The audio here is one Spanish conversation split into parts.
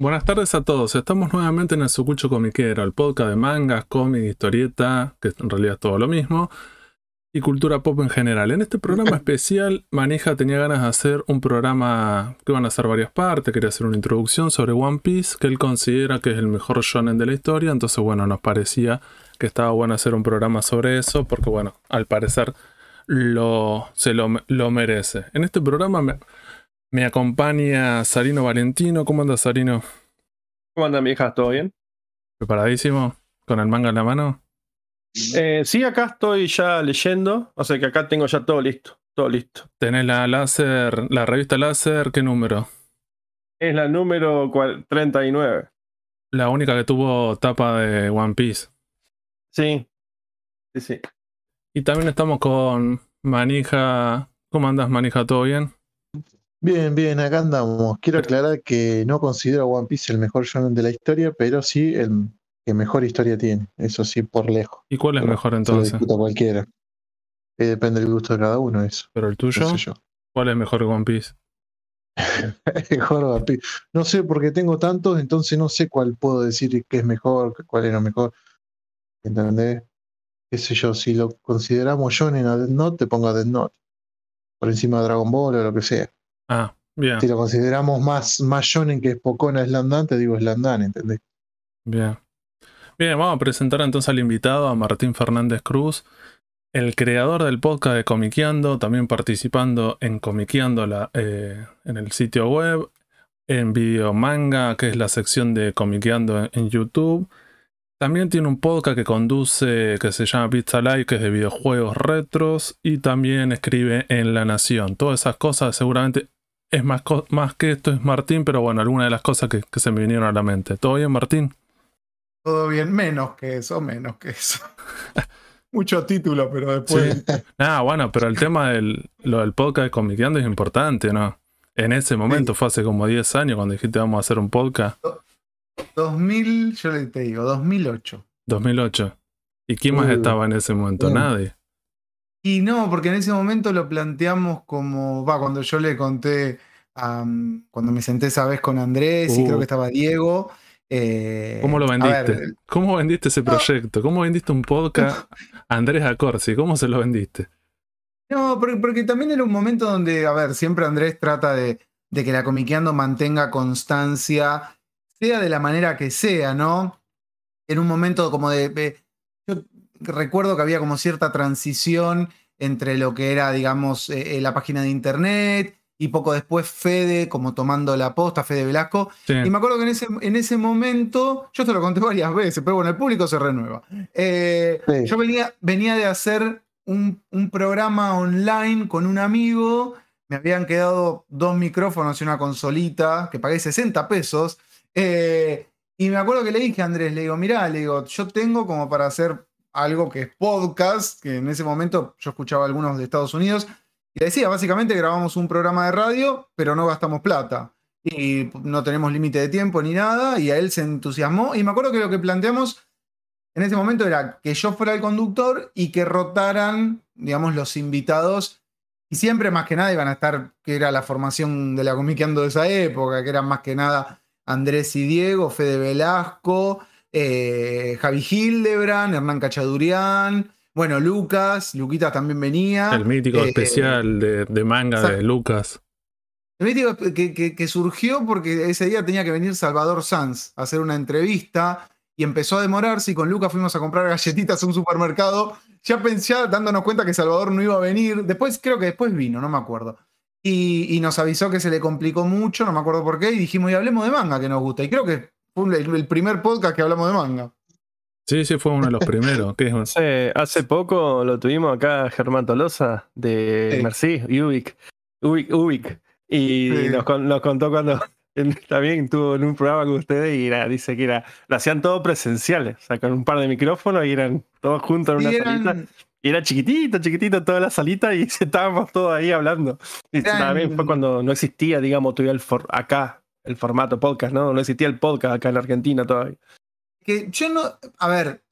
Buenas tardes a todos. Estamos nuevamente en el Sucucho Comiquero, el podcast de mangas, cómic, historieta, que en realidad es todo lo mismo, y cultura pop en general. En este programa especial, Manija tenía ganas de hacer un programa que van a ser varias partes. Quería hacer una introducción sobre One Piece, que él considera que es el mejor shonen de la historia. Entonces, bueno, nos parecía que estaba bueno hacer un programa sobre eso, porque, bueno, al parecer lo, se lo, lo merece. En este programa me, me acompaña Sarino Valentino. ¿Cómo anda Sarino? ¿Cómo anda mi hija? ¿Todo bien? ¿Preparadísimo? ¿Con el manga en la mano? Eh, sí, acá estoy ya leyendo, o sea que acá tengo ya todo listo, todo listo. ¿Tenés la láser, la revista láser? ¿Qué número? Es la número 39. La única que tuvo tapa de One Piece. Sí, sí, sí. Y también estamos con Manija. ¿Cómo andas, Manija? ¿Todo bien? Bien, bien, acá andamos. Quiero aclarar que no considero a One Piece el mejor shonen de la historia, pero sí el que mejor historia tiene. Eso sí, por lejos. ¿Y cuál es Pero mejor Se lo entonces? cualquiera. Eh, depende del gusto de cada uno, eso. ¿Pero el No tuyo? sé. ¿Cuál es mejor que One Piece? Mejor One Piece. No sé, porque tengo tantos, entonces no sé cuál puedo decir que es mejor, cuál es lo mejor. ¿Entendés? Qué sé yo, si lo consideramos shonen a Death Note, te pongo a Death Note. Por encima de Dragon Ball o lo que sea. Ah, bien, Si lo consideramos más, más shonen que es Pocona Slandan, te digo Slandan, ¿entendés? bien. Bien, vamos a presentar entonces al invitado, a Martín Fernández Cruz, el creador del podcast de Comiqueando, también participando en Comiqueando la, eh, en el sitio web, en Video Manga, que es la sección de Comiqueando en, en YouTube. También tiene un podcast que conduce que se llama Pizza Live, que es de videojuegos retros, y también escribe en La Nación. Todas esas cosas seguramente es más, co- más que esto es Martín, pero bueno, algunas de las cosas que, que se me vinieron a la mente. ¿Todo bien, Martín? Todo bien, menos que eso, menos que eso. Mucho título, pero después. Ah, bueno, pero el tema del lo del podcast de Comiqueando es importante, ¿no? En ese momento, fue hace como 10 años cuando dijiste vamos a hacer un podcast, 2000, yo le te digo, 2008. 2008. ¿Y quién más Uh, estaba en ese momento? uh. Nadie. Y no, porque en ese momento lo planteamos como. Va, cuando yo le conté. cuando me senté esa vez con Andrés y Uh. creo que estaba Diego. eh, ¿Cómo lo vendiste? ver, ¿Cómo vendiste ese No. proyecto? ¿Cómo vendiste un podcast a Andrés Acorsi? ¿Cómo se lo vendiste? No, porque, porque también era un momento donde, a ver, siempre Andrés trata de, de que la comiqueando mantenga constancia, sea de la manera que sea, ¿no? En un momento como de. Recuerdo que había como cierta transición entre lo que era, digamos, eh, eh, la página de internet y poco después Fede, como tomando la posta, Fede Velasco. Sí. Y me acuerdo que en ese, en ese momento, yo te lo conté varias veces, pero bueno, el público se renueva. Eh, Sí. Yo venía, venía de hacer un, un programa online con un amigo, me habían quedado dos micrófonos y una consolita, que pagué 60 pesos. eh, y me acuerdo que le dije a Andrés, le digo, mirá, le digo, yo tengo como para hacer algo que es podcast, que en ese momento yo escuchaba algunos de Estados Unidos, y decía, básicamente grabamos un programa de radio, pero no gastamos plata. Y no tenemos límite de tiempo ni nada, y a él se entusiasmó. Y me acuerdo que lo que planteamos en ese momento era que yo fuera el conductor y que rotaran, digamos, los invitados. Y siempre más que nada iban a estar, que era la formación de la Comiqueando de esa época, que eran más que nada Andrés y Diego, Fede Velasco, eh, Javi Hildebrand, Hernán Cachadurian, bueno, Lucas, Luquita también venía. El mítico eh, especial de, de manga de. Lucas. El mítico que, que- que surgió porque ese día tenía que venir Salvador Sanz a hacer una entrevista y empezó a demorarse y con Lucas fuimos a comprar galletitas a un supermercado, ya pensé, ya dándonos cuenta que Salvador no iba a venir. Después, creo que después vino, no me acuerdo. Y, y nos avisó que se le complicó mucho, no me acuerdo por qué, y dijimos, y hablemos de manga que nos gusta. Y creo que fue el, el primer podcast que hablamos de manga. Sí, sí, fue uno de los primeros. ¿Qué es? Hace, hace poco lo tuvimos acá Germán Tolosa de Sí. Merci, Ubik. Ubik, Ubik. Y Sí. nos, con- nos contó cuando él también estuvo en un programa con ustedes y era, dice que era, lo hacían todo presenciales, o sea, con un par de micrófonos y eran todos juntos en Y una salita. Y era chiquitito, chiquitito toda la salita y estábamos todos ahí hablando. Y Eran- también fue cuando no existía, digamos, todavía el for- acá el formato podcast, ¿no? No existía el podcast acá en Argentina todavía. que yo no. A ver,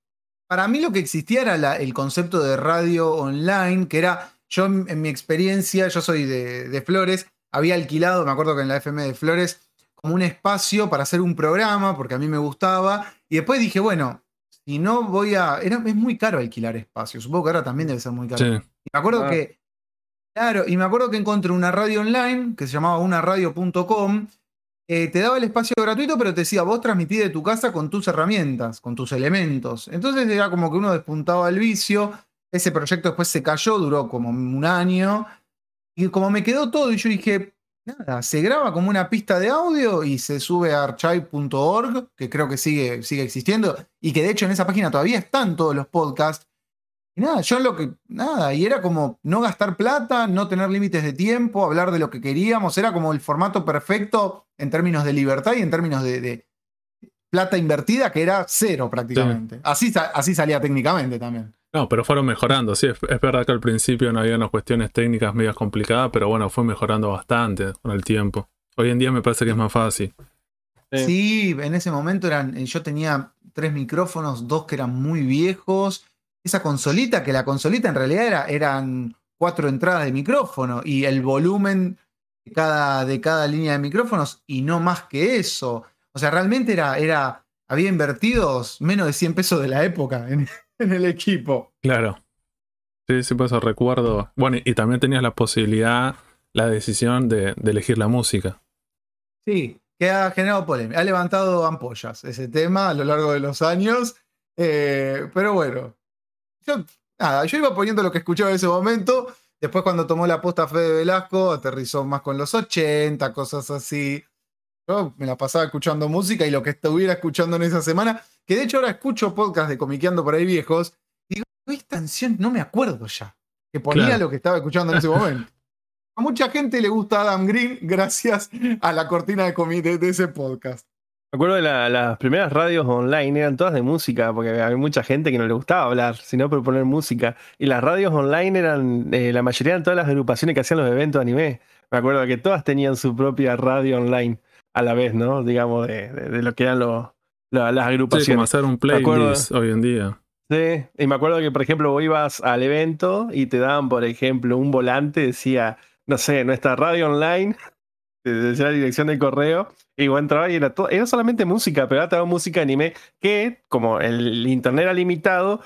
para mí lo que existía era la- el concepto de radio online, que era. Yo, en, en mi experiencia, yo soy de, de Flores, había alquilado, me acuerdo que en la FM de Flores, como un espacio para hacer un programa, porque a mí me gustaba. Y después dije, bueno, si no voy a. Era, es muy caro alquilar espacio. Supongo que ahora también debe ser muy caro. Sí. Y me acuerdo Ah. que. Claro, y me acuerdo que encontré una radio online que se llamaba unaradio.com. eh, te daba el espacio gratuito, pero te decía, vos transmití de tu casa con tus herramientas, con tus elementos. Entonces era como que uno despuntaba el vicio. Ese proyecto después se cayó, duró como un año. Y como me quedó todo, y yo dije, nada, se graba como una pista de audio y se sube a archive.org, que creo que sigue, sigue existiendo, y que de hecho en esa página todavía están todos los podcasts. Y nada, yo lo que, nada, y era como no gastar plata, no tener límites de tiempo, hablar de lo que queríamos, era como el formato perfecto en términos de libertad y en términos de, de plata invertida, que era cero prácticamente. Así, así salía técnicamente también. No, pero fueron mejorando. Sí, es, es verdad que al principio no había unas cuestiones técnicas medias complicadas, pero bueno, fue mejorando bastante con el tiempo. Hoy en día me parece que es más fácil. Sí. Sí, en ese momento eran, eh, yo tenía tres micrófonos, dos que eran muy viejos. Esa consolita, que la consolita en realidad era, eran cuatro entradas de micrófono y el volumen de cada, de cada línea de micrófonos y no más que eso. O sea, realmente era, era, había invertidos menos de 100 pesos de la época en, en el equipo. Claro. Sí, sí, por eso recuerdo. Bueno, y también tenías la posibilidad, la decisión de, de elegir la música. Sí, que ha generado polémica. Ha levantado ampollas ese tema a lo largo de los años. Eh, pero bueno, yo, nada, yo iba poniendo lo que escuchaba en ese momento. Después, cuando tomó la posta Fede Velasco, aterrizó más con los 80, cosas así. Yo me la pasaba escuchando música y lo que estuviera escuchando en esa semana, que de hecho ahora escucho podcast de comiqueando por ahí viejos, y digo, esta canción no me acuerdo ya. Que ponía Claro. lo que estaba escuchando en ese momento. A mucha gente le gusta Adam Green gracias a la cortina de, de, de ese podcast. Me acuerdo de la- las primeras radios online, eran todas de música, porque había mucha gente que no le gustaba hablar, sino proponer música. Y las radios online eran, eh, la mayoría eran todas las agrupaciones que hacían los eventos de anime. Me acuerdo que todas tenían su propia radio online a la vez, ¿no? Digamos, de, de- de lo que eran los, la- las Sí, como agrupaciones. hacer un playlist hoy en día. Sí, y me acuerdo que, por ejemplo, vos ibas al evento y te daban, por ejemplo, un volante, decía, no sé, nuestra radio online, te decía la dirección de correo, y vos entrabas y era, todo, era solamente música, pero era toda música anime, que como el internet era limitado,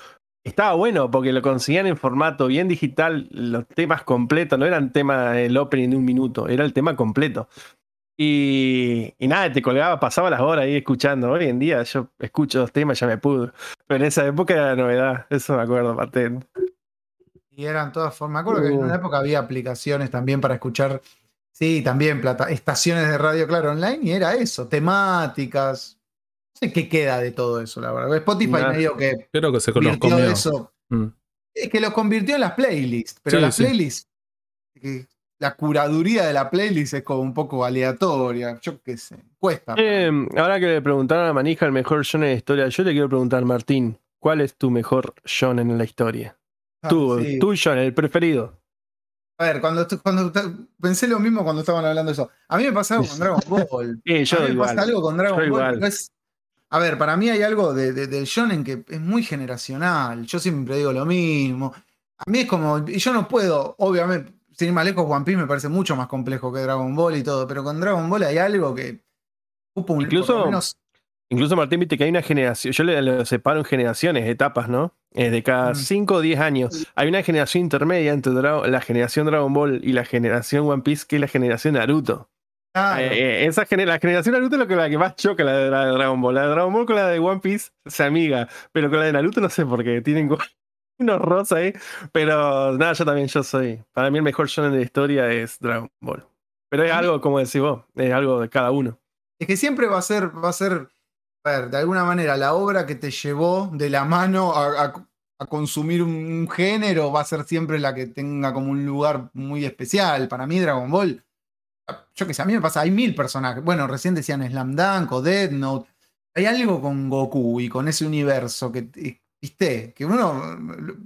estaba bueno porque lo conseguían en formato bien digital, los temas completos, no eran temas el opening de un minuto, era el tema completo. Y, y nada, te colgaba, pasaba las horas ahí escuchando. Hoy en día yo escucho dos temas, ya me pudo. Pero en esa época era novedad, eso me acuerdo, patente. Y eran todas formas. Me acuerdo que en Uh. una época había aplicaciones también para escuchar, sí, también plata, estaciones de radio, claro, online, y era eso, temáticas. No sé qué queda de todo eso, la verdad. Spotify medio que Creo que se convirtió eso. Mm. Es que lo convirtió en las playlists, pero Sí, las sí. playlists, la curaduría de la playlist es como un poco aleatoria, yo qué sé, cuesta. Eh, ahora que le preguntaron a Manija el mejor shonen de la historia, yo le quiero preguntar, Martín, ¿cuál es tu mejor shonen en la historia? Ah, Tu, sí. tu shonen, el preferido. A ver, cuando, cuando pensé lo mismo cuando estaban hablando de eso. A mí me pasa algo con Dragon Ball. Sí, yo a mí me igual. pasa algo con Dragon Yo Ball. es- a ver, para mí hay algo de, de- del shonen que es muy generacional. Yo siempre digo lo mismo. A mí es como, y yo no puedo, obviamente, sin ir más lejos, One Piece me parece mucho más complejo que Dragon Ball y todo, pero con Dragon Ball hay algo que ocupa un Incluso- por lo menos- Incluso Martín, viste que hay una generación, yo le, lo separo en generaciones, etapas, ¿no? Eh, de cada Mm. 5 o 10 años. Hay una generación intermedia entre Dra- la generación Dragon Ball y la generación One Piece, que es la generación Naruto. Claro. Eh, eh, esa gener- la generación Naruto es lo que, la que más choca la de, la de Dragon Ball. La de Dragon Ball con la de One Piece se amiga, pero con la de Naruto no sé por qué, tienen unos rosa ahí. Pero nada, yo también, yo soy. Para mí el mejor shonen de la historia es Dragon Ball. Pero es algo, como decís vos, es algo de cada uno. Es que siempre va a ser, va a ser, a ver, de alguna manera, la obra que te llevó de la mano a, a- a consumir un, un género va a ser siempre la que tenga como un lugar muy especial. Para mí, Dragon Ball, yo qué sé, a mí me pasa, hay mil personajes. Bueno, recién decían Slam Dunk o Dead Note. Hay algo con Goku y con ese universo que, eh, viste, que uno,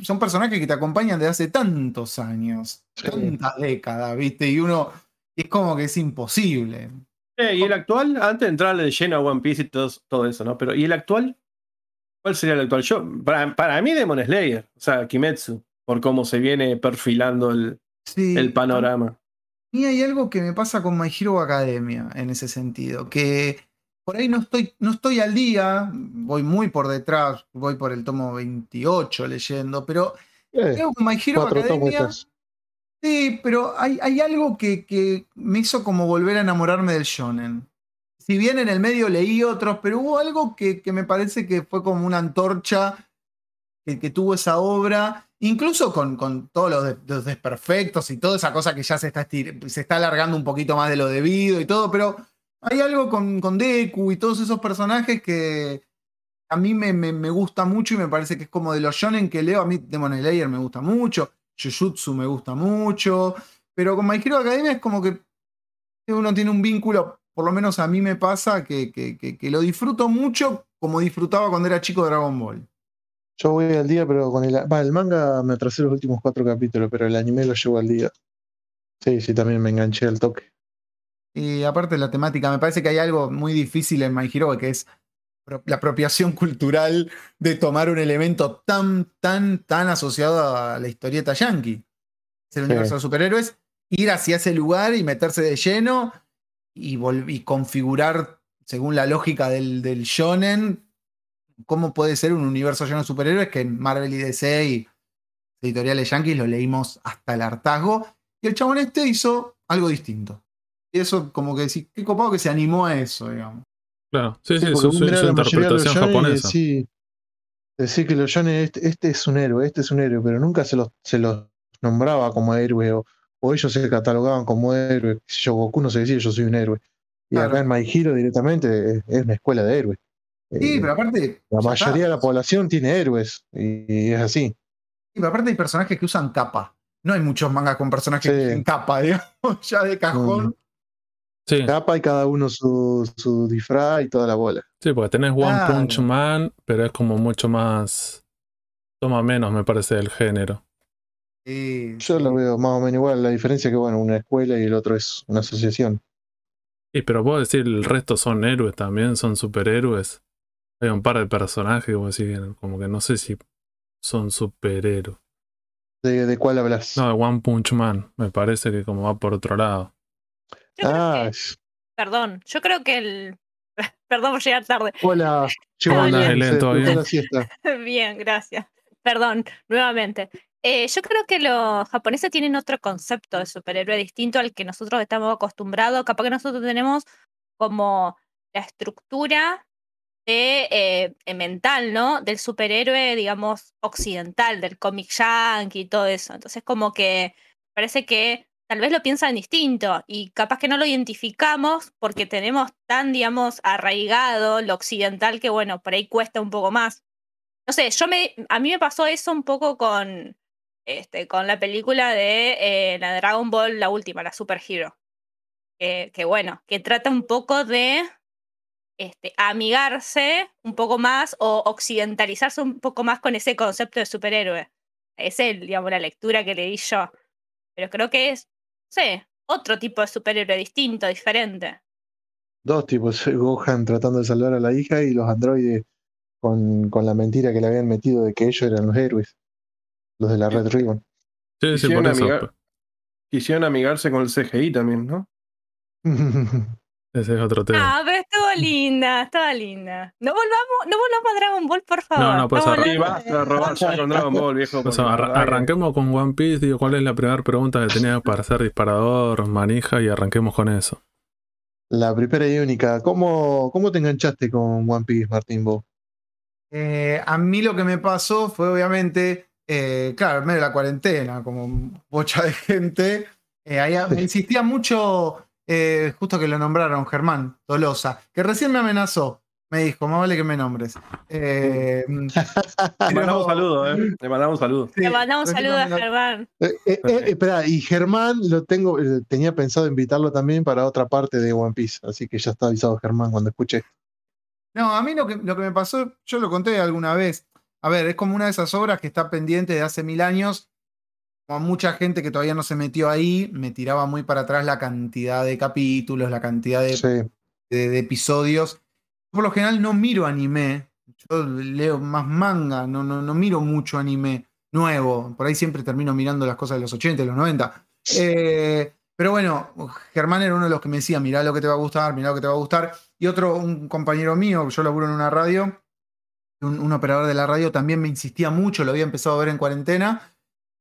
son personajes que te acompañan desde hace tantos años, Sí. tantas décadas, viste, y uno, es como que es imposible. Eh, y el actual, antes de entrar de lleno a One Piece y todo, todo eso, ¿no? Pero, ¿y el actual? ¿Cuál sería el actual? Yo, para, para mí, Demon Slayer, o sea, Kimetsu, por cómo se viene perfilando el, Sí, el panorama. mí hay algo que me pasa con My Hero Academia en ese sentido, que por ahí no estoy, no estoy al día, voy muy por detrás, voy por el tomo 28 leyendo, pero Eh, creo que My Hero cuatro tomos Academia... Sí, pero hay, hay algo que, que me hizo como volver a enamorarme del shonen. Si bien en el medio leí otros, pero hubo algo que, que me parece que fue como una antorcha que, que tuvo esa obra, incluso con, con todos los, los desperfectos y toda esa cosa que ya se está, se está alargando un poquito más de lo debido y todo, pero hay algo con, con Deku y todos esos personajes que a mí me, me- me gusta mucho y me parece que es como de los shonen que leo, a mí Demon Slayer me gusta mucho, Jujutsu me gusta mucho, pero con My Hero Academia es como que uno tiene un vínculo, por lo menos a mí me pasa, que, que- que- que lo disfruto mucho como disfrutaba cuando era chico de Dragon Ball. Yo voy al día, pero con el, va, el manga me atrasé los últimos cuatro capítulos, pero el anime lo llevo al día. Sí, sí, también me enganché al toque. Y aparte la temática, me parece que hay algo muy difícil en My Hero, que es la apropiación cultural de tomar un elemento tan, tan, tan asociado a la historieta yankee. Es el Sí. universo de superhéroes, ir hacia ese lugar y meterse de lleno y configurar, según la lógica del, del shonen, cómo puede ser un universo lleno de superhéroes que en Marvel y DC y editoriales yankees lo leímos hasta el hartazgo. Y el chabón este hizo algo distinto. Y eso, como que decís, qué copado que se animó a eso, digamos. Claro, sí, sí, porque su, su- su interpretación japonesa. decís que los shonen, este, este es un héroe, este es un héroe, pero nunca se los, se los nombraba como héroe o, o ellos se catalogaban como héroe. sé Yo, Goku no se decía yo soy un héroe. Y Claro. acá en My Hero directamente es, es una escuela de héroes. Sí, Eh, pero aparte. la mayoría está. de la población tiene héroes y, y es así. Sí, pero aparte hay personajes que usan capa. No hay muchos mangas con personajes Sí. que usen capa, digamos, ya de cajón. Sí, Capa y cada uno su, su disfraz y toda la bola. sí, porque tenés One. Punch Man, pero es como mucho más. Toma menos, me parece, del género. Sí, Yo sí. lo veo más o menos igual, la diferencia es que bueno, una escuela y el otro es una asociación. Y pero puedo decir, el resto son héroes también, son superhéroes. Hay un par de personajes vos decís, como que no sé si son superhéroes. ¿De, de cuál hablas? No, de One Punch Man, me parece que como va por otro lado. Yo creo que- es- perdón, yo creo que el. Perdón por llegar tarde. hola. Llegó ¿Cómo andás, bien, Helen? ¿Todo bien? Bien, gracias. Perdón, nuevamente. Eh, yo creo que los japoneses tienen otro concepto de superhéroe distinto al que nosotros estamos acostumbrados. Capaz que nosotros tenemos como la estructura de, eh, eh, mental, ¿no? Del superhéroe, digamos, occidental, del cómic yankee y todo eso. Entonces, como que parece que tal vez lo piensan distinto y capaz que no lo identificamos porque tenemos tan, digamos, arraigado lo occidental que, bueno, por ahí cuesta un poco más. No sé, yo me, a mí me pasó eso un poco con, este, con la película de eh, la Dragon Ball, la última, la Super Hero. Que, bueno, que trata un poco de este, amigarse un poco más o occidentalizarse un poco más con ese concepto de superhéroe. Esa es, digamos, la lectura que le di yo. Pero creo que es, sé, otro tipo de superhéroe distinto, diferente. Dos tipos, Gohan tratando de salvar a la hija y los androides con, con la mentira que le habían metido de que ellos eran los héroes. Los de la Red Ribbon. Sí, sí, Quisieron por eso. amigar- Quisieron amigarse con el CGI también, ¿no? Ese es otro tema. Ah, pero linda, estaba linda. No volvamos, no volvamos a Dragon Ball, por favor. No, no, pues robar ya con Dragon Ball, viejo. Que- arranquemos con One Piece. Digo, ¿cuál es la primera pregunta que tenía para hacer disparador, manija? Y arranquemos con eso. La primera y única. ¿Cómo, ¿Cómo te enganchaste con One Piece, Martín Bo? Eh, a mí lo que me pasó fue obviamente, eh, claro, en medio de la cuarentena, como bocha de gente. eh, ahí me insistía mucho, eh, justo que lo nombraron, Germán Tolosa, que recién me amenazó. Me dijo, más vale que me nombres. Eh, Le mandamos un saludo, ¿eh? Le mandamos un saludo. sí, Le mandamos un saludo a. Germán. Eh, eh, eh, espera, y Germán lo tengo, eh, tenía pensado invitarlo también para otra parte de One Piece, así que ya está avisado Germán cuando escuche. No, a mí lo que, lo que me pasó, yo lo conté alguna vez. A ver, es como una de esas obras que está pendiente de hace mil años. Como mucha gente que todavía no se metió ahí, me tiraba muy para atrás la cantidad de capítulos, la cantidad de, Sí. de- de episodios. Por lo general no miro anime. Yo leo más manga, no, no, no miro mucho anime nuevo. Por ahí siempre termino mirando las cosas de los 80 y los 90. Eh, pero bueno, Germán era uno de los que me decía, mirá lo que te va a gustar, mirá lo que te va a gustar. Y otro, un compañero mío, yo laburo en una radio, un, un operador de la radio también me insistía mucho, lo había empezado a ver en cuarentena.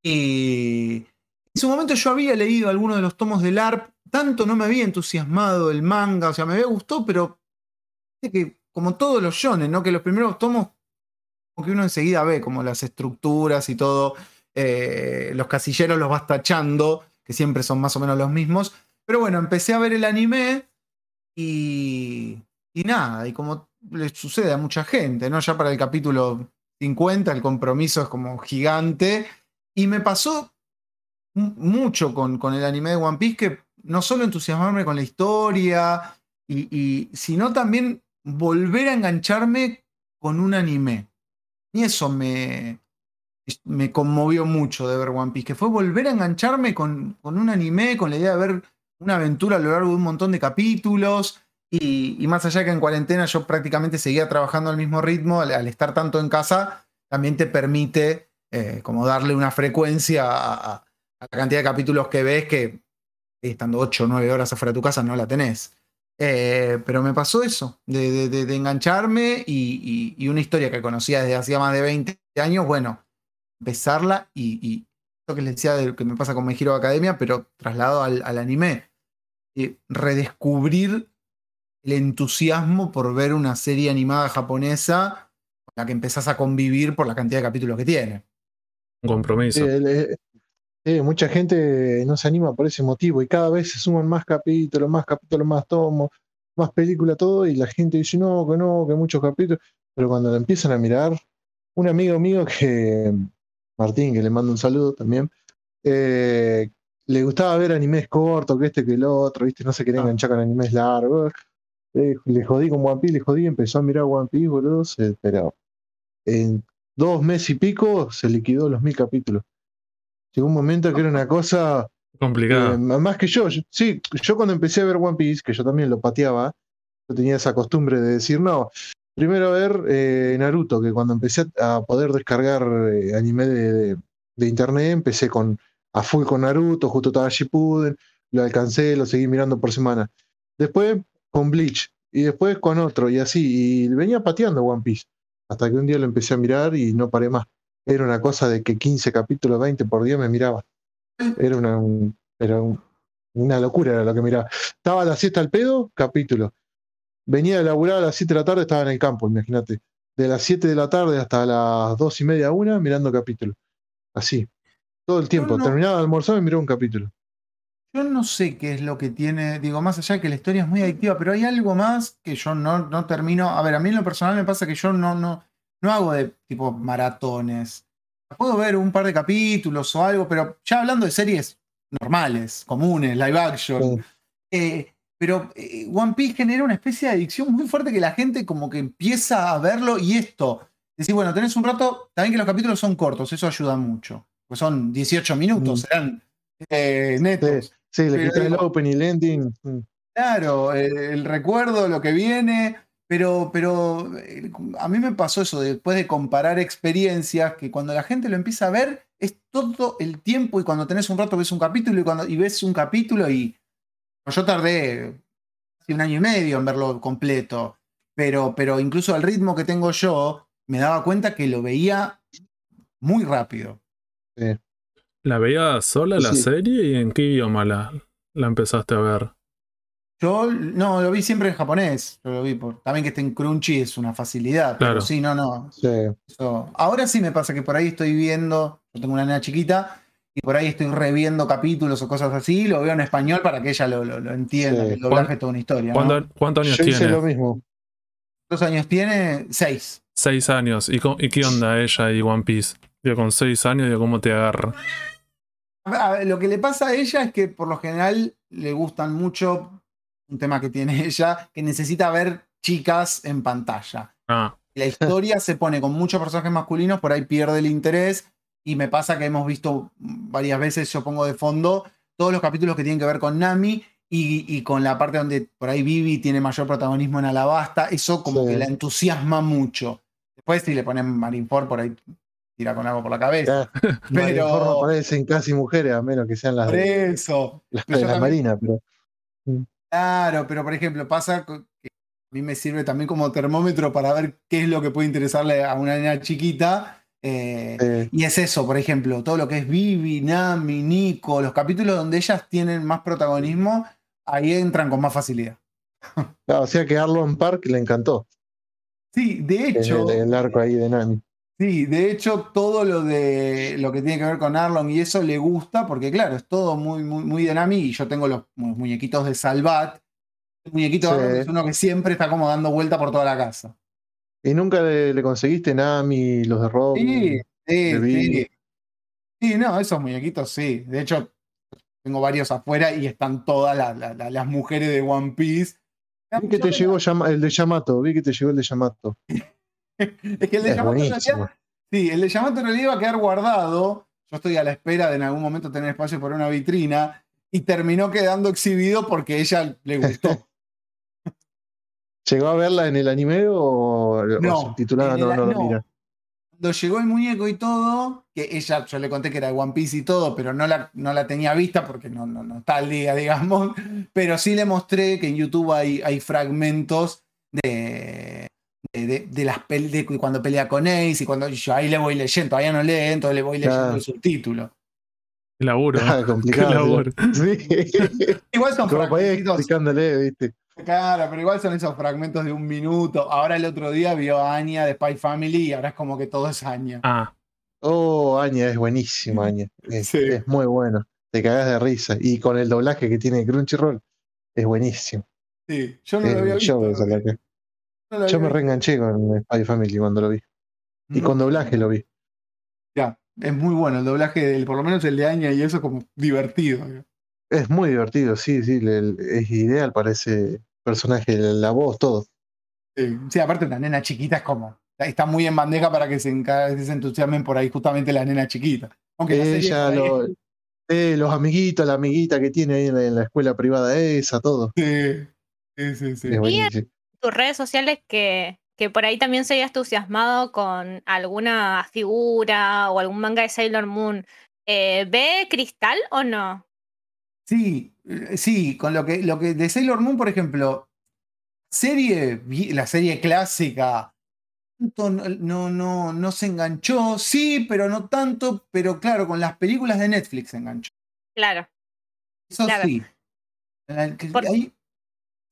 Y en su momento yo había leído algunos de los tomos del ARP, tanto no me había entusiasmado el manga, o sea, me había gustado, pero que como todos los shonen, ¿no? Que los primeros tomos, como que uno enseguida ve como las estructuras y todo, eh, los casilleros los vas tachando, que siempre son más o menos los mismos. Pero bueno, empecé a ver el anime y, y nada, y como le sucede a mucha gente, ¿no? Ya para el capítulo 50 el compromiso es como gigante. Y me pasó mucho con, con el anime de One Piece que no solo entusiasmarme con la historia, y, y, sino también volver a engancharme con un anime. Y eso me, me conmovió mucho de ver One Piece, que fue volver a engancharme con, con un anime, con la idea de ver una aventura a lo largo de un montón de capítulos. Y, más allá de que en cuarentena yo prácticamente seguía trabajando al mismo ritmo, al estar tanto en casa, también te permite eh, como darle una frecuencia a, la cantidad de capítulos que ves que estando 8 o 9 horas afuera de tu casa no la tenés. Eh, pero me pasó eso, de, engancharme y, una historia que conocía desde hacía más de 20 años, bueno, empezarla y, y lo que les decía de lo que me pasa con My Hero Academia, pero trasladado al, anime. Redescubrir el entusiasmo por ver una serie animada japonesa con la que empezás a convivir por la cantidad de capítulos que tiene. Un compromiso. Eh, eh, mucha gente no se anima por ese motivo y cada vez se suman más capítulos, más capítulos, más tomos, más película, todo, y la gente dice no, que no, que muchos capítulos, pero cuando lo empiezan a mirar, un amigo mío que, Martín, que le mando un saludo también, eh, le gustaba ver animes cortos, que este, que el otro, ¿viste? No se quería enganchar con animes largos. Eh, le jodí con One Piece, le jodí, empezó a mirar One Piece, boludo, se, pero en dos meses y pico se liquidó los mil capítulos. Llegó un momento que era una cosa complicada. Eh, más que yo, yo, sí, yo cuando empecé a ver One Piece, que yo también lo pateaba, yo tenía esa costumbre de decir, no, primero a ver eh, Naruto, que cuando empecé a poder descargar eh, anime de, de, de, internet, empecé con a full con Naruto, justo estaba Shippuden, lo alcancé, lo seguí mirando por semana. Después con Bleach, y después con otro, y así, y venía pateando One Piece, hasta que un día lo empecé a mirar y no paré más. Era una cosa de que 15 capítulos, 20 por día me miraba. Era una, un, era un, una locura era lo que miraba. Estaba a la siesta al pedo, capítulo. Venía de laburar a las 7 de la tarde, estaba en el campo, imagínate. De las 7 de la tarde hasta las 2 y media, una, mirando capítulo. Así. Todo el tiempo. No, Terminaba de almorzar y miraba un capítulo. Yo no sé qué es lo que tiene, digo, más allá de que la historia es muy adictiva, pero hay algo más que yo no, no termino. A ver, a mí en lo personal me pasa que yo no, no, no hago de tipo maratones. Puedo ver un par de capítulos o algo, pero ya hablando de series normales, comunes, live action. Sí. Eh, pero eh, One Piece genera una especie de adicción muy fuerte que la gente como que empieza a verlo y esto. Decir, bueno, tenés un rato, también que los capítulos son cortos, eso ayuda mucho. Pues son 18 minutos, mm. serán eh, netos. Sí, sí le quitan el open y el ending. Mm. Claro, el recuerdo, lo que viene, pero, pero a mí me pasó eso, después de comparar experiencias, que cuando la gente lo empieza a ver, es todo el tiempo y cuando tenés un rato ves un capítulo y, cuando, y ves un capítulo y yo tardé un año y medio en verlo completo, pero, pero incluso al ritmo que tengo yo, me daba cuenta que lo veía muy rápido. Sí. ¿La veías sola la sí. serie y en qué idioma la, la empezaste a ver? Yo no, lo vi siempre en japonés. Yo lo vi por, también que esté en Crunchy es una facilidad. Claro. Pero sí, no, no. Sí. Eso. Ahora sí me pasa que por ahí estoy viendo. Yo tengo una nena chiquita y por ahí estoy reviendo capítulos o cosas así. Lo veo en español para que ella lo, lo, lo entienda. Sí. El doblaje es toda una historia. ¿no? ¿Cuántos años Yo tiene? hice lo mismo. ¿Cuántos años tiene? Seis. Seis años. ¿Y, ¿Y, qué onda ella y One Piece? Digo, con seis años, digo, ¿cómo te agarra? A ver, lo que le pasa a ella es que por lo general le gustan mucho un tema que tiene ella, que necesita ver chicas en pantalla. Ah. La historia se pone con muchos personajes masculinos, por ahí pierde el interés. Y me pasa que hemos visto varias veces, yo pongo de fondo, todos los capítulos que tienen que ver con Nami y, y con la parte donde por ahí Vivi tiene mayor protagonismo en Alabasta. Eso como sí. que la entusiasma mucho. Después, si le ponen Marineford, por ahí tira con algo por la cabeza. Ya, Pero- parecen casi mujeres, a menos que sean las Por de, las Pero de la también- Marina, pero Claro, pero por ejemplo, pasa que a mí me sirve también como termómetro para ver qué es lo que puede interesarle a una nena chiquita. eh, eh, y es eso, por ejemplo, todo lo que es Vivi, Nami, Nico, los capítulos donde ellas tienen más protagonismo, ahí entran con más facilidad. ah, o sea que Arlon Park le encantó Sí, de el, hecho, el arco ahí de Nami. Sí, de hecho, todo lo de lo que tiene que ver con Arlong y eso le gusta, porque claro, es todo muy, muy, muy de Nami, y yo tengo los, mu- muñequitos de Salvat. El muñequito Sí. Es uno que siempre está como dando vuelta por toda la casa. ¿Y nunca le, le conseguiste Nami, los de Rob? Sí, sí, sí. Sí, no, esos muñequitos sí. De hecho, tengo varios afuera y están todas la- la- la- las mujeres de One Piece. Vi que te llegó el de Yamato, vi que te llegó el de Yamato. Es que el de Yamato en realidad, sí, el de Yamato en realidad iba a quedar guardado. Yo estoy a la espera de en algún momento tener espacio para una vitrina y terminó quedando exhibido porque ella le gustó. ¿Llegó a verla en el anime o, o No, subtitulada? en No, no no. mira. Cuando llegó el muñeco y todo, que ella, yo le conté que era de One Piece y todo, pero no la, no la tenía vista porque no, no, no está al día, digamos. Pero sí le mostré que en YouTube hay, hay fragmentos de, de, de- de las pel- de cuando pelea con Ace y cuando yo ahí le voy leyendo, todavía no lee, entonces le voy leyendo Claro. el subtítulo. Qué laburo. Ah, Qué complicado. laburo. Sí. Igual son Como fragmentos, explicándole, ¿viste? claro, pero igual son esos fragmentos de un minuto. Ahora el otro día vio a Anya de Spy Family y ahora es como que todo es Anya. Ah, Oh, Aña, es buenísimo, Aña. Es, Sí. es muy bueno. Te cagas de risa. Y con el doblaje que tiene Crunchyroll, es buenísimo. Sí, yo no Es lo había visto. loca. No Yo me reenganché con Spy Family cuando lo vi. Y visto. con doblaje lo vi. Ya, es muy bueno el doblaje, del, por lo menos el de Aña y eso como divertido. Es muy divertido, sí, sí. le- es ideal para ese personaje, la, la voz, todo. Sí, sí, aparte una nena chiquita es como, está muy en bandeja para que se, que se entusiasmen por ahí justamente la nena chiquita. Aunque la Ella, ahí- lo- eh, los amiguitos, la amiguita que tiene ahí en la, en la escuela privada esa, todo. Sí, sí, sí, sí. Es buenísimo. Tus redes sociales que, que por ahí también se hayas entusiasmado con alguna figura o algún manga de Sailor Moon. Eh, ¿Ve Cristal o no? Sí, eh, sí, con lo que, lo que de Sailor Moon, por ejemplo, serie, la serie clásica, no, no, no, no se enganchó, sí, pero no tanto, pero claro, con las películas de Netflix se enganchó. Claro. Eso Claro. sí. Por- ahí-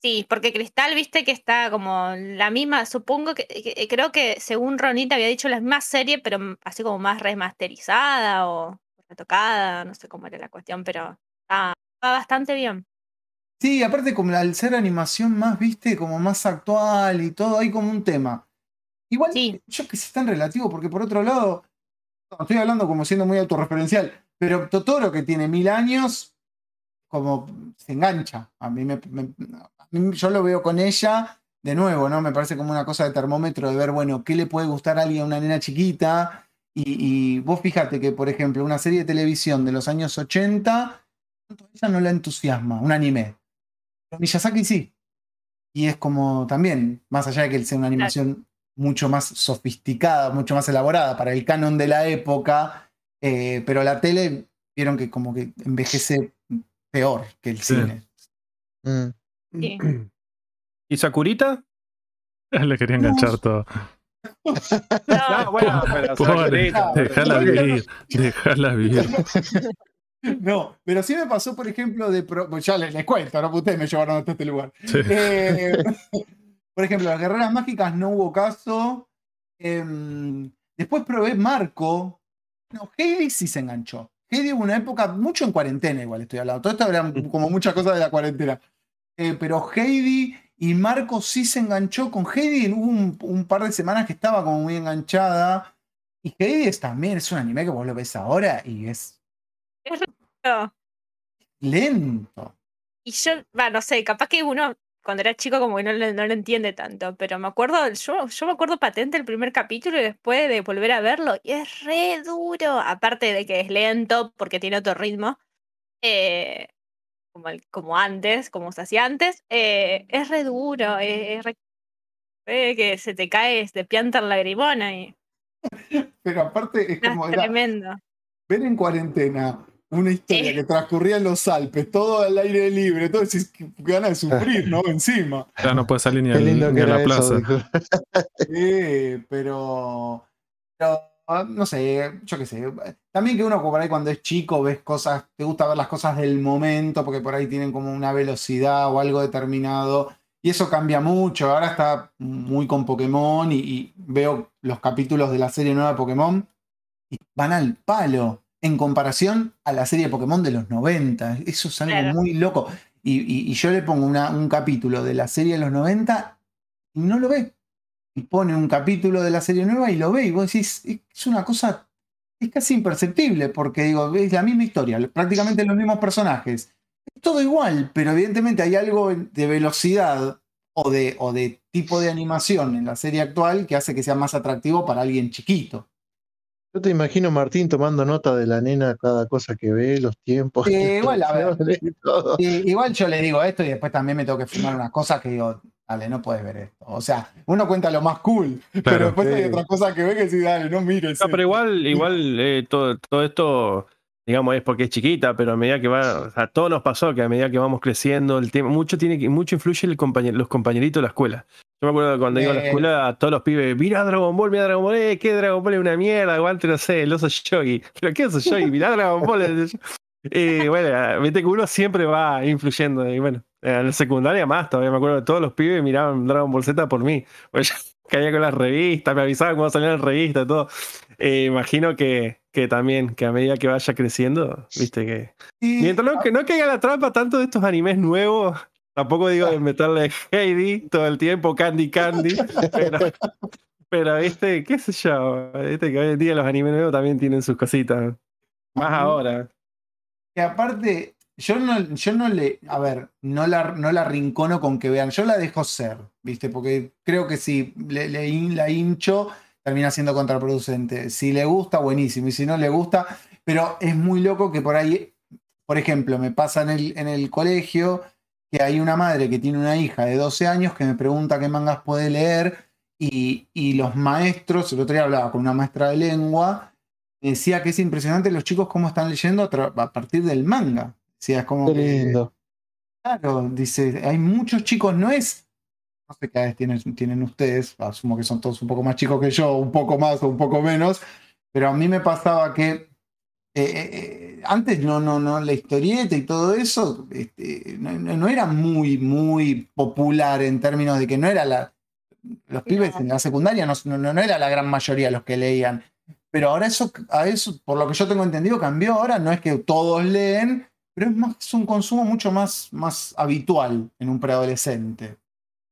Sí, porque Cristal, viste que está como la misma, supongo que, que- creo que según Ronita había dicho la misma serie, pero así como más remasterizada o retocada, no sé cómo era la cuestión, pero está, está bastante bien. Sí, aparte como al ser animación más, viste, como más actual y todo, hay como un tema. Igual, Sí. yo que sé, es tan relativo, porque por otro lado, no, estoy hablando como siendo muy autorreferencial, pero Totoro que tiene mil años, como se engancha. A mí, me, me- yo lo veo con ella, de nuevo, ¿no? Me parece como una cosa de termómetro de ver, bueno, qué le puede gustar a alguien, a una nena chiquita. Y, y vos fíjate que, por ejemplo, una serie de televisión de los años 80, a ella no la entusiasma, un anime. Pero Miyazaki sí. Y es como también, más allá de que sea una animación mucho más sofisticada, mucho más elaborada para el canon de la época, eh, pero la tele vieron que como que envejece peor que el Sí. cine. Mm. Sí. ¿Y Sakurita? le quería enganchar todo. Ah, No, bueno, pero Pobre, déjala vivir, déjala vivir. No, pero sí me pasó, por ejemplo, de. pro- pues ya les, les cuento, ¿no? Ustedes me llevaron hasta este lugar. Sí. Eh, por ejemplo, las guerreras mágicas no hubo caso. Em, después probé Marco. No, Heidi sí se enganchó. Heidi hubo una época, mucho en cuarentena igual estoy hablando. Todo esto era como muchas cosas de la cuarentena. Eh, pero Heidi y Marco sí se enganchó. Con Heidi hubo un, un par de semanas que estaba como muy enganchada. Y Heidi es también, es un anime que vos lo ves ahora y es no. lento. Y yo, va, no sé, capaz que uno cuando era chico como que no, lo- no lo entiende tanto, pero me acuerdo, yo, yo me acuerdo patente el primer capítulo y después de volver a verlo, y es re duro, aparte de que es lento porque tiene otro ritmo, eh, como, el- como antes, como se hacía antes, eh, es re duro, es, es re- eh, que se te cae, se te pianta el lagrimón y Pero aparte es como es era- tremendo. ver en cuarentena una historia Sí. que transcurría en los Alpes, todo al aire libre, todo decís que gana de sufrir, ¿no? Encima. Ya no puede salir ni, al- ni a la era plaza. eso. Sí, pero, pero, no sé, yo qué sé. También que uno por ahí cuando es chico ves cosas, te gusta ver las cosas del momento, porque por ahí tienen como una velocidad o algo determinado. Y eso cambia mucho. Ahora está muy con Pokémon y, y veo los capítulos de la serie nueva de Pokémon y van al palo en comparación a la serie de Pokémon de los 90. Eso es algo Claro. muy loco. Y, y- y yo le pongo una- un capítulo de la serie de los 90 y no lo ve. Y pone un capítulo de la serie nueva y lo ve. Y vos decís, es una cosa, es casi imperceptible, porque digo, es la misma historia, prácticamente los mismos personajes. Es todo igual, pero evidentemente hay algo de velocidad o de, o de tipo de animación en la serie actual que hace que sea más atractivo para alguien chiquito. Yo te imagino Martín tomando nota de la nena cada cosa que ve, los tiempos. Sí, igual, a ver. y igual yo le digo esto y después también me tengo que fumar unas cosas que digo, dale, no puedes ver esto. O sea, uno cuenta lo más cool, pero después hay otras cosas que ve que sí, dale, no mires. No, pero igual, igual eh, todo, todo esto, digamos, es porque es chiquita, pero a medida que va, o sea, todo nos pasó que a medida que vamos creciendo, el tema, mucho tiene que, mucho influye el compañe- los compañeritos de la escuela. Yo me acuerdo que cuando iba a la Eh. escuela, todos los pibes, mira Dragon Ball, mira Dragon Ball, eh, ¿qué Dragon Ball es una mierda? Aguante, no sé, el oso Yogi. ¿Pero qué oso Yogi? Mirá Dragon Ball. Y bueno, viste que uno siempre va influyendo. Y bueno, en la secundaria más todavía me acuerdo que todos los pibes miraban Dragon Ball Z por mí. Pues yo caía con las revistas, me avisaban cuando salían las revistas, todo. Eh, imagino que, que también, que a medida que vaya creciendo, viste que. Y- Mientras no, que no caiga la trampa tanto de estos animes nuevos, tampoco digo de meterle Heidi todo el tiempo, Candy Candy, pero, pero viste, qué sé yo, viste que hoy en día los animes nuevos también tienen sus cositas. Más ahora. que aparte, yo no, yo no le, a ver, no la, no la rincono con que vean, yo la dejo ser, ¿viste? Porque creo que si le, la hincho, termina siendo contraproducente. Si le gusta, buenísimo, y si no le gusta, pero es muy loco que por ahí, por ejemplo, me pasa en el, en el colegio que hay una madre que tiene una hija de 12 años que me pregunta qué mangas puede leer y, y los maestros, el otro día hablaba con una maestra de lengua, decía que es impresionante los chicos cómo están leyendo a, partir del manga. Decía, es como Qué que, lindo. claro, dice, hay muchos chicos, no es, no sé qué edades tienen, tienen ustedes, asumo que son todos un poco más chicos que yo, un poco más o un poco menos, pero a mí me pasaba que eh, eh, eh, antes no, no, no, la historieta y todo eso este, no, no- no era muy, muy popular en términos de que no era la. Los pibes en la secundaria no, no, no era la gran mayoría los que leían. Pero ahora eso, a eso, por lo que yo tengo entendido, cambió. Ahora no es que todos leen, pero es más es un consumo mucho más, más habitual en un preadolescente.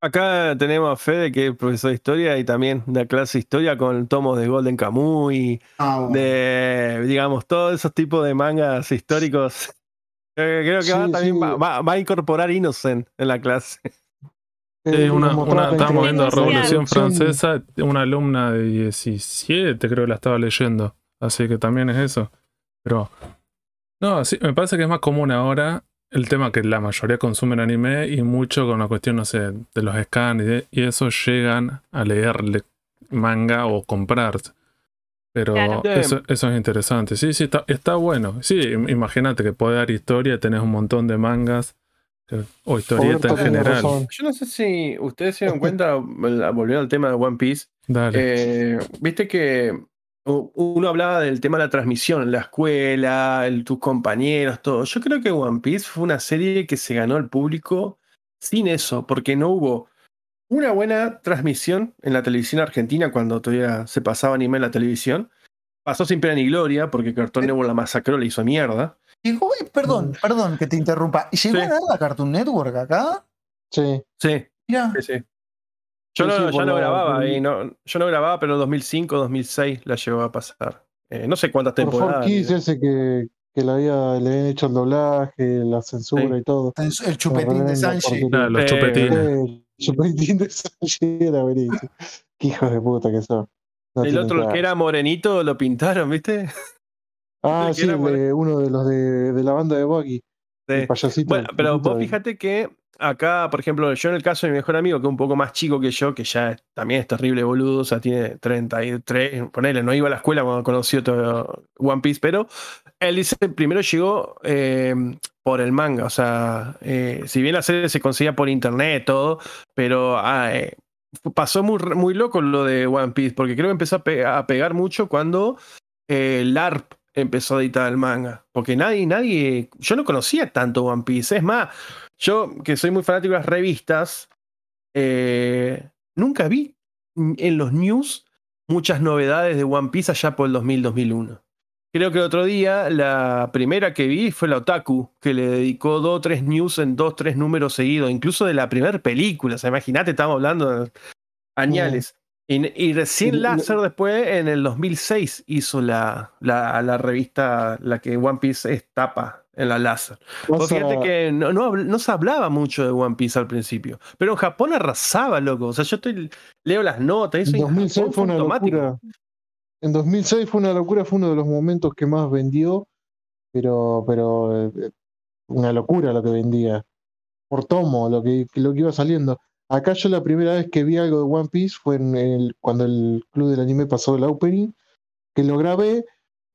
Acá tenemos a Fede, que es profesor de historia y también da clase de historia con tomos de Golden Kamuy y bueno. de, digamos, todos esos tipos de mangas históricos. Eh, Creo que Sí, va, también sí. va, va- va a incorporar Innocent en la clase. Eh, una, una- estábamos viendo Revolución Revolución Revolución- Francesa, una alumna de 17 creo que la estaba leyendo, así que también es eso. Pero, no, sí, me parece que es más común ahora el tema que la mayoría consumen anime y mucho con la cuestión, no sé, de los scans y, de- y eso llegan a leer le- manga o comprar. Pero Claro. eso, eso es interesante. Sí, sí, está, está bueno. Sí, im- imagínate que puede dar historia, tenés un montón de mangas eh, o historieta en general. Yo no sé si ustedes se dieron cuenta, volviendo al tema de One Piece, Dale. eh, viste que uno hablaba del tema de la transmisión, la escuela, el- tus compañeros, todo. Yo creo que One Piece fue una serie que se ganó al público sin eso, porque no hubo una buena transmisión en la televisión argentina cuando todavía se pasaba anime en la televisión. Pasó sin pena ni gloria, porque Cartoon Network la masacró, le hizo mierda. Llegó, eh, perdón, perdón que te interrumpa. ¿Llegó Sí. a dar la Cartoon Network acá? Sí. Sí, Mira. sí, sí. Yo no, sí, por no la- grababa, por- y no, yo no grababa, pero en 2005, 2006 la llegó a pasar. Eh, no sé cuántas Por temporadas. 4Kids ese que, que le, había, le habían hecho el doblaje, la censura Sí. y todo. El chupetín de Sanji. Claro, los Eh, chupetines. El chupetín de Sanji era buenísimo. Qué hijos de puta que son. No el otro, cara. que era morenito, lo pintaron, ¿viste? Ah, sí, de- uno de los de, de la banda de. Sí. El payasito. Bueno, pero vos fíjate que acá, por ejemplo, yo en el caso de mi mejor amigo, que es un poco más chico que yo, que ya también es terrible boludo, o sea, tiene 33, ponele, no iba a la escuela cuando conoció todo One Piece, pero él dice, primero llegó eh, por el manga, o sea, eh, si bien la serie se conseguía por internet, todo, pero ah, eh, pasó muy, muy loco lo de One Piece, porque creo que empezó a, a pegar mucho cuando eh, LARP empezó a editar el manga. Porque nadie, nadie, yo no conocía tanto One Piece. Es más, yo que soy muy fanático de las revistas, eh, nunca vi en los news muchas novedades de One Piece allá por el 2000-2001. Creo que el otro día la primera que vi fue la Otaku, que le dedicó dos o tres news en dos, tres números seguidos, incluso de la primera película. O sea, imagínate, estamos hablando de añales. Y, y recién Láser después, en el 2006, hizo la, la, la revista, la que One Piece es tapa en la Láser. Pasa- fíjate que no, no, no se hablaba mucho de One Piece al principio, pero en Japón arrasaba, loco. O sea, yo estoy, leo las notas, eso En y en 2006 Japón fue una automático. locura. En 2006 fue una locura, fue uno de los momentos que más vendió, pero, pero eh, una locura lo que vendía. Por tomo, lo que, lo que iba saliendo. Acá yo la primera vez que vi algo de One Piece fue en el, cuando el club del anime pasó el opening, que lo grabé,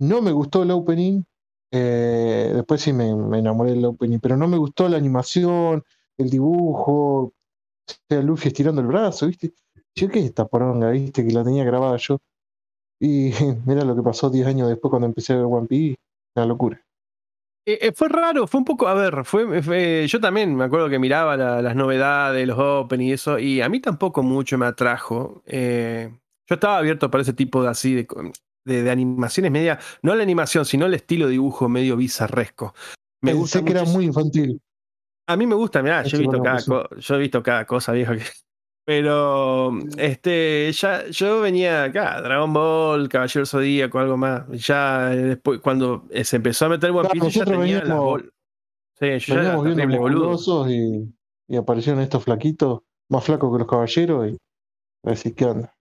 no me gustó el opening, eh, después sí me, enamoré del opening, pero no me gustó la animación, el dibujo, o sea, Luffy estirando el brazo, ¿viste? Yo, ¿qué es esta poronga, viste? Que la tenía grabada yo. Y mira lo que pasó 10 años después cuando empecé a ver One Piece, una locura. Eh, eh, fue raro, fue un poco, a ver, fue, fue- yo también me acuerdo que miraba la- las novedades, los openings y eso, y a mí tampoco mucho me atrajo. Eh, yo estaba abierto para ese tipo de así, de, de, de animaciones media, no la animación, sino el estilo de dibujo medio bizarresco. Me gusta que era muy infantil. A mí me gusta, mirá, yo he visto cada yo he visto cada cosa, viejo. que- Pero este, ya, yo venía acá, Dragon Ball, Caballero Zodíaco, algo más. Ya eh, después, cuando se empezó a meter One Claro, Piece, yo ya tenía las bol- Sí, yo ya terrible, boludo. y, y aparecieron estos flaquitos, más flacos que los caballeros, y a decir qué onda.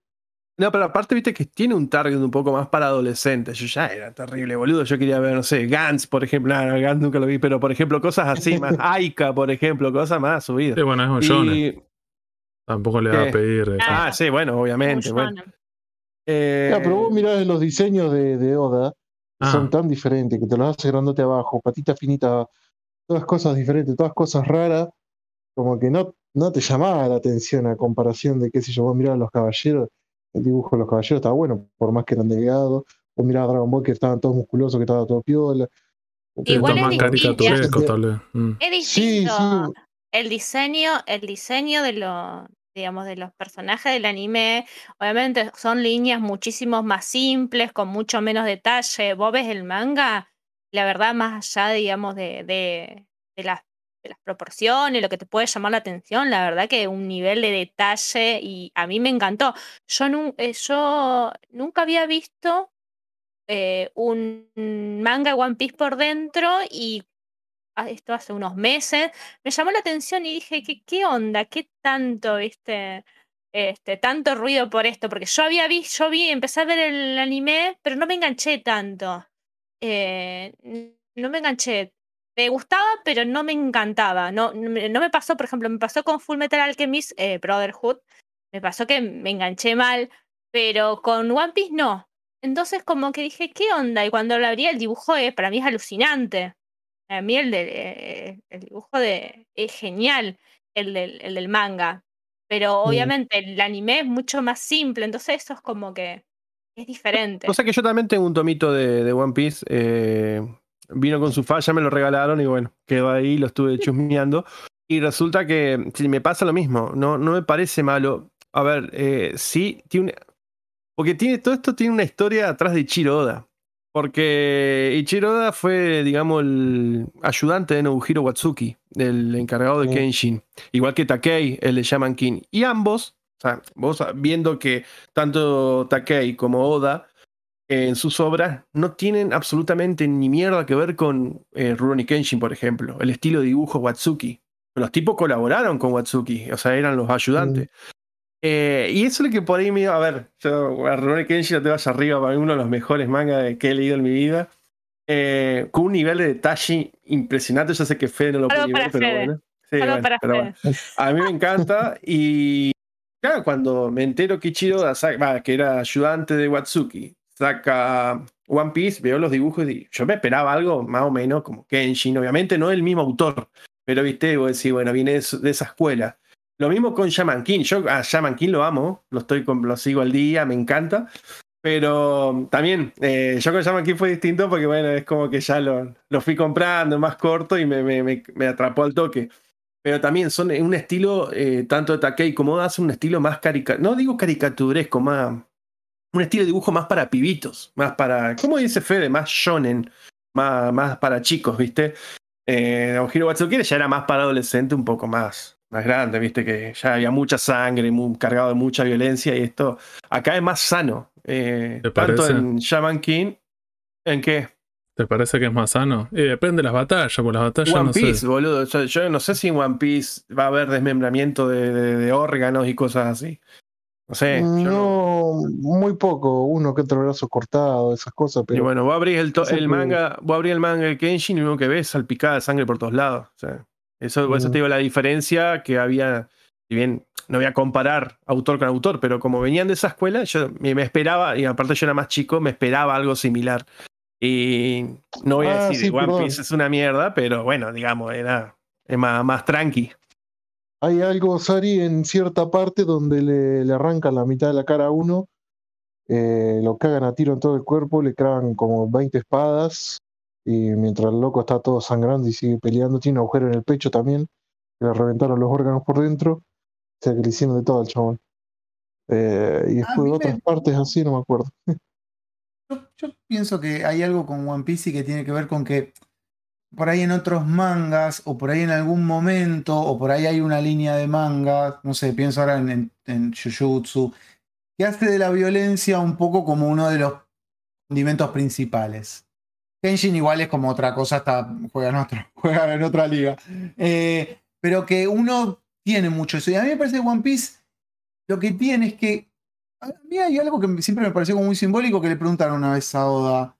No, pero aparte, viste que tiene un target un poco más para adolescentes. Yo ya era terrible, boludo. Yo quería ver, no sé, Gantz, por ejemplo. No, Gantz nunca lo vi, pero por ejemplo, cosas así, más Aika, por ejemplo, cosas más subidas. Sí, bueno, es un. Y- Tampoco le va a pedir. eh, Ah, sí, bueno, obviamente. Bueno. Eh, Ya, pero vos mirás los diseños de, de Oda, Ah. son tan diferentes, que te los hace grandote abajo, patita finita, todas cosas diferentes, todas cosas raras, como que no, no te llamaba la atención a comparación de, qué sé yo, vos mirabas los caballeros, el dibujo de los caballeros estaba bueno, por más que eran delgados, vos mirabas Dragon Ball que estaban todos musculosos, que estaba todo piola. Igual es más distinto. tal vez. Mm. Es Sí, distinto. sí, El diseño, el diseño de los, digamos, de los personajes del anime, obviamente son líneas muchísimo más simples, con mucho menos detalle. Vos ves el manga, la verdad, más allá, digamos, de, de, las, de las proporciones, lo que te puede llamar la atención, la verdad que un nivel de detalle y a mí me encantó. Yo, nun- eh, yo nunca había visto eh, un manga One Piece por dentro y esto hace unos meses, me llamó la atención y dije, ¿qué, qué onda? ¿Qué tanto, viste? Este, tanto ruido por esto, porque yo había visto, yo vi, empecé a ver el anime, pero no me enganché tanto. Eh, no me enganché. Me gustaba, pero no me encantaba. No, no me pasó, por ejemplo, me pasó con Full Metal Alchemist eh, Brotherhood. Me pasó que me enganché mal, pero con One Piece no. Entonces como que dije, ¿qué onda? Y cuando lo abrí el dibujo eh, para mí es alucinante. A mí el, de, eh, el dibujo de, es genial, el del, el del manga. Pero Mm. obviamente el anime es mucho más simple, entonces eso es como que es diferente. Cosa que yo también tengo un tomito de, de One Piece. eh, vino con su falla, me lo regalaron y bueno, quedó ahí, lo estuve chusmeando. Y resulta que si me pasa lo mismo, no, no me parece malo. A ver, eh, sí, tiene una- porque tiene, todo esto tiene una historia atrás de Ichiro Oda. Porque Ichiro Oda fue, digamos, el ayudante de Nobuhiro Watsuki, el encargado de. Kenshin. Igual que Takei, el de Shaman King. Y ambos, o sea, vos viendo que tanto Takei como Oda en sus obras no tienen absolutamente ni mierda que ver con eh, Rurouni Kenshin, por ejemplo. El estilo de dibujo Watsuki. Los tipos colaboraron con Watsuki, o sea, eran los ayudantes. Eh, y eso es lo que por ahí me A ver, yo a Rurouni Kenshin no te vas arriba, para mí uno de los mejores mangas que he leído en mi vida. Eh, con un nivel de detalle impresionante. Yo sé que Fede no lo puede ver, pero bueno. Sí, bueno, para pero bueno. A mí me encanta y claro, cuando me entero que Ichiro, que era ayudante de Watsuki, saca One Piece, veo los dibujos y yo me esperaba algo más o menos como Kenshin, obviamente no el mismo autor, pero viste, vos decís, bueno, viene de esa escuela. Lo mismo con Shaman King, yo a Shaman King lo amo, lo, estoy con- sigo al día, me encanta. Pero también, eh, yo con Shaman King fue distinto porque, bueno, es como que ya lo, lo fui comprando más corto y me, me- me- atrapó al toque pero también son un estilo, eh, tanto de Takei como Oda, hacen un estilo más carica no digo caricaturesco, más un estilo de dibujo más para pibitos, más para, ¿cómo dice Fede? Más shonen, más, más para chicos, ¿viste? Eh, Ojiro ya era más para adolescente, un poco más, más grande, ¿viste? Que ya había mucha sangre, muy, cargado de mucha violencia y esto acá es más sano. eh, ¿Te tanto parece? en Shaman King, ¿en qué? ¿Te parece que es más sano? Y depende de las batallas, porque las batallas One no Piece, sé. boludo. Yo, yo no sé si en One Piece va a haber desmembramiento de, de- de órganos y cosas así. No sé. yo no- no, muy poco, uno que otro brazo cortado, esas cosas, Y pero bueno, vos abrís el, to- Eso el que- manga, vos abrís el manga de Kenshin y lo único que ves es salpicada de sangre por todos lados. O sea, eso, eso te digo la diferencia que había, si bien no voy a comparar autor con autor, pero como venían de esa escuela, yo me, me esperaba, y aparte yo era más chico, me esperaba algo similar. Y no voy a Ah, decir sí, One. Piece es una mierda, pero bueno, digamos, era es más, más tranqui. hay algo, Sari, en cierta parte donde le, le arrancan la mitad de la cara a uno, eh, lo cagan a tiro en todo el cuerpo, le clavan como 20 espadas, y mientras el loco está todo sangrando y sigue peleando, tiene un agujero en el pecho también, que le reventaron los órganos por dentro, o sea que le hicieron de todo al chabón. Eh, y A después me- otras partes así, no me acuerdo. Yo, yo pienso que hay algo con One Piece y que tiene que ver con que por ahí en otros mangas, o por ahí en algún momento, o por ahí hay una línea de manga, no sé, pienso ahora en, en, en Jujutsu, que hace de la violencia un poco como uno de los condimentos principales. Kenshin igual es como otra cosa, hasta juega en, otro, juega en otra liga. Eh, pero que uno tiene mucho eso. Y a mí me parece que One Piece lo que tiene es que a mí hay algo que siempre me pareció como muy simbólico que le preguntaron una vez a Oda.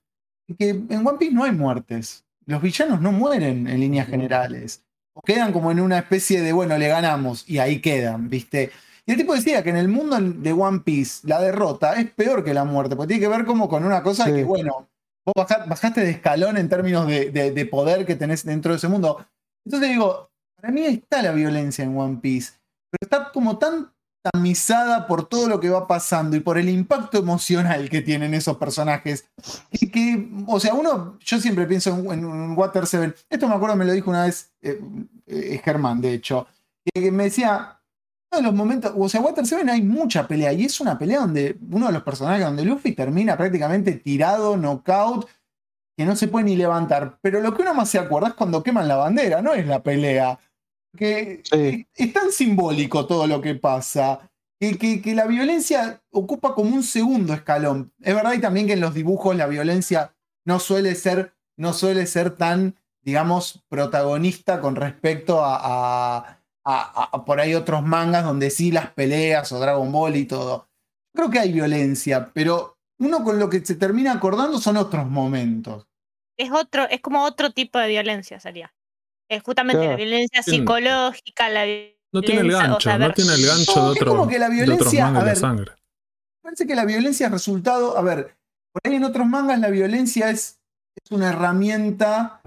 Que en One Piece no hay muertes. Los villanos no mueren en líneas generales. O quedan como en una especie de, bueno, le ganamos y ahí quedan, ¿viste? Y el tipo decía que en el mundo de One Piece la derrota es peor que la muerte, porque tiene que ver como con una cosa Sí. que, bueno, vos baja- bajaste de escalón en términos de, de- de poder que tenés dentro de ese mundo. Entonces digo, para mí está la violencia en One Piece, pero está como tan tamizada por todo lo que va pasando y por el impacto emocional que tienen esos personajes. Que, que, o sea, uno, yo siempre pienso en, Water Seven. Esto me acuerdo, me lo dijo una vez eh, eh, Germán, de hecho, que, me decía, de los momentos, o sea, Water Seven hay mucha pelea y es una pelea donde uno de los personajes, donde Luffy termina prácticamente tirado, knockout, que no se puede ni levantar. Pero lo que uno más se acuerda es cuando queman la bandera, no es la pelea. Que Sí. es tan simbólico todo lo que pasa. Que, que- que la violencia ocupa como un segundo escalón. Es verdad y también que en los dibujos la violencia no suele ser, no suele ser tan, digamos, protagonista con respecto a, a- a- a- por ahí otros mangas donde sí las peleas o Dragon Ball y todo. Creo que hay violencia, pero uno con lo que se termina acordando son otros momentos. Es otro, es como otro tipo de violencia sería. Es justamente la violencia psicológica, la No tiene el violencia, o gancho, sea, no tiene el gancho No, de, es otro, como que la de otros violencia, mangas a de ver, sangre. parece que la violencia es resultado, a ver, por ahí en otros mangas la violencia es, es una herramienta,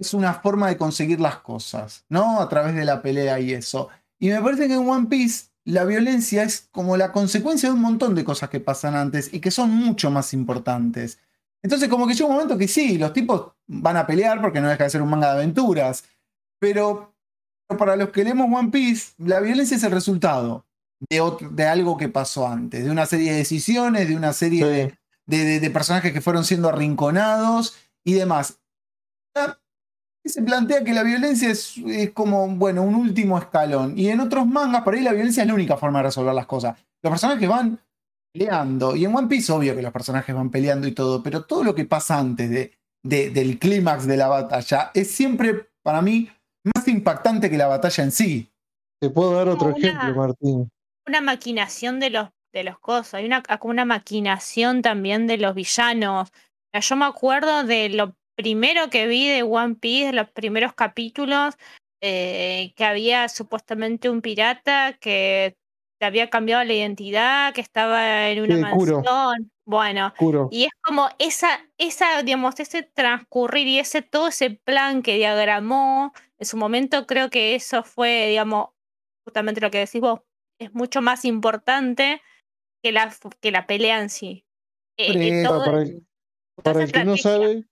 es una forma de conseguir las cosas, ¿no? A través de la pelea y eso. Y me parece que en One Piece la violencia es como la consecuencia de un montón de cosas que pasan antes y que son mucho más importantes. Entonces como que llega un momento que sí, los tipos van a pelear porque no deja de ser un manga de aventuras, pero, pero para los que leemos One Piece, la violencia es el resultado de, otro- de algo que pasó antes, de una serie de decisiones, de una serie de, Sí. de- de- de personajes que fueron siendo arrinconados y demás. Se plantea que la violencia es, es como, bueno, un último escalón. Y en otros mangas, por ahí la violencia es la única forma de resolver las cosas. Los personajes van peleando. Y en One Piece, obvio que los personajes van peleando y todo, pero todo lo que pasa antes de, de- del clímax de la batalla es siempre, para mí, más impactante que la batalla en sí. Te puedo dar otro Una- ejemplo, Martín. una maquinación de los, de los cosas, hay una, como una maquinación también de los villanos. Yo me acuerdo de lo primero que vi de One Piece, los primeros capítulos, eh, que había supuestamente un pirata que había cambiado la identidad, que estaba en una Sí, mansión. Bueno, y es como esa, esa, digamos, ese transcurrir y ese todo ese plan que diagramó en su momento, creo que eso fue, digamos, justamente lo que decís vos, es mucho más importante que la, que la pelea en sí. Eh, eh, Pero todo- para el- Para que no sabe,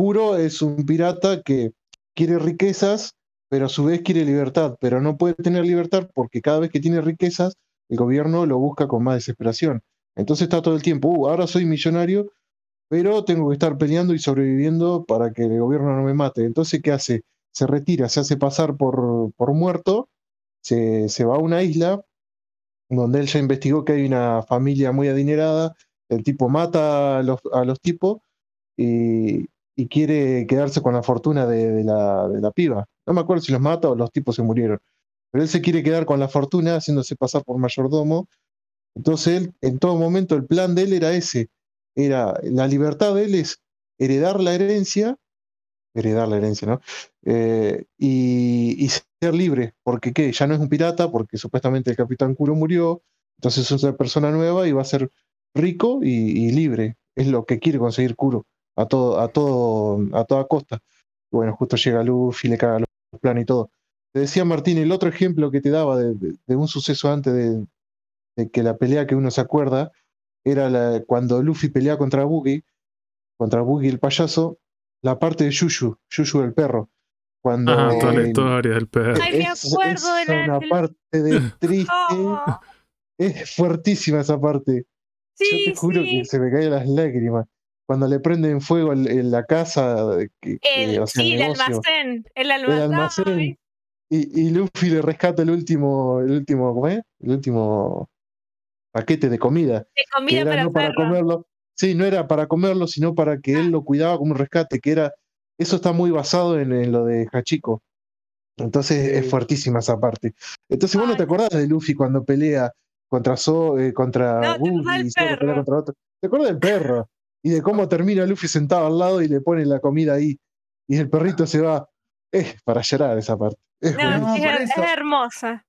Kuro es un pirata que quiere riquezas, pero a su vez quiere libertad, pero no puede tener libertad porque cada vez que tiene riquezas, el gobierno lo busca con más desesperación. Entonces está todo el tiempo, "Uh, ahora soy millonario, pero tengo que estar peleando y sobreviviendo para que el gobierno no me mate. Entonces, ¿qué hace? Se retira, se hace pasar por, por muerto, se, se va a una isla donde él ya investigó que hay una familia muy adinerada, el tipo mata a los, a los tipos y, y quiere quedarse con la fortuna de, la, piba. No me acuerdo si los mata o los tipos se murieron, pero él se quiere quedar con la fortuna haciéndose pasar por mayordomo. Entonces él, en todo momento, el plan de él era ese, era la libertad de él es heredar la herencia, heredar la herencia, ¿no? Eh, y, ser libre, porque ¿qué? Ya no es un pirata, porque supuestamente el capitán Kuro murió, entonces es una persona nueva y va a ser rico y, y libre. Es lo que quiere conseguir Kuro a todo, a todo, a toda costa. Bueno, justo llega Luffy, le caga los planes y todo. Te decía Martín, el otro ejemplo que te daba de, de- de un suceso antes de, de que la pelea que uno se acuerda era la- cuando Luffy pelea contra Buggy, contra Buggy el payaso, la parte de Yushu, Yushu el perro. Cuando Ah, toda la historia del perro. Ay, me es, acuerdo de es la- una parte de triste, Oh, es fuertísima esa parte. Yo te juro sí. que se me caen las lágrimas. Cuando le prenden fuego el- en la casa, que, El, o sea, sí, el almacén. El el almacén. almacén, ay, y, y Luffy le rescata el último, el último, ¿cómo es? El último paquete de comida. de comida era para no para comerlo. Sí, no era para comerlo, sino para que él lo cuidaba como un rescate, que era, eso está muy basado en, en lo de Hachiko. Entonces es fuertísima esa parte. Entonces, vos no te Ay. acordás de Luffy cuando pelea contra So, eh, contra No, te y pelea perro. contra otro. ¿Te acuerdas del perro? Y de cómo termina Luffy sentado al lado y le pone la comida ahí. Y el perrito se va. Es para llorar esa parte. Es No, es, hermosa.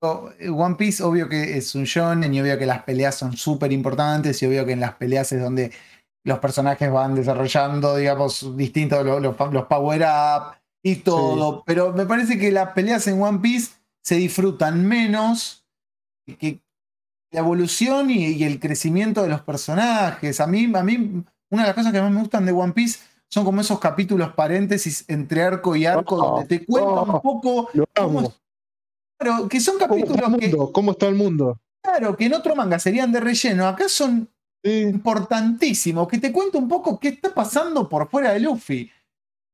Oh, One Piece, obvio que es un shonen y obvio que las peleas son súper importantes y obvio que en las peleas es donde los personajes van desarrollando, digamos, distintos los, los, los power-up y todo. Pero me parece que las peleas en One Piece se disfrutan menos que la evolución y, y el crecimiento de los personajes. A mí, a mí, una de las cosas que más me gustan de One Piece son como esos capítulos paréntesis entre arco y arco Oh, donde te cuentan oh, un poco Lo cómo Claro, que son ¿Cómo está capítulos el que, mundo? ¿Cómo está el mundo? claro, que en otro manga serían de relleno. Acá son Sí, importantísimos. Que te cuento un poco qué está pasando por fuera de Luffy.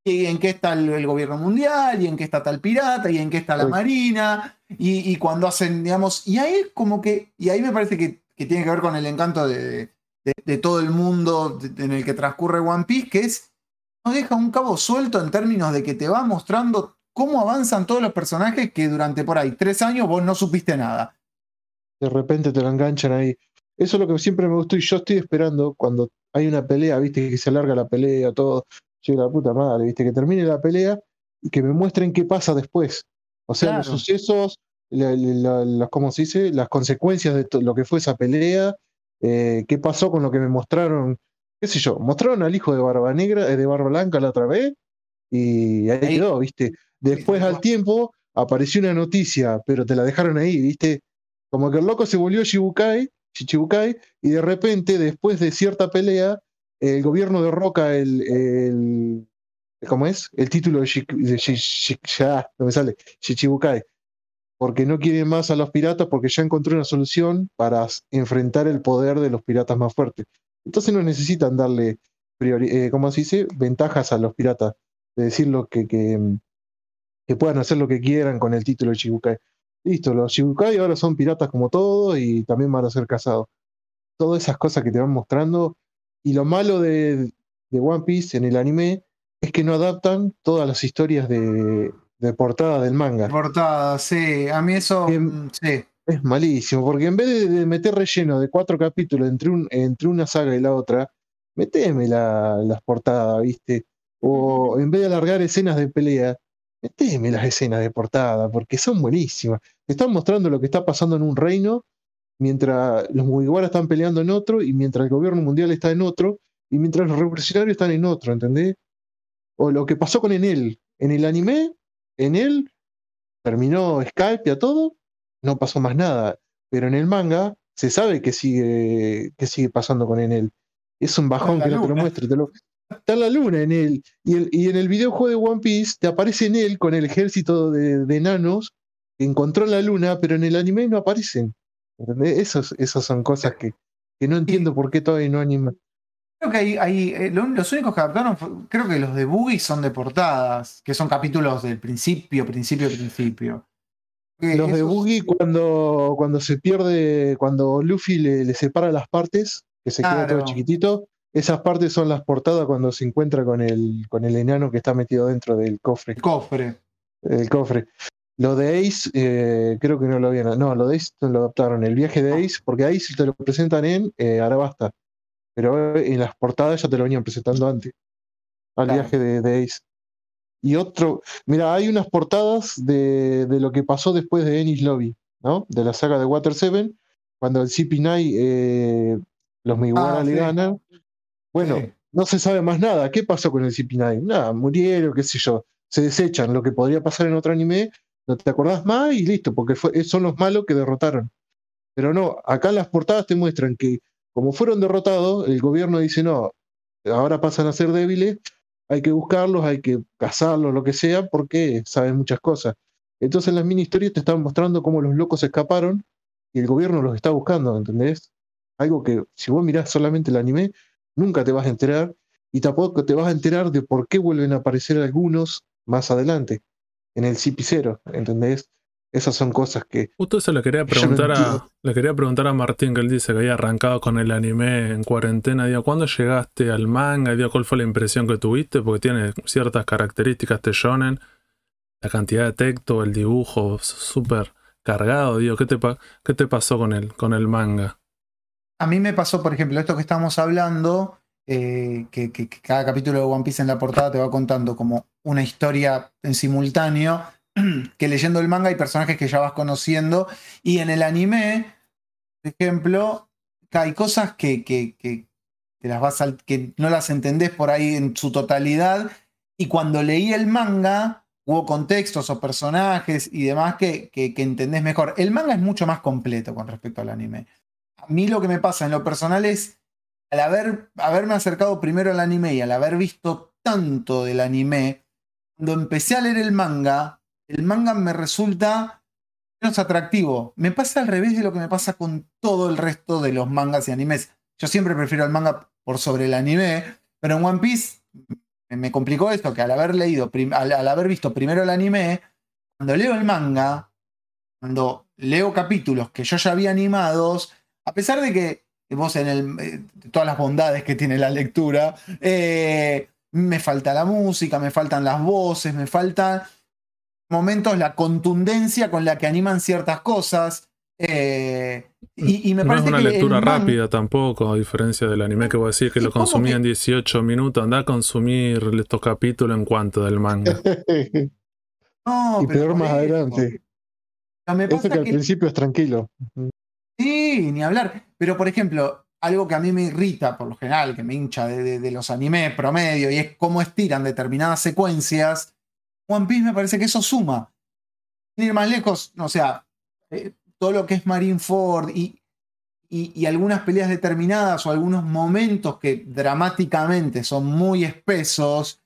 Y en qué está el, el gobierno mundial, y en qué está tal pirata, y en qué está la Sí. marina. Y, cuando hacen, digamos. Y ahí como que. Y ahí me parece que, tiene que ver con el encanto de, todo el mundo en el que transcurre One Piece, que es. No deja un cabo suelto en términos de que te va mostrando cómo avanzan todos los personajes que durante por ahí tres años vos no supiste nada. de repente te lo enganchan ahí. Eso es lo que siempre me gustó y yo estoy esperando cuando hay una pelea, viste, que se alarga la pelea, todo. Llega la puta madre, viste, que termine la pelea y que me muestren qué pasa después. O sea, los sucesos, la- la- la- ¿cómo se dice? Las consecuencias de lo que fue esa pelea, eh, qué pasó con lo que me mostraron, qué sé yo, mostraron al hijo de Barba Negra, eh, de Barba Blanca la otra vez y ahí, Ahí- quedó, viste. Después al tiempo apareció una noticia, pero te la dejaron ahí, viste. Como que el loco se volvió Shibukai, Shichibukai, y de repente, después de cierta pelea, el gobierno derroca el, el ¿cómo es? El título de, Shi- de Shi- Shi- ya, Shichibukai, porque no quieren más a los piratas porque ya encontró una solución para enfrentar el poder de los piratas más fuertes. Entonces no necesitan darle, eh, ¿cómo se? Ventajas a los piratas, de decir lo que, que, que puedan hacer lo que quieran con el título de Shichibukai. Listo, los Shibukai ahora son piratas como todos y también van a ser casados. Todas esas cosas que te van mostrando. Y lo malo de, de One Piece en el anime es que no adaptan todas las historias de, de portada del manga. Portada, sí. A mí eso. Mm, sí. Es malísimo, porque en vez de, de meter relleno de cuatro capítulos entre, un, entre una saga y la otra, meteme la- las portadas, ¿viste? O en vez de alargar escenas de pelea, meteme las escenas de portada, porque son buenísimas. Te están mostrando lo que está pasando en un reino, mientras los Mugiwara están peleando en otro, y mientras el gobierno mundial está en otro, y mientras los revolucionarios están en otro, ¿entendés? O lo que pasó con Enel. En el anime, Enel terminó Skype y a todo, no pasó más nada. Pero en el manga se sabe que sigue, que sigue pasando con Enel. Es un bajón que no te lo muestre. Te lo, está la luna en él. Y, el, y en el videojuego de One Piece te aparece en él con el ejército de, de enanos que encontró la luna, pero en el anime no aparecen. ¿Entendés? Esos, esas son cosas que, que no entiendo por qué todavía no anima. Creo que hay, hay eh, lo- los únicos que adaptaron, fue- creo que los de Boogie son de portadas, que son capítulos del principio, principio, principio. Que Los de esos- Boogie cuando, cuando se pierde, cuando Luffy le, le separa las partes, que se queda todo chiquitito, esas partes son las portadas cuando se encuentra con el, con el enano que está metido dentro del cofre. El cofre. El cofre. Lo de Ace, eh, creo que no lo habían. No, lo de Ace lo adaptaron. El viaje de Ace, porque Ace te lo presentan en eh, Arabasta. Pero en las portadas ya te lo venían presentando antes. Al Claro. viaje de, de Ace. Y otro. Mira, hay unas portadas de, de lo que pasó después de Ennis Lobby, ¿no? De la saga de Water 7, cuando el CP9, eh, los Miwara Ah, le sí. ganan. Bueno, Sí. no se sabe más nada. ¿Qué pasó con el CP9? Nada, murieron, qué sé yo. Se desechan. Lo que podría pasar en otro anime, no te acordás más y listo, porque fue, son los malos que derrotaron. Pero no, acá las portadas te muestran que como fueron derrotados, el gobierno dice, no, ahora pasan a ser débiles, hay que buscarlos, hay que cazarlos, lo que sea, porque saben muchas cosas. Entonces las mini historias te están mostrando cómo los locos escaparon y el gobierno los está buscando, ¿entendés? Algo que si vos mirás solamente el anime, nunca te vas a enterar y tampoco te vas a enterar de por qué vuelven a aparecer algunos más adelante en el CP0, ¿entendés? Esas son cosas que Justo eso le quería Yo no preguntar a, entiendo. le quería preguntar a Martín, que él dice que había arrancado con el anime en cuarentena. Digo, ¿cuándo llegaste al manga? Digo, ¿cuál fue la impresión que tuviste? Porque tiene ciertas características este shonen. La cantidad de texto, el dibujo, súper cargado. Digo, ¿qué te, pa- qué te pasó con el, con el manga? A mí me pasó, por ejemplo, esto que estamos hablando, eh, que, que- que cada capítulo de One Piece en la portada te va contando como una historia en simultáneo, que leyendo el manga hay personajes que ya vas conociendo, y en el anime, por ejemplo, hay cosas que, que, que- las vas que no las entendés por ahí en su totalidad, y cuando leí el manga, hubo contextos o personajes y demás que, que, que entendés mejor. El manga es mucho más completo con respecto al anime. A mí lo que me pasa en lo personal es, al haber, haberme acercado primero al anime y al haber visto tanto del anime, cuando empecé a leer el manga, el manga me resulta menos atractivo. Me pasa al revés de lo que me pasa con todo el resto de los mangas y animes. Yo siempre prefiero el manga por sobre el anime, pero en One Piece me- complicó esto, que al haber leído, al haber visto primero el anime, cuando leo el manga, cuando leo capítulos que yo ya había animados, a pesar de que vos en el, eh, todas las bondades que tiene la lectura, eh, me falta la música, me faltan las voces, me faltan momentos la contundencia con la que animan ciertas cosas. eh, y, y me no es parece una que lectura man- rápida tampoco, a diferencia del anime que vos decís que lo ¿cómo consumía que? en 18 minutos. Anda a consumir estos capítulos en cuanto del manga. No, y pero peor más eso. adelante. Pero me que al que- principio es tranquilo. Sí, ni hablar. Pero, por ejemplo, algo que a mí me irrita por lo general, que me hincha de, de- de los animes promedio, y es cómo estiran determinadas secuencias. One Piece me parece que eso suma. Sin ir más lejos, o sea, eh, todo lo que es Marineford y, y, y algunas peleas determinadas o algunos momentos que dramáticamente son muy espesos,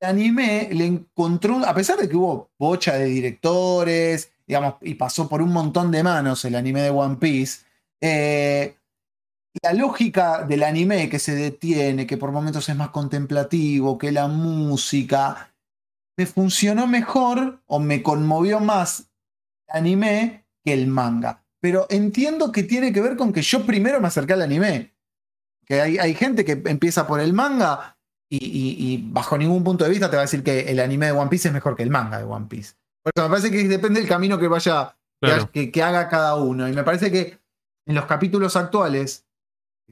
el anime le encontró, a pesar de que hubo bocha de directores, digamos, y pasó por un montón de manos el anime de One Piece, eh, la lógica del anime que se detiene, que por momentos es más contemplativo, que la música, me funcionó mejor o me conmovió más el anime que el manga. Pero entiendo que tiene que ver con que yo primero me acerqué al anime. Que hay, hay gente que empieza por el manga y, y- y bajo ningún punto de vista te va a decir que el anime de One Piece es mejor que el manga de One Piece. Por eso me parece que depende del camino que vaya, Claro. que, que haga cada uno. Y me parece que en los capítulos actuales,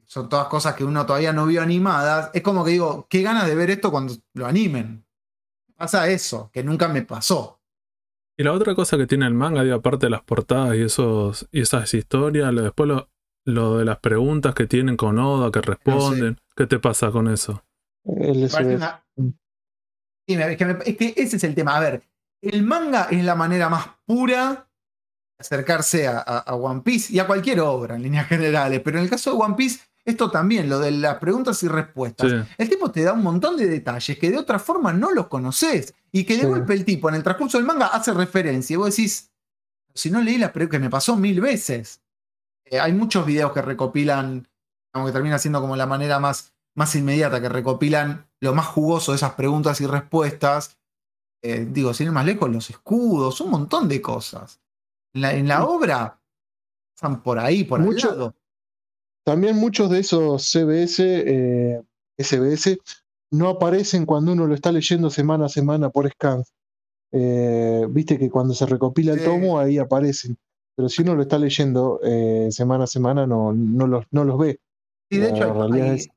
son todas cosas que uno todavía no vio animadas, es como que digo, qué ganas de ver esto cuando lo animen. Pasa eso, que nunca me pasó. Y la otra cosa que tiene el manga, digo, aparte de las portadas y esos y esas historias, lo- después lo, lo de las preguntas que tienen con Oda, que responden. ¿Qué te pasa con eso? El Me parece SBS. una- Sí, me- es, que me- es que ese es el tema. A ver, el manga es la manera más pura de acercarse a, a- a One Piece y a cualquier obra en líneas generales. Pero en el caso de One Piece, esto también, lo de las preguntas y respuestas. Sí. El tipo te da un montón de detalles que de otra forma no los conoces. Y que de Sí. golpe el tipo en el transcurso del manga hace referencia. Y vos decís, si no leí las preguntas, que me pasó mil veces. Eh, hay muchos videos que recopilan, aunque termina siendo como la manera más, más inmediata, que recopilan lo más jugoso de esas preguntas y respuestas. Eh, digo, sin ir más lejos, los escudos, un montón de cosas. En la, en la obra pasan por ahí, por Mucho- al lado. También muchos de esos CBS, eh, SBS, no aparecen cuando uno lo está leyendo semana a semana por scan. Eh, Viste que cuando se recopila el Sí. tomo, ahí aparecen. Pero si uno lo está leyendo eh, semana a semana, no, no, los, no los ve. Y de La hecho, hay- es-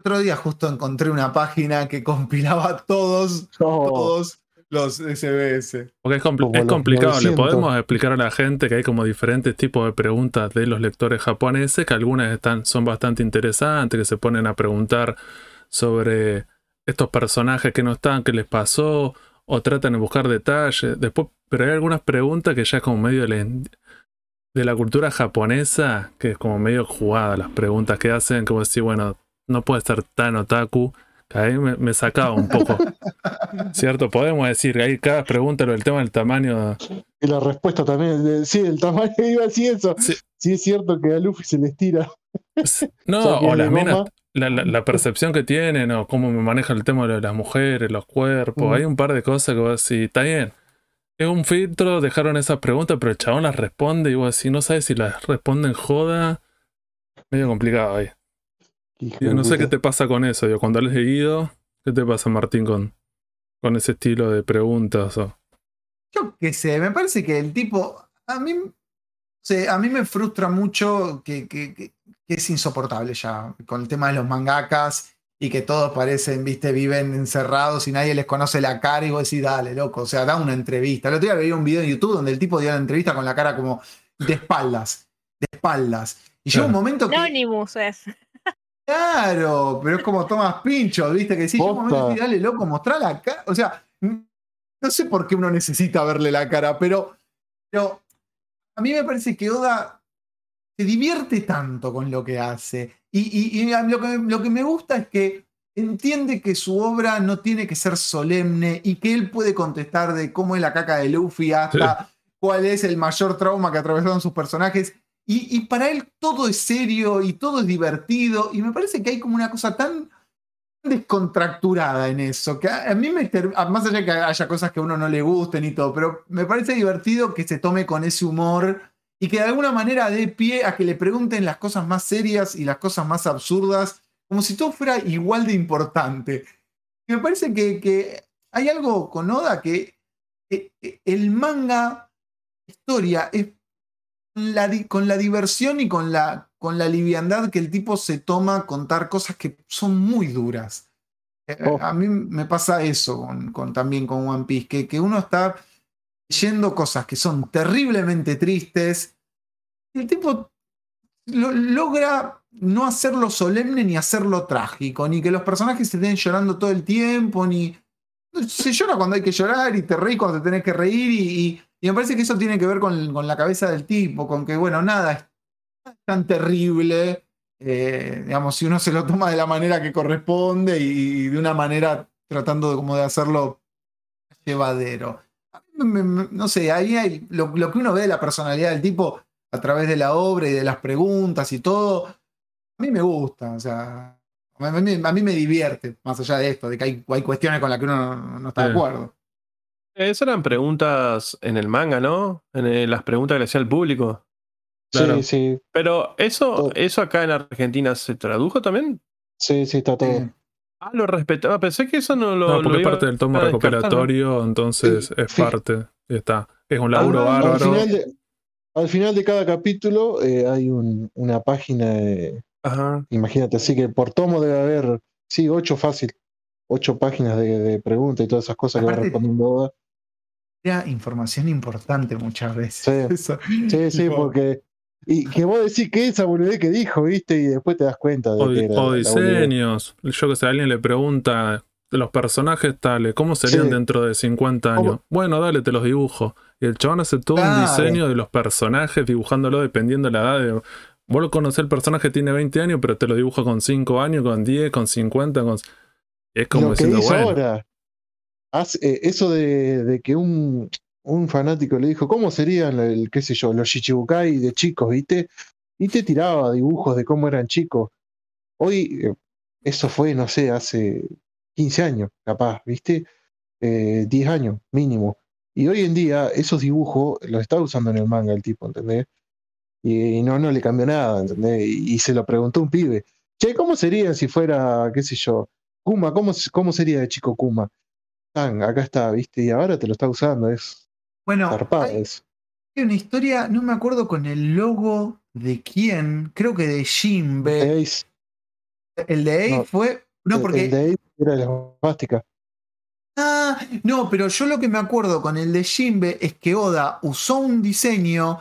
otro día justo encontré una página que compilaba todos, todos los SBS. Porque es, complicado. Le 900. podemos explicar a la gente que hay como diferentes tipos de preguntas de los lectores japoneses, que algunas están, son bastante interesantes, que se ponen a preguntar sobre estos personajes que no están, qué les pasó, o tratan de buscar detalles. Después, pero hay algunas preguntas que ya es como medio de la, de la cultura japonesa, que es como medio jugada las preguntas que hacen, como decir, bueno, no puede ser tan otaku. Que Ahí me, me sacaba un poco. ¿Cierto? Podemos decir, ahí cada pregunta, lo del tema del tamaño. y la respuesta también, de- sí, el tamaño iba así eso. Sí. Sí. es cierto que a Luffy se les tira. No, O sea, que o de las minas, goma- la, la- la percepción que tienen, o cómo me maneja el tema de las mujeres, los cuerpos. Mm. Hay un par de cosas que vos decís, está bien. Es un filtro, dejaron esas preguntas, pero el chabón las responde y vos decís, no sabes si las responden joda. Medio complicado ahí. De no sé qué te pasa con eso. Digo, cuando has leído, ¿qué te pasa, Martín, con, con ese estilo de preguntas? O... Yo qué sé, me parece que el tipo. A mí. sé, a mí me frustra mucho que, que- es insoportable ya con el tema de los mangakas y que todos parecen, viste, viven encerrados y nadie les conoce la cara y vos decís, dale, loco, o sea, da una entrevista. El otro día veía un video en YouTube donde el tipo dio la entrevista con la cara como de espaldas, de espaldas. Y llega un momento que. Anonymous es. Claro, pero es como Thomas Pincho, ¿viste? Que sí, llega un momento dale, loco, mostrá la cara. O sea, no sé por qué uno necesita verle la cara, pero, pero a mí me parece que Oda se divierte tanto con lo que hace. Y, lo, que, lo que me gusta es que entiende que su obra no tiene que ser solemne y que él puede contestar de cómo es la caca de Luffy hasta cuál es el mayor trauma que atravesaron sus personajes. Y, para él todo es serio y todo es divertido. Y me parece que hay como una cosa tan descontracturada en eso, que a, mí me, más allá de que haya cosas que a uno no le gusten y todo, pero me parece divertido que se tome con ese humor y que de alguna manera dé pie a que le pregunten las cosas más serias y las cosas más absurdas, como si todo fuera igual de importante. Y me parece que, que hay algo con Oda que eh, eh, el manga historia es la con la diversión y con la, con la liviandad que el tipo se toma contar cosas que son muy duras. Eh, Oh. A mí me pasa eso con, con- también con One Piece, que, que uno está leyendo cosas que son terriblemente tristes. Y el tipo lo- logra no hacerlo solemne ni hacerlo trágico, ni que los personajes estén llorando todo el tiempo, ni. Se llora cuando hay que llorar y te reís cuando te tenés que reír, y, y- y me parece que eso tiene que ver con, con la cabeza del tipo, con que, bueno, nada es tan terrible, eh, digamos, si uno se lo toma de la manera que corresponde y, de una manera tratando de, como de hacerlo llevadero. Me- me- no sé, ahí hay lo, lo que uno ve de la personalidad del tipo a través de la obra y de las preguntas y todo, a mí me gusta, o sea, a mí, a mí me divierte, más allá de esto, de que hay, hay cuestiones con las que uno no, no está de acuerdo. Esas eran preguntas en el manga, ¿no? En el- las preguntas que le hacía el público. Claro. Sí, sí, Pero eso, Todo. eso acá en Argentina se tradujo también. sí, sí, está todo. Eh, Ah, lo respetaba. Pensé que eso no lo. No, lo porque es parte del tomo recopilatorio, entonces Sí, es sí. parte. Y está. Es un laburo Ah, Al bárbaro. final de, al final de cada capítulo eh, hay un- una página, de- Ajá. imagínate, así que por tomo debe haber, sí, ocho fácil. ocho páginas de, de preguntas y todas esas cosas que va respondiendo información importante muchas veces. Sí. Sí, porque. Y que vos decís que esa boludez que dijo, ¿viste? Y después te das cuenta de O, que era o diseños. Yo que sé, alguien le pregunta de los personajes tales, ¿cómo serían Sí. dentro de 50 años? ¿Cómo? Bueno, dale, te los dibujo. Y el chabón hace todo un diseño de los personajes, dibujándolo dependiendo de la edad. De, vos lo conocés, el personaje tiene 20 años, pero te lo dibuja con 5 años, con 10, con 50. Con... Es como lo que diciendo, hizo bueno, ahora. Eh, eso de, de que un, un fanático le dijo, ¿cómo serían el, qué sé yo, los Shichibukai de chicos, viste? Y te tiraba dibujos de cómo eran chicos. Hoy, eh, eso fue, no sé, hace 15 años, capaz, viste? Eh, 10 años, mínimo. Y hoy en día, esos dibujos los está usando en el manga el tipo, ¿entendés? Y no, no le cambió nada, ¿entendés? Y, y se lo preguntó un pibe. Che, ¿cómo sería si fuera, qué sé yo, Kuma? ¿Cómo, cómo sería de chico Kuma? Acá está, ¿viste? Y ahora te lo está usando, es Bueno, zarpado hay, eso. hay una historia, no me acuerdo con el logo de quién, creo que de Jimbe. El de Ace no, fue. No, el- porque el de Ace era de la plástica. Ah, no, pero yo lo que me acuerdo con el de Jimbe es que Oda usó un diseño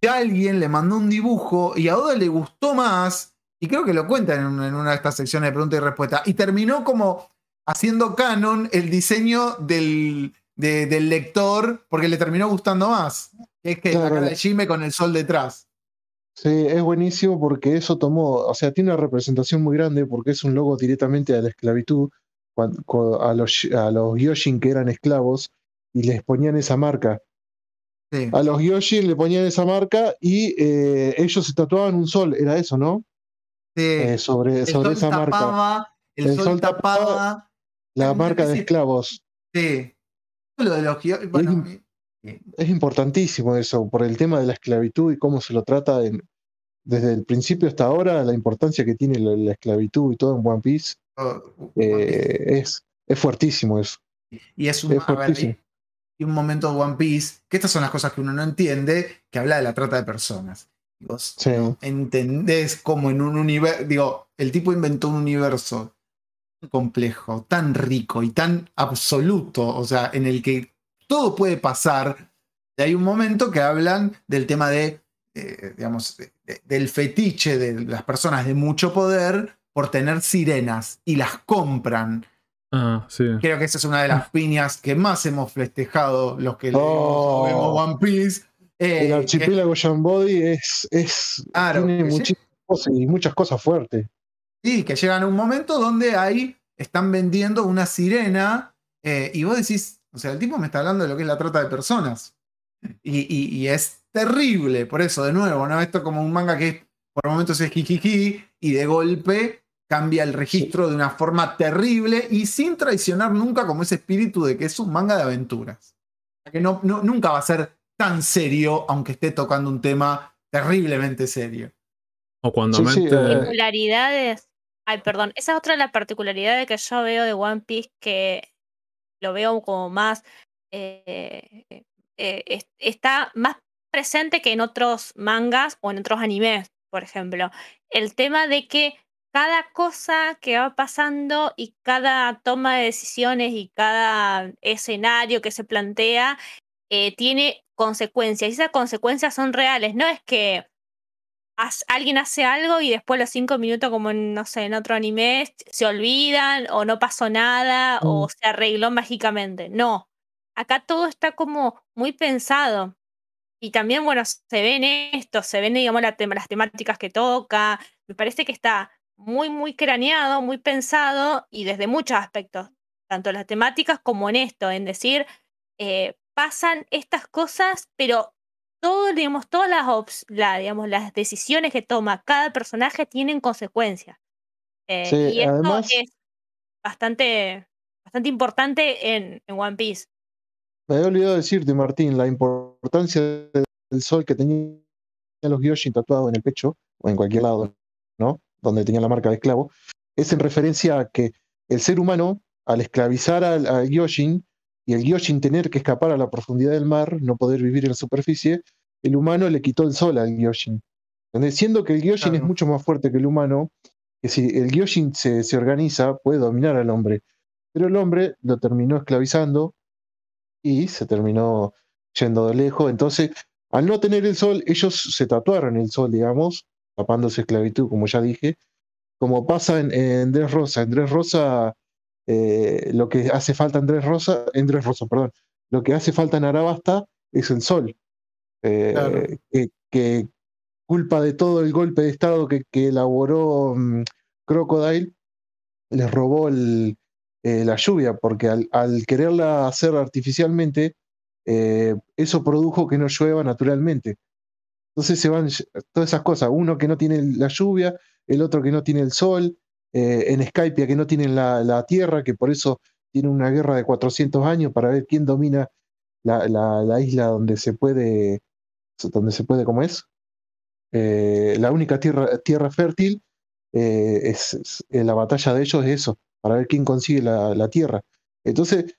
y alguien le mandó un dibujo y a Oda le gustó más, y creo que lo cuentan en una de estas secciones de preguntas y respuestas, y terminó como haciendo canon el diseño del, de- del lector porque le terminó gustando más. Es que la Claro, cara la- de Jimbe con el sol detrás. Sí, es buenísimo porque eso tomó, o sea, tiene una representación muy grande porque es un logo directamente a la esclavitud, a los, a los Gyoshin que eran esclavos y les ponían esa marca. Sí. A los Gyoshin le ponían esa marca y eh, ellos se tatuaban un sol, era eso, ¿no? Sí. Eh, sobre el sobre sol esa marca. tapaba, el, El sol, sol tapaba- tapaba. La marca de esclavos. Sí. Lo de los bueno, im- Es importantísimo eso, por el tema de la esclavitud y cómo se lo trata en- desde el principio hasta ahora, la importancia que tiene la, la esclavitud y todo en One Piece, oh, One Piece. eh, es, es fuertísimo eso. Y es un, Es ver, hay un momento de One Piece, que estas son las cosas que uno no entiende, que habla de la trata de personas. Y Vos Sí. entendés cómo en un universo, digo, el tipo inventó un universo complejo, tan rico y tan absoluto, o sea, en el que todo puede pasar. Y hay un momento que hablan del tema de, eh, digamos, de- de- del fetiche de las personas de mucho poder por tener sirenas y las compran. ah, sí. Creo que esa es una de las piñas que más hemos festejado los que leemos Oh. vemos One Piece. Eh, el archipiélago Jambody es, es Claro, tiene muchísimas cosas y muchas cosas fuertes. Sí, que llegan a un momento donde ahí están vendiendo una sirena eh, y vos decís, o sea, el tipo me está hablando de lo que es la trata de personas. Y, y- y es terrible, por eso, de nuevo, ¿no? Esto como un manga que por momentos es jijiji y de golpe cambia el registro de una forma terrible y sin traicionar nunca como ese espíritu de que es un manga de aventuras. O sea, Que no, no- nunca va a ser tan serio, aunque esté tocando un tema terriblemente serio. O cuando Sí, sí, mete. eh, particularidades. Ay, perdón. Esa es otra de las particularidades que yo veo de One Piece que lo veo como más. eh, eh, es- está más presente que en otros mangas o en otros animes, por ejemplo. El tema de que cada cosa que va pasando y cada toma de decisiones y cada escenario que se plantea eh, tiene consecuencias. Y esas consecuencias son reales. No es que alguien hace algo y después los cinco minutos, como en, no sé, en otro anime, se olvidan o no pasó nada o Mm. se arregló mágicamente. No. Acá todo está como muy pensado. Y también, bueno, se ven esto, se ven, digamos, la las temáticas que toca. Me parece que está muy, muy craneado, muy pensado y desde muchos aspectos, tanto en las temáticas como en esto, en decir, eh, pasan estas cosas, pero todo, digamos, todas las, ops- la- digamos, las decisiones que toma cada personaje tienen consecuencias. Eh, Sí, y esto además- es bastante, bastante importante en, en One Piece. Me había olvidado decirte, Martín, la importancia del sol que tenían los Gyoshin tatuados en el pecho, o en cualquier lado, ¿no? Donde tenían la marca de esclavo, es en referencia a que el ser humano, al esclavizar al, al Gyoshin, y el Gyoshin tener que escapar a la profundidad del mar, no poder vivir en la superficie, el humano le quitó el sol al Gyoshin. ¿Entendés? Siendo que el Gyoshin es Claro. mucho más fuerte que el humano, que si el Gyoshin se, se organiza, puede dominar al hombre. Pero el hombre lo terminó esclavizando y se terminó yendo de lejos. Entonces, al no tener el sol, ellos se tatuaron el sol, digamos, tapándose esclavitud, como ya dije, como pasa en, en Dres Rosa. En Dres Rosa, eh, lo que hace falta en Dres Rosa, en Dres Rosa, perdón, lo que hace falta en Arabasta es el sol. Eh, Claro. que, que culpa de todo el golpe de Estado que, que elaboró mm, Crocodile, les robó el, eh, la lluvia, porque al, al quererla hacer artificialmente, eh, eso produjo que no llueva naturalmente. Entonces se van todas esas cosas, uno que no tiene la lluvia, el otro que no tiene el sol, eh, en Skypia que no tienen la, la tierra, que por eso tiene una guerra de 400 años para ver quién domina la, la- la isla donde se puede, donde se puede, ¿cómo es? Eh, la única tierra, tierra fértil eh, es, la batalla de ellos es eso, para ver quién consigue la, la tierra. Entonces,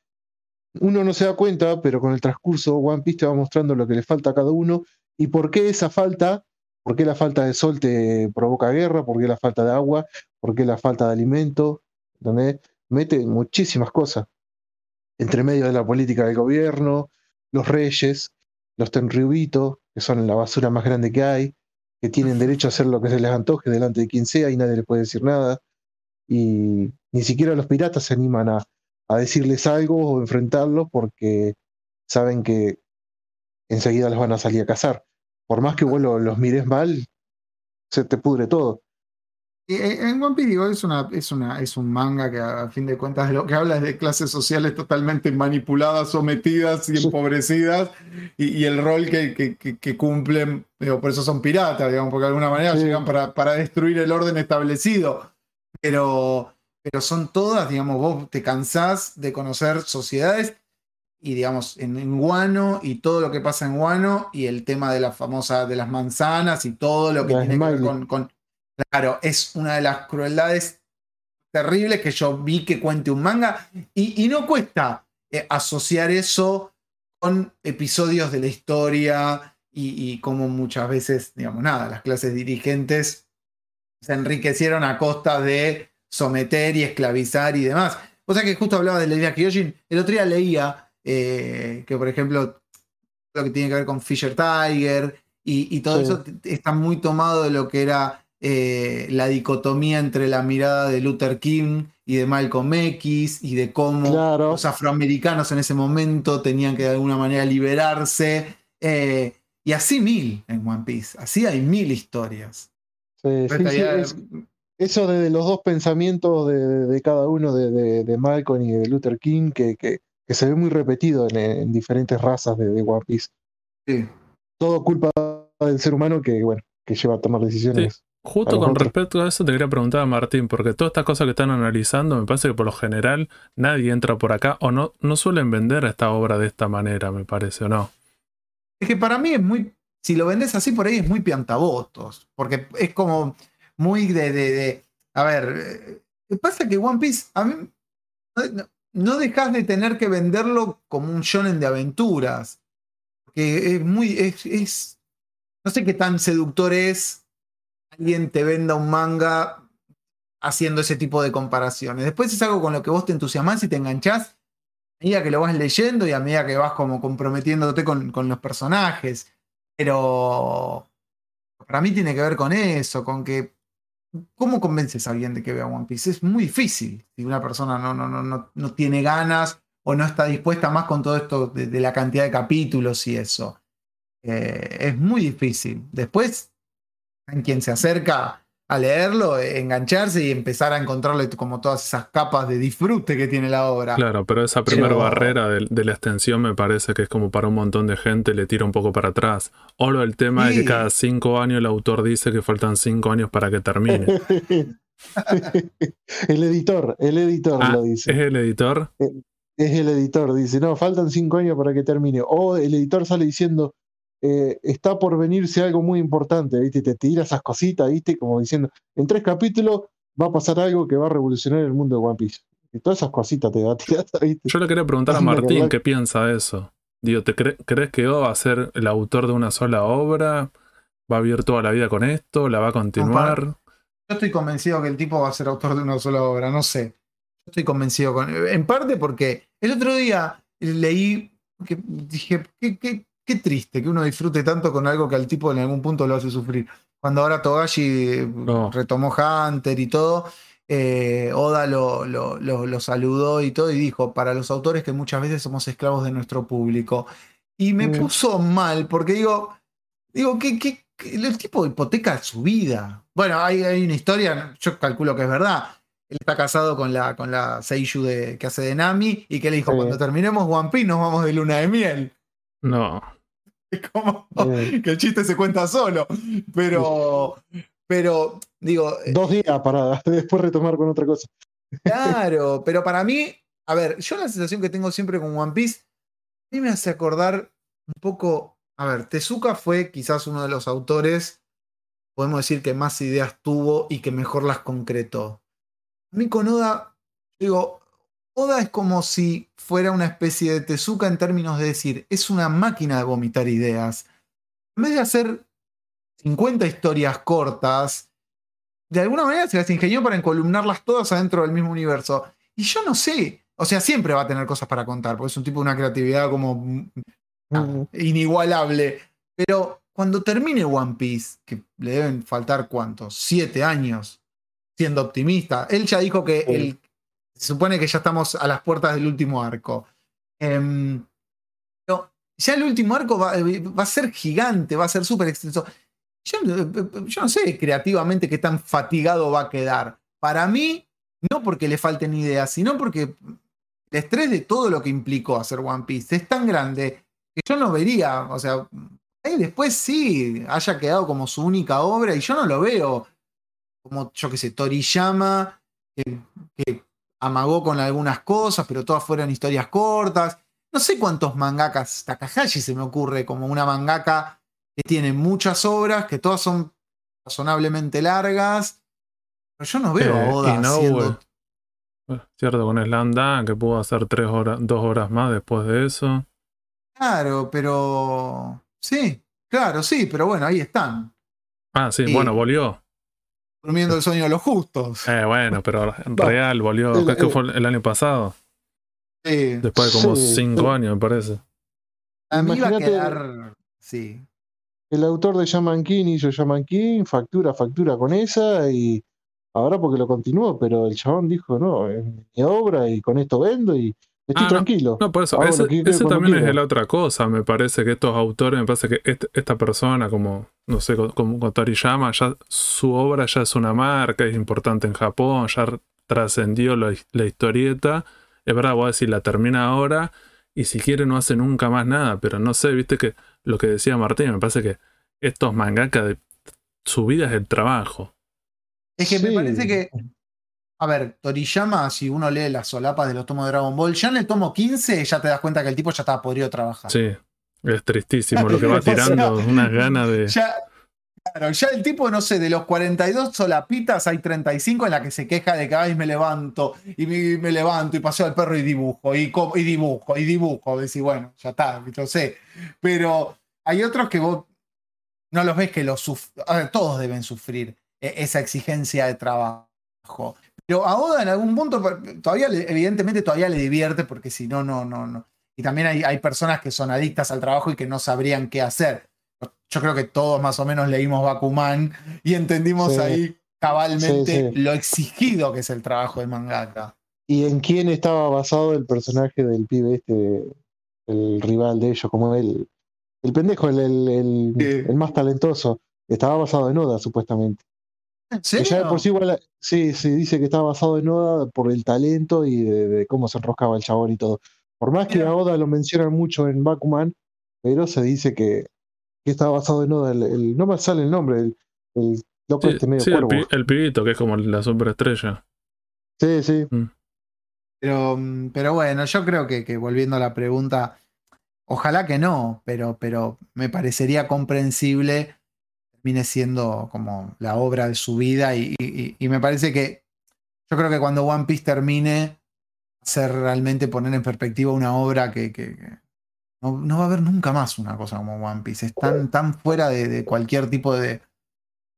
uno no se da cuenta, pero con el transcurso One Piece te va mostrando lo que le falta a cada uno y por qué esa falta, por qué la falta de sol te provoca guerra, por qué la falta de agua, por qué la falta de alimento, donde mete muchísimas cosas entre medio de la política del gobierno, los reyes, los tenryubitos, que son la basura más grande que hay, que tienen derecho a hacer lo que se les antoje delante de quien sea y nadie les puede decir nada. Y ni siquiera los piratas se animan a, a decirles algo o enfrentarlos porque saben que enseguida los van a salir a cazar. Por más que vos lo- los mires mal, se te pudre todo. Eh, En One Piece, digo, es, una, es, una, es un manga que a fin de cuentas lo que habla es de clases sociales totalmente manipuladas, sometidas y empobrecidas, y, y el rol que, que- que- que cumplen, digo, por eso son piratas, digamos, porque de alguna manera Sí. llegan para, para destruir el orden establecido. Pero, pero son todas, digamos, vos te cansás de conocer sociedades y digamos, en, en Guano y todo lo que pasa en Guano y el tema de la famosa de las manzanas y todo lo que Las tiene que ver con- Claro, es una de las crueldades terribles que yo vi que cuente un manga y, y no cuesta eh, asociar eso con episodios de la historia y, y como muchas veces, digamos, nada, las clases dirigentes se enriquecieron a costa de someter y esclavizar y demás. O sea que justo hablaba de la idea Kyojin, el otro día leía eh, que, por ejemplo, lo que tiene que ver con Fisher Tiger y, y todo Sí. eso está muy tomado de lo que era eh, la dicotomía entre la mirada de Luther King y de Malcolm X y de cómo Claro. los afroamericanos en ese momento tenían que de alguna manera liberarse. eh, y así mil en One Piece, así hay mil historias. Sí, sí, Esta sí, idea de- es- eso de los dos pensamientos de, de- de cada uno, de, de- de Malcolm y de Luther King, que, que- que se ve muy repetido en, en diferentes razas de, de One Piece. sí. Todo culpa del ser humano que, bueno, que lleva a tomar decisiones. Justo con respecto a eso te quería preguntar a Martín, porque todas estas cosas que están analizando, me parece que por lo general nadie entra por acá o no, no suelen vender esta obra de esta manera, me parece, ¿o no? Es que para mí es muy. Si lo vendes así por ahí es muy piantabotos. Porque es como muy de. de- de- a ver. eh, pasa que One Piece. A mí. No, no dejas de tener que venderlo como un shonen de aventuras. Porque es muy. Es, no sé qué tan seductor es. Alguien te venda un manga haciendo ese tipo de comparaciones. Después es algo con lo que vos te entusiasmás y te enganchás a medida que lo vas leyendo y a medida que vas como comprometiéndote con los personajes. Pero para mí tiene que ver con eso, con que ¿cómo convences a alguien de que vea One Piece? Es muy difícil si una persona no, no, no, no, no tiene ganas o no está dispuesta más con todo esto de, la cantidad de capítulos y eso. Eh, es muy difícil. Después, en quien se acerca a leerlo, eh, engancharse y empezar a encontrarle como todas esas capas de disfrute que tiene la obra. Claro, pero esa primera Pero- barrera de, de la extensión me parece que es como para un montón de gente, le tira un poco para atrás. O lo el tema de Sí. que cada cinco años el autor dice que faltan cinco años para que termine. el editor, el editor Ah, lo ¿Es dice. el editor? Es el editor, dice, no, faltan cinco años para que termine. O el editor sale diciendo, eh, está por venirse algo muy importante, ¿viste? Te tira esas cositas, ¿viste? Como diciendo, en tres capítulos va a pasar algo que va a revolucionar el mundo de One Piece. Y todas esas cositas te va a tirar, ¿viste? Yo le quería preguntar a Martín qué piensa de eso. Digo, ¿te cre- crees que Oda va a ser el autor de una sola obra? ¿Va a vivir toda la vida con esto? ¿La va a continuar? Yo estoy convencido que el tipo va a ser autor de una sola obra, no sé. estoy convencido con. En parte porque el otro día leí que dije, qué, qué- qué triste que uno disfrute tanto con algo que al tipo en algún punto lo hace sufrir. Cuando ahora Togashi No. retomó Hunter y todo, eh, Oda lo, lo- lo- lo saludó y todo y dijo, para los autores que muchas veces somos esclavos de nuestro público. Y me Mm. puso mal porque digo, digo, que el tipo hipoteca su vida. Bueno, hay, hay una historia, yo calculo que es verdad. Él está casado con la, con la Seiyuu de, que hace de Nami y que le dijo, Sí. cuando terminemos One Piece nos vamos de luna de miel. No. Es como Sí. que el chiste se cuenta solo. Pero, pero, digo, Dos días para después retomar con otra cosa. Claro, pero para mí, a ver, yo la sensación que tengo siempre con One Piece, a mí me hace acordar un poco, a ver, Tezuka fue quizás uno de los autores, podemos decir que más ideas tuvo y que mejor las concretó. A mí con Oda, digo, Oda es como si fuera una especie de Tezuka en términos de decir, es una máquina de vomitar ideas. En vez de hacer 50 historias cortas, de alguna manera se las ingenió para encolumnarlas todas adentro del mismo universo. Y yo no sé, o sea, siempre va a tener cosas para contar, porque es un tipo de una creatividad como inigualable. Pero cuando termine One Piece, que le deben faltar cuántos, siete años, siendo optimista, él ya dijo que Sí. el- se supone que ya estamos a las puertas del último arco. Em, pero ya el último arco va, va a ser gigante, va a ser súper extenso. Yo, no- yo no sé creativamente qué tan fatigado va a quedar. Para mí, no porque le falten ideas, sino porque el estrés de todo lo que implicó hacer One Piece es tan grande que yo no vería, o sea, después sí haya quedado como su única obra y yo no lo veo como, yo qué sé, Toriyama, que amagó con algunas cosas, pero todas fueron historias cortas. No sé cuántos mangakas, Takahashi se me ocurre como una mangaka que tiene muchas obras, que todas son razonablemente largas, pero yo no veo Eh, a Oda Inoue. haciendo... Cierto, con Slam Dunk, que pudo hacer tres horas, dos horas más después de eso. Claro, pero... Sí, claro, sí, pero bueno, ahí están, Ah, sí, Sí. bueno, volvió. Durmiendo el sueño de los justos. Eh, bueno, pero en real volvió. El- Creo que fue el año pasado. Sí. Después de como Sí, cinco pero- años, me parece. A mí va a Imagínate- quedar. Sí. El autor de Shaman King hizo Shaman King, factura, factura con esa y ahora porque lo continuó, pero el chabón dijo, no, es mi obra y con esto vendo y estoy Ah, tranquilo. No, por eso, Hago ese, quiero también es la otra cosa. Me parece que estos autores, me parece que este- esta persona, como, no sé, como, como Toriyama, ya su obra ya es una marca, es importante en Japón, ya trascendió la, la historieta. Es verdad, voy a decir, la termina ahora y si quiere no hace nunca más nada, pero no sé, viste que lo que decía Martín, me parece que estos mangakas, de, su vida es el trabajo. Es que me parece que. A ver, Toriyama, si uno lee las solapas de los tomos de Dragon Ball, ya en el tomo 15 ya te das cuenta que el tipo ya estaba podrido trabajar. Sí, es tristísimo lo que va O sea, tirando, unas ganas de... Ya, claro, ya el tipo, no sé, de los 42 solapitas hay 35 en la que se queja de que ay, me levanto y me, me levanto y paseo al perro y dibujo y, co- y dibujo y dibujo. Decís, bueno, ya está, lo sé. Pero hay otros que vos no los ves que los suf- a ver, todos deben sufrir eh, esa exigencia de trabajo. Pero a Oda en algún punto todavía evidentemente todavía le divierte porque si no, no, no, no. Y también hay, hay personas que son adictas al trabajo y que no sabrían qué hacer. Yo creo que todos más o menos leímos Bakuman y entendimos Sí. ahí cabalmente Sí, sí. lo exigido que es el trabajo de mangaka. ¿Y en quién estaba basado el personaje del pibe este, el rival de ellos, como el, el pendejo, el, el, el- el más talentoso? Estaba basado en Oda, supuestamente. ¿En Que ya de por sí igual, sí, sí, dice que estaba basado en Oda por el talento y de, de cómo se enroscaba el chabón y todo. Por más que a Oda lo mencionan mucho en Bakuman, pero se dice que, que estaba basado en Oda. El, el- no me sale el nombre, el, el loco Sí, este medio sí, el, cuervo. pi- el pibito, que es como la superestrella. Sí, sí. Pero, mm, pero bueno, yo creo que, que volviendo a la pregunta, ojalá que no, pero, pero me parecería comprensible termine siendo como la obra de su vida y, y- y me parece que yo creo que cuando One Piece termine, ser realmente poner en perspectiva una obra que, que- que no, no va a haber nunca más una cosa como One Piece. Es tan, tan fuera de, de cualquier tipo de,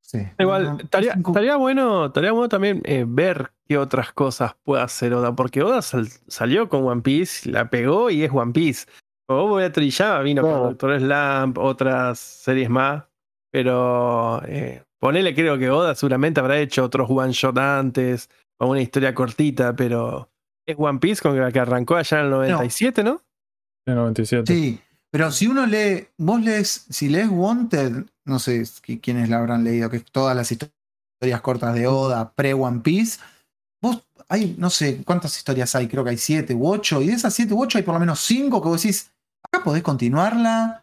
Sí. Igual, No, estaría, bueno, estaría bueno también eh, ver qué otras cosas puede hacer Oda, porque Oda sal- salió con One Piece, la pegó y es One Piece. O voy a Toriyama, vino con Claro. Doctor Slump, otras series más, pero eh, ponele, creo que Oda seguramente habrá hecho otros one shot antes, o una historia cortita, pero es One Piece con la que arrancó allá en el 97, ¿no? En 97. Sí, pero si uno lee, vos lees, si lees Wanted, no sé qui- quiénes la habrán leído, que es todas las historias cortas de Oda, pre-One Piece, vos hay, no sé cuántas historias hay, creo que hay siete u ocho, y de esas siete u ocho hay por lo menos cinco que vos decís, acá podés continuarla.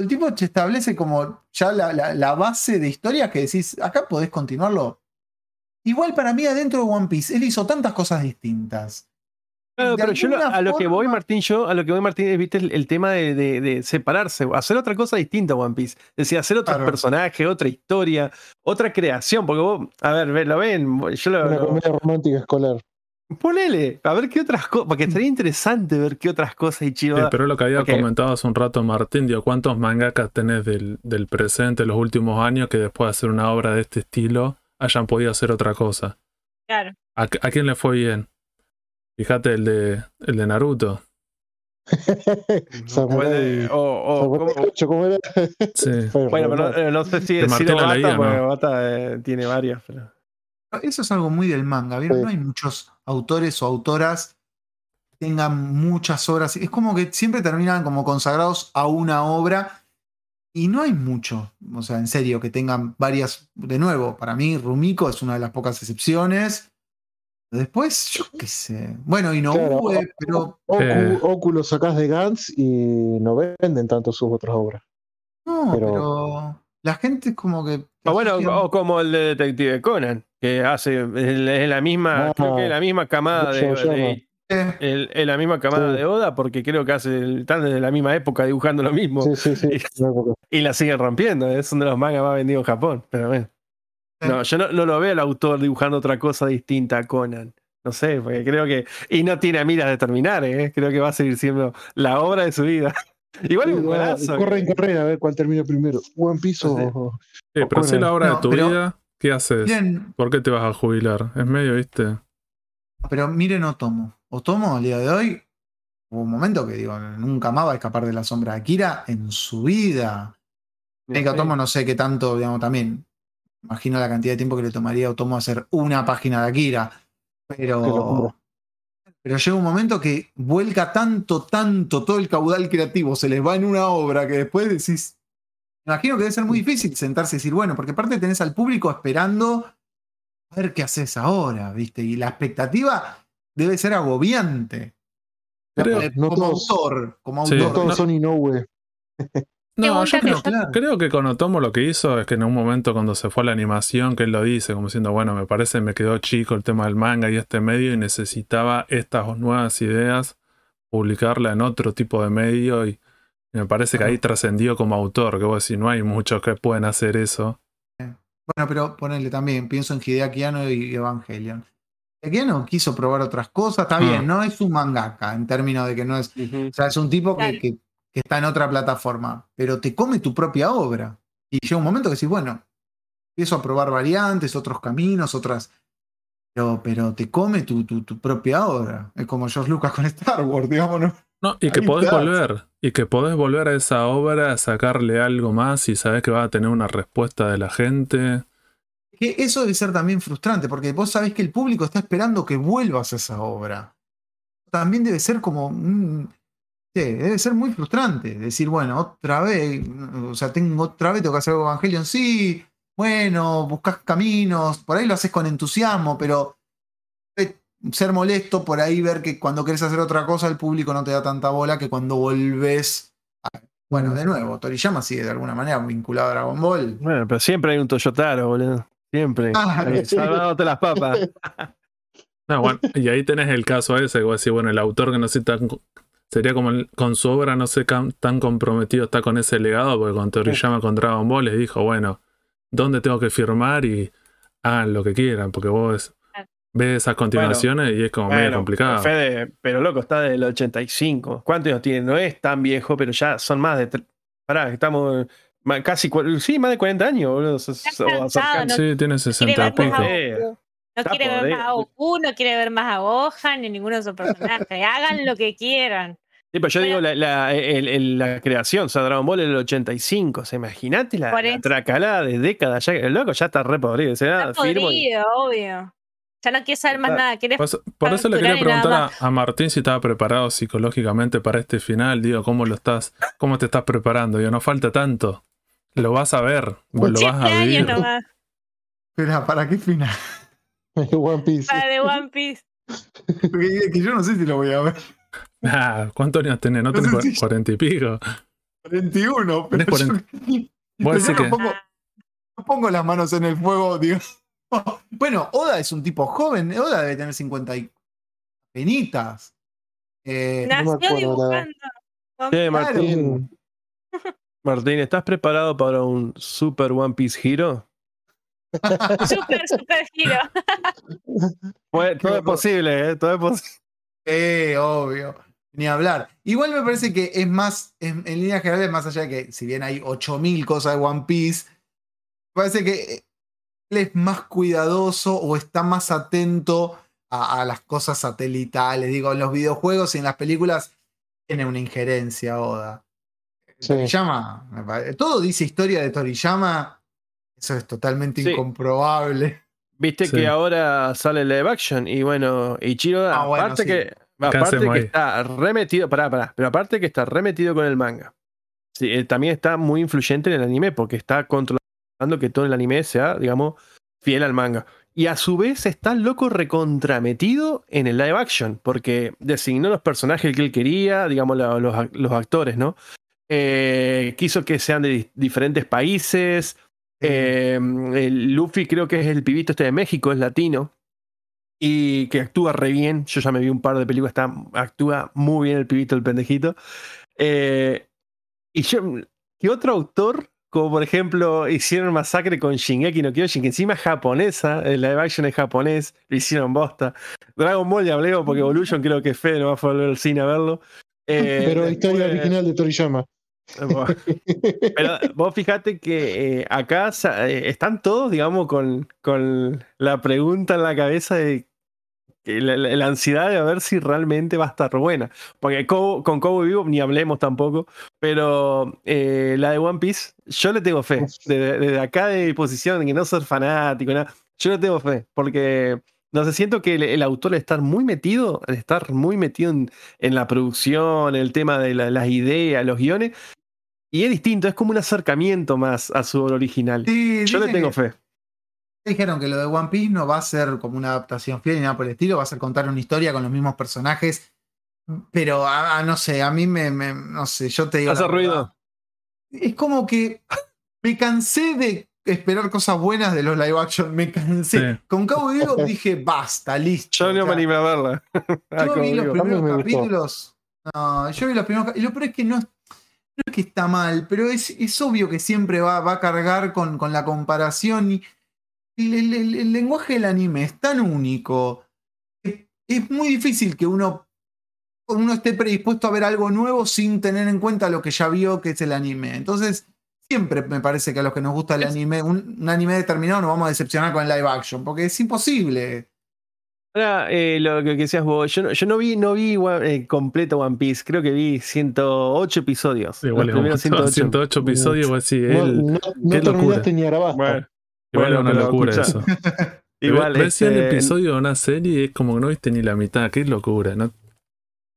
El tipo te establece como ya la, la- la base de historias que decís, acá podés continuarlo. Igual para mí adentro de One Piece, él hizo tantas cosas distintas. Claro, pero yo lo- a lo que voy, Martín, yo a lo que voy, Martín, es viste el, el tema de, de- de separarse, hacer otra cosa distinta a One Piece. Es decir, hacer otro Claro. personaje, otra historia, otra creación. Porque vos, a ver, ve- lo ven, yo lo, Una lo- comedia romántica escolar. Ponele, a ver qué otras cosas, porque sería interesante ver qué otras cosas Sí, chido. pero lo que había comentado hace un rato Martín, digo, ¿cuántos mangakas tenés del, del presente, los últimos años, que después de hacer una obra de este estilo hayan podido hacer otra cosa? Claro. ¿A, a quién le fue bien? Fíjate el de, el de Naruto. Samurai- o, o- Samurai como- ocho, ¿cómo era? Sí. Bueno, pero no, eh, no sé si la Bata, leía, porque ¿no? Bata eh, tiene varias. Pero... Eso es algo muy del manga, ¿vieron? Sí. No hay muchos autores o autoras que tengan muchas obras. Es como que siempre terminan como consagrados a una obra y no hay mucho. O sea, en serio, que tengan varias. De nuevo, para mí, Rumiko es una de las pocas excepciones. Después, yo qué sé. Bueno, y no Claro. pero Ocu, Eh. Ocu lo sacás de Gantz y no venden tanto sus otras obras. no, Pero- pero, la gente es como que. O bueno, o como el de Detective Conan, que hace es la misma, creo que es la misma camada de, Eh, el- es la misma camada Sí. de Oda, porque creo que hace el- están desde la misma época dibujando lo mismo Sí, sí, sí. Y- y la siguen rompiendo. Es uno de los mangas más vendidos en Japón. Pero bueno. Sí. No, yo no, no lo veo al autor dibujando otra cosa distinta a Conan. No sé, porque creo que. Y no tiene miras de terminar, ¿eh? Creo que va a seguir siendo la obra de su vida. Igual es un golazo. Corre en carrera a ver cuál termina primero. One Piece o. Sí. pero si es la No, de tu pero- vida, ¿qué haces? miren, ¿Por qué te vas a jubilar? Es medio, ¿viste? Pero miren Otomo. Otomo, al día de hoy, hubo un momento que digo, nunca más va a escapar de la sombra de Akira en su vida. Es que Otomo no sé qué tanto, digamos, también. Imagino la cantidad de tiempo que le tomaría a Otomo hacer una página de Akira. Pero. Pero llega un momento que vuelca tanto, tanto, todo el caudal creativo se les va en una obra que después decís. Me imagino que debe ser muy difícil sentarse y decir, bueno, porque aparte tenés al público esperando a ver qué haces ahora, ¿viste? Y la expectativa debe ser agobiante. Creo- Eh, no como todos- autor, como Sí, No autor. todos no. son Inoue. No, yo creo, claro. creo que con Otomo lo que hizo es que en un momento cuando se fue a la animación, que él lo dice, como diciendo, bueno, me parece me quedó chico el tema del manga y este medio y necesitaba estas nuevas ideas, publicarla en otro tipo de medio y, y me parece que ahí trascendió como autor, que vos decís, no hay muchos que pueden hacer eso. Bueno, pero ponele también, pienso en Hideaki Anno y Evangelion. Hideaki Anno quiso probar otras cosas, está Ah. bien, no es un mangaka en términos de que no es. O sea, es un tipo que, Claro. que- que está en otra plataforma, pero te come tu propia obra. Y llega un momento que decís, bueno, empiezo a probar variantes, otros caminos, otras. Pero, pero te come tu, tu, tu propia obra. Es como George Lucas con Star Wars, digamos, ¿no? No, y que podés volver, y que podés volver a esa obra, a sacarle algo más y sabés que va a tener una respuesta de la gente. Que eso debe ser también frustrante, porque vos sabés que el público está esperando que vuelvas a esa obra. También debe ser como. Sí, debe ser muy frustrante. Decir, bueno, otra vez. O sea, tengo otra vez, tengo que hacer algo Evangelion. Sí, bueno, buscas caminos, por ahí lo haces con entusiasmo, pero eh, ser molesto por ahí ver que cuando querés hacer otra cosa el público no te da tanta bola que cuando volvés. a- Bueno, de nuevo, Toriyama sigue de alguna manera vinculado a Dragon Ball. Bueno, pero siempre hay un Toyotaro, boludo. Siempre. Ah, salvándote las papas. No, bueno, y ahí tenés el caso ese, que vos decís, bueno, el autor que no sé tan, sería como con su obra no sé tan comprometido está con ese legado, porque con Toriyama con Dragon Ball les dijo, bueno, ¿dónde tengo que firmar? Y hagan lo que quieran, porque vos ves esas continuaciones y es como medio complicado. Fede, pero loco, está desde el 85. ¿Cuántos años tiene? No es tan viejo, pero ya son más de. Pará, estamos. Casi, sí, más de 40 años, boludo. Sí, tiene quiere 60 y pico. No está quiere ver más a Goku, no quiere ver más a Gohan ni ninguno de sus personajes. Hagan lo que quieran. Sí, pero yo digo la, la- el- el- la creación, o sea, Dragon Ball en el 85. O sea, imagínate la, la tracalada de décadas. Ya, el loco ya está re podrido. Está firmo y- podrido, obvio. Ya no quiere saber más Está- nada. Quiere Por eso, por eso le quería preguntar a, a Martín si estaba preparado psicológicamente para este final. Digo, ¿cómo lo estás, cómo te estás preparando? Digo, no falta tanto. Lo vas a ver, lo vas a vivir. Espera, ¿para qué final? One Piece. para de One Piece. Porque que yo no sé si lo voy a ver. Ah, ¿Cuántos años tenés? ¿No No tenés sé si- cuarenta y pico? 41, pero Tenés yo, 40. ni- Vos pero decís yo no que- pongo, no pongo las manos en el fuego, digo. Bueno, Oda es un tipo joven, Oda debe tener 50 y penitas. Eh, Nació la- dibujando. Claro. Martín, Martín, ¿estás preparado para un Super One Piece Hero? Super, super giro. Pues, todo es posible, ¿eh? Todo es posible. Eh, obvio. Ni hablar. Igual me parece que es más, en, en líneas generales, más allá de que si bien hay 8000 cosas de One Piece, me parece que él es más cuidadoso o está más atento a, a las cosas satelitales. Digo, en los videojuegos y en las películas tiene una injerencia Oda. Sí. Toriyama, todo dice historia de Toriyama. Eso es totalmente Sí. incomprobable. Viste Sí. que ahora sale live action y bueno, Ichiro, Ah, bueno, aparte sí. que, ¿Qué aparte que está remetido, pará, pará, pero aparte que está remetido con el manga. Sí, él también está muy influyente en el anime porque está controlando que todo el anime sea, digamos, fiel al manga. Y a su vez está loco recontrametido en el live action porque designó los personajes que él quería, digamos, los, los actores, ¿no? Eh, quiso que sean de di- diferentes países. Eh, el Luffy creo que es el pibito este de México, es latino. Y que actúa re bien. Yo ya me vi un par de películas, está, actúa muy bien el pibito, el pendejito. Eh, y yo, ¿qué otro autor? Como por ejemplo, hicieron masacre con Shingeki no Kyojin, que encima es japonesa, el live action es japonés, lo hicieron bosta. Dragon Ball ya hablé, porque Evolution creo que Fede no va a volver al cine a verlo. Eh, Pero historia original de Toriyama. Pero vos fíjate que eh, acá eh, están todos, digamos, con, con la pregunta en la cabeza de la, la- la ansiedad de ver si realmente va a estar buena. Porque Kobo- con Cobo Vivo ni hablemos tampoco. Pero eh, la de One Piece, yo le tengo fe. Desde, desde acá de mi posición, de que no ser fanático, nada, yo le tengo fe. Porque no sé, siento que el, el autor al estar muy metido, al estar muy metido en, en la producción, el tema de la- las ideas, los guiones. Y es distinto, es como un acercamiento más a su obra original. Sí, Yo le tengo que- fe. Dijeron que lo de One Piece no va a ser como una adaptación fiel ni nada por el estilo, va a ser contar una historia con los mismos personajes. Pero no sé, a mí me, me- no sé, yo te digo. Hace ruido. Es como que me cansé de esperar cosas buenas de los live action, me cansé. Sí. Con Cabo Vivo dije, basta, listo. Yo no O me animé a verla. Yo vi los primeros capítulos. No, yo vi los primeros Y lo peor es que no, no es que está mal, pero es, es obvio que siempre va, va a cargar con, con la comparación. Y el, el- lenguaje del anime es tan único. que Es muy difícil que uno, uno esté predispuesto a ver algo nuevo sin tener en cuenta lo que ya vio que es el anime. Entonces, siempre me parece que a los que nos gusta el anime, un, un anime determinado, nos vamos a decepcionar con el live action, porque es imposible. Ahora, eh, lo que decías vos, yo no, yo no vi, no vi One- eh, completo One Piece, creo que vi 108 episodios. Igual los es primeros 108, 108. episodios, pues sí, No, él, no, no qué locura. terminaste ni Arabasta. Bueno, igual es bueno, una locura escucha, eso. Igual, ves 100 este, episodios de una serie es como que no viste ni la mitad, qué locura, ¿no?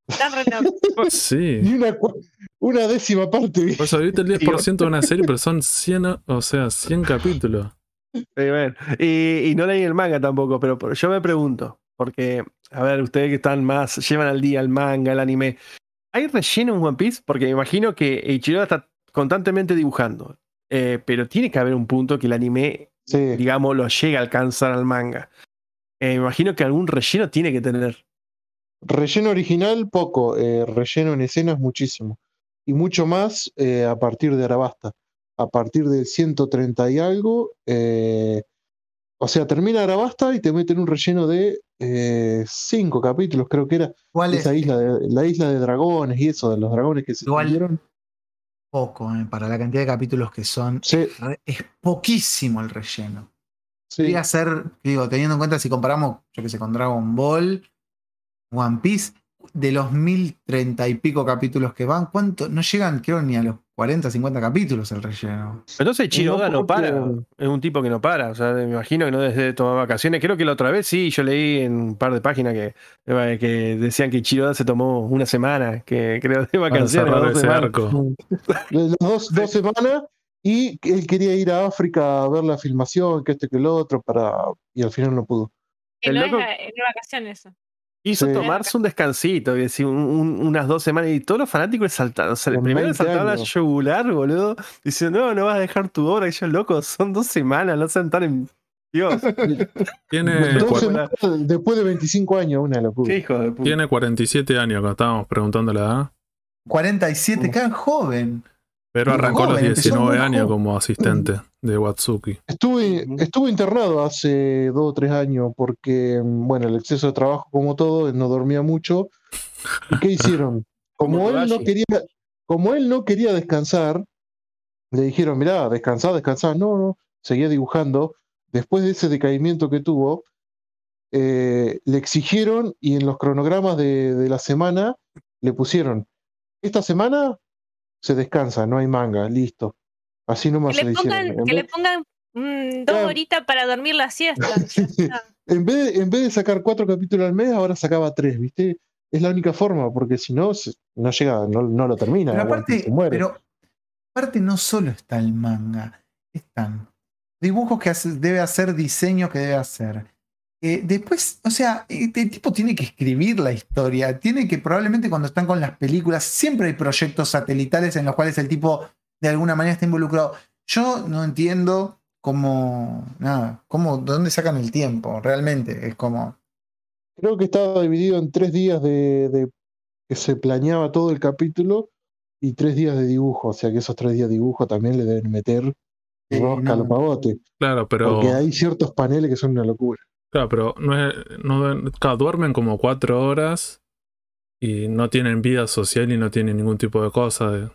Sí. Ni una, una décima parte. eso viste el 10% de una serie, pero son 100, o sea, 100 capítulos. Sí. Y, y no leí el manga tampoco, pero yo me pregunto, porque, a ver, ustedes que están más, llevan al día el manga, el anime, ¿hay relleno en One Piece? Porque me imagino que Ichiro está constantemente dibujando, eh, pero tiene que haber un punto que el anime, Sí. digamos, lo llega a alcanzar al manga. Eh, me imagino que algún relleno tiene que tener. Relleno original, poco. eh, relleno en escenas, muchísimo. Y mucho más a partir de Arabasta. A partir del 130 y algo. O sea, termina Arabasta y te meten un relleno de eh, cinco capítulos, creo que era. ¿Cuál es? Esa isla de, la isla de dragones y eso, de los dragones que se extinguieron. poco, eh, para la cantidad de capítulos que son. Sí, Es poquísimo el relleno. sí. Podría ser, digo, teniendo en cuenta si comparamos, yo que sé, con Dragon Ball, One Piece, de los mil treinta y pico capítulos que van, ¿cuánto? No llegan, creo, ni a los 40, 50 capítulos el relleno. Entonces Chiroda no porque- para, es un tipo que no para, o sea, me imagino que no desde tomar vacaciones. Creo que la otra vez sí, yo leí en un par de páginas que, eh, que decían que Chiroda se tomó una semana, que creo de Para vacaciones. cerrar dos arco. Las dos, dos semanas y que él quería ir a África a ver la filmación, que este que el otro, para y al final no pudo. Que El no loco- es, no es vacaciones eso. Hizo Sí. tomarse un descansito, y decir, un- un- unas dos semanas, y todos los fanáticos le saltaron. O sea, Con primero le 20 saltaron la años. yugular, boludo. Diciendo, no, no vas a dejar tu obra. Y yo, loco, son dos semanas, no se tan en. Dios, Tiene, después de 25 años, una locura. hijo de puta. tiene 47 años, cuando estábamos preguntando la edad. 47, cada joven. Pero arrancó a los joven, empezó 19 muy años como asistente de Watsuki. Estuve, estuve internado hace dos o tres años porque, bueno, el exceso de trabajo, como todo, no dormía mucho. ¿Y qué hicieron? Como él no quería, como él no quería descansar, le dijeron, mirá, descansá, descansá. No, no, seguía dibujando. Después de ese decaimiento que tuvo, eh, le exigieron y en los cronogramas de, de la semana le pusieron, esta semana se descansa, no hay manga, listo. Así nomás Que se le pongan, En que le pongan mm, dos horitas para dormir la siesta. En vez, de, en vez de sacar cuatro capítulos al mes, ahora sacaba tres, ¿viste? Es la única forma, porque si no, se- no llega, no, no lo termina. Pero aparte, se muere. pero aparte no solo está el manga, están dibujos que hace- debe hacer, diseños que debe hacer. Eh, después, o sea, este tipo tiene que escribir la historia, tiene que probablemente cuando están con las películas, siempre hay proyectos satelitales en los cuales el tipo de alguna manera está involucrado. Yo no entiendo cómo, nada, cómo, de dónde sacan el tiempo, realmente, es como... Creo que estaba dividido en tres días de, de que se planeaba todo el capítulo y tres días de dibujo. O sea que esos tres días de dibujo también le deben meter rosca no. a los pavotes. Claro, pero, Porque hay ciertos paneles que son una locura. Claro, pero no es, no, claro, duermen como cuatro horas y no tienen vida social y no tienen ningún tipo de cosa. De,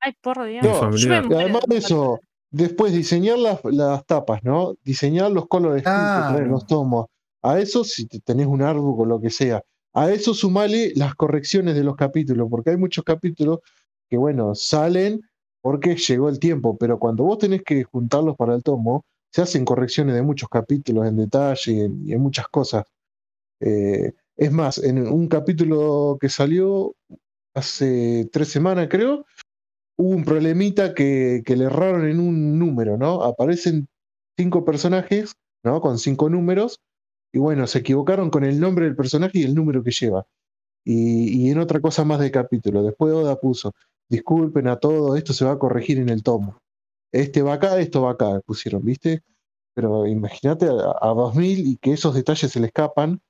Ay, por Dios. No. Yo Y además de eso, después diseñar las, las tapas, ¿no? Diseñar los colores Claro. los tomos. A eso, si te- tenés un árbol o lo que sea, a eso sumale las correcciones de los capítulos, porque hay muchos capítulos que, bueno, salen porque llegó el tiempo, pero cuando vos tenés que juntarlos para el tomo, se hacen correcciones de muchos capítulos en detalle y en, muchas cosas. Eh, es más, en un capítulo que salió hace tres semanas, creo, hubo un problemita que, le erraron en un número, ¿no? Aparecen cinco personajes, ¿no? Con cinco números, y bueno, se equivocaron con el nombre del personaje y el número que lleva. Y, y en otra cosa más del capítulo. Después Oda puso, disculpen a todos, esto se va a corregir en el tomo. Este va acá, esto va acá, pusieron, ¿viste? Pero imagínate a, a 2000 y que esos detalles se le escapan,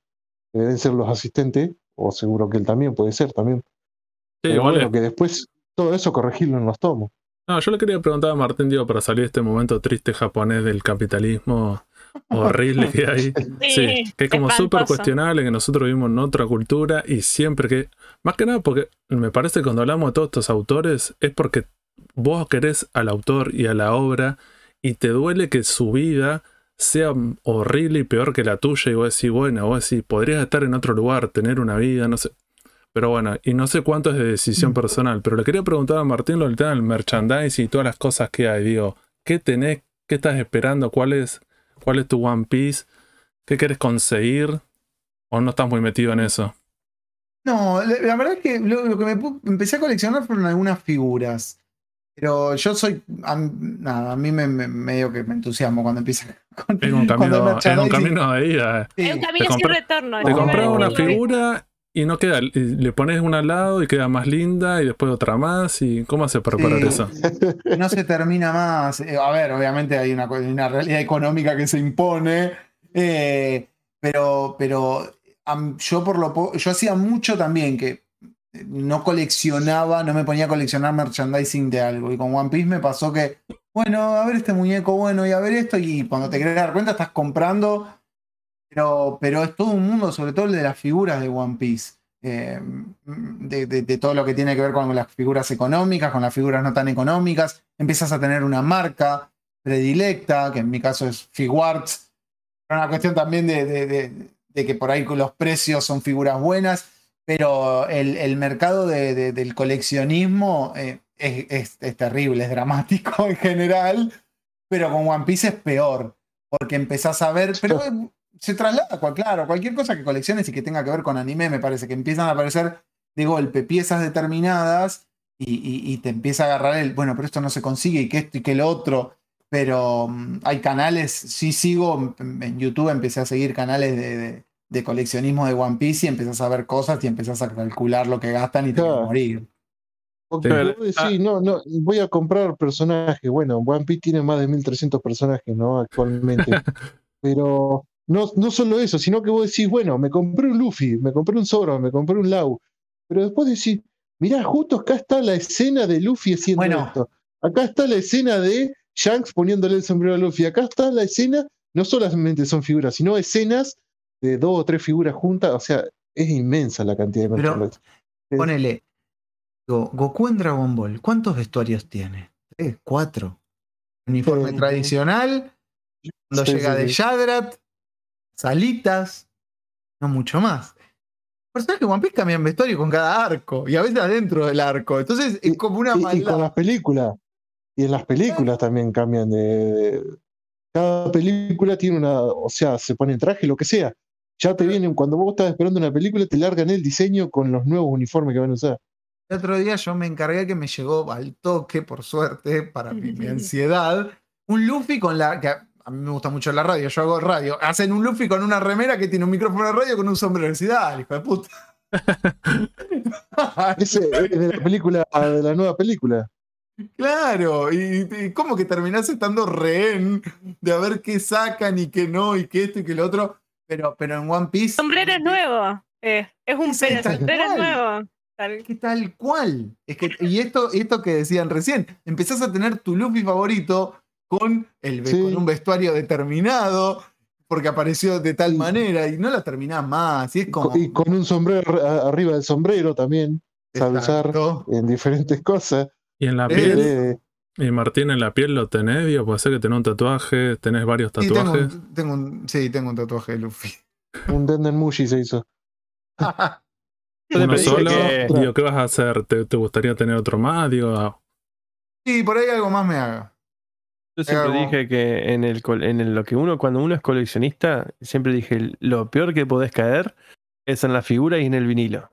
que deben ser los asistentes, o seguro que él también puede ser también. Sí, Pero bueno, es- que después todo eso corregirlo en los tomos. No, yo le quería preguntar a Martín, digo, para salir de este momento triste japonés del capitalismo horrible que hay. Sí, que es como súper cuestionable, que nosotros vivimos en otra cultura y siempre que, más que nada porque me parece que cuando hablamos de todos estos autores es porque vos querés al autor y a la obra y te duele que su vida sea horrible y peor que la tuya y vos decís, bueno, vos decís, podrías estar en otro lugar, tener una vida, no sé. Pero bueno, y no sé cuánto es de decisión personal, pero le quería preguntar a Martín lo del tema del merchandising y todas las cosas que hay. Digo, ¿qué tenés? ¿Qué estás esperando? ¿Cuál es, cuál es tu One Piece? ¿Qué quieres conseguir? ¿O no estás muy metido en eso? No, la, la verdad es que lo, lo que me empecé a coleccionar fueron algunas figuras. Pero yo soy. A, nada, a mí me, me- medio que me entusiasmo cuando empieza con, Es un camino, es un camino de ida. sí. Es un camino Te sin retorno. Te compras una figura y no queda. y le pones una al lado y queda más linda y después otra más. ¿Y cómo hace para preparar Sí. eso? no se termina más. Eh, A ver, obviamente hay una, una realidad económica que se impone, eh, pero, pero yo por lo yo hacía mucho también que no coleccionaba, no me ponía a coleccionar merchandising de algo. Y con One Piece me pasó que, bueno, a ver este muñeco bueno y a ver esto, y cuando te querés dar cuenta estás comprando, pero, pero es todo un mundo, sobre todo el de las figuras de One Piece. eh, de, todo lo que tiene que ver con las figuras económicas, con las figuras no tan económicas. Empiezas a tener una marca predilecta, que en mi caso es Figuarts. Pero una cuestión también de- de que por ahí los precios son figuras buenas, pero el, el mercado de- de- del coleccionismo eh, es, es- es terrible, es dramático en general, pero con One Piece es peor, porque empezás a ver, pero se traslada, claro, cualquier cosa que colecciones y que tenga que ver con anime, me parece que empiezan a aparecer de golpe piezas determinadas y, y- y te empieza a agarrar el, bueno, pero esto no se consigue y que esto y que lo otro. Pero mm, hay canales, sí sigo, en en YouTube empecé a seguir canales de, de- de coleccionismo de One Piece y empezás a ver cosas y empezás a calcular lo que gastan y te vas a morir. Porque Sí. vos decís, no, no, voy a comprar personajes. Bueno, One Piece tiene más de 1300 personajes, ¿no? Actualmente. Pero no, no solo eso, sino que vos decís, bueno, me compré un Luffy, me compré un Zoro, me compré un Lau. Pero después decís, mirá, justo acá está la escena de Luffy haciendo Bueno. esto. Acá está la escena de Shanks poniéndole el sombrero a Luffy. Acá está la escena, no solamente son figuras, sino escenas de dos o tres figuras juntas. O sea, es inmensa la cantidad de Pero- merchandising. Sí. Ponele, Go- Goku en Dragon Ball, ¿cuántos vestuarios tiene? Tres, cuatro. Uniforme Sí. tradicional, cuando Sí, llega sí, de. Shadrat, salitas, no mucho más. Personajes de One Piece cambian vestuario con cada arco y a veces adentro del arco. Entonces es como una Y- y, con las películas. Y en las películas también cambian de, de- Cada película tiene una. O sea, se ponen traje, lo que sea. Ya te vienen, cuando vos estás esperando una película, te largan el diseño con los nuevos uniformes que van a usar. El otro día yo me encargué que me llegó al toque, por suerte, para mi, mi ansiedad, un Luffy con la. que a mí me gusta mucho la radio, yo hago radio. Hacen un Luffy con una remera que tiene un micrófono de radio con un sombrero. Dale, hijo de puta. Ese es de la película, de la nueva película. claro, y, y como que terminás estando rehén de a ver qué sacan y qué no, y qué esto y qué lo otro. Pero, pero en One Piece. Sombrero es nuevo. eh, es un tal sombrero es cual. nuevo. Tal- que tal cual. Es que, y esto, esto que decían recién, empezás a tener tu Luffy favorito con, el, Sí. con un vestuario determinado, porque apareció de tal manera, y no la terminás más. Y es como. Y con un sombrero arriba del sombrero también. Sabe usar en diferentes cosas. Y en la piel, Eh, y Martín, en la piel lo tenés, digo, puede ser que tenés un tatuaje, tenés varios Sí, tengo, tatuajes. un, tengo un- sí, tengo un tatuaje de Luffy. un Denden Mushi se hizo. Uno solo, que- digo, ¿qué vas a hacer? ¿Te, te gustaría tener otro más? Digo, ah, sí, por ahí algo más me haga. Yo siempre dije que en el en el- lo que uno cuando uno es coleccionista, siempre dije lo peor que podés caer es en la figura y en el vinilo.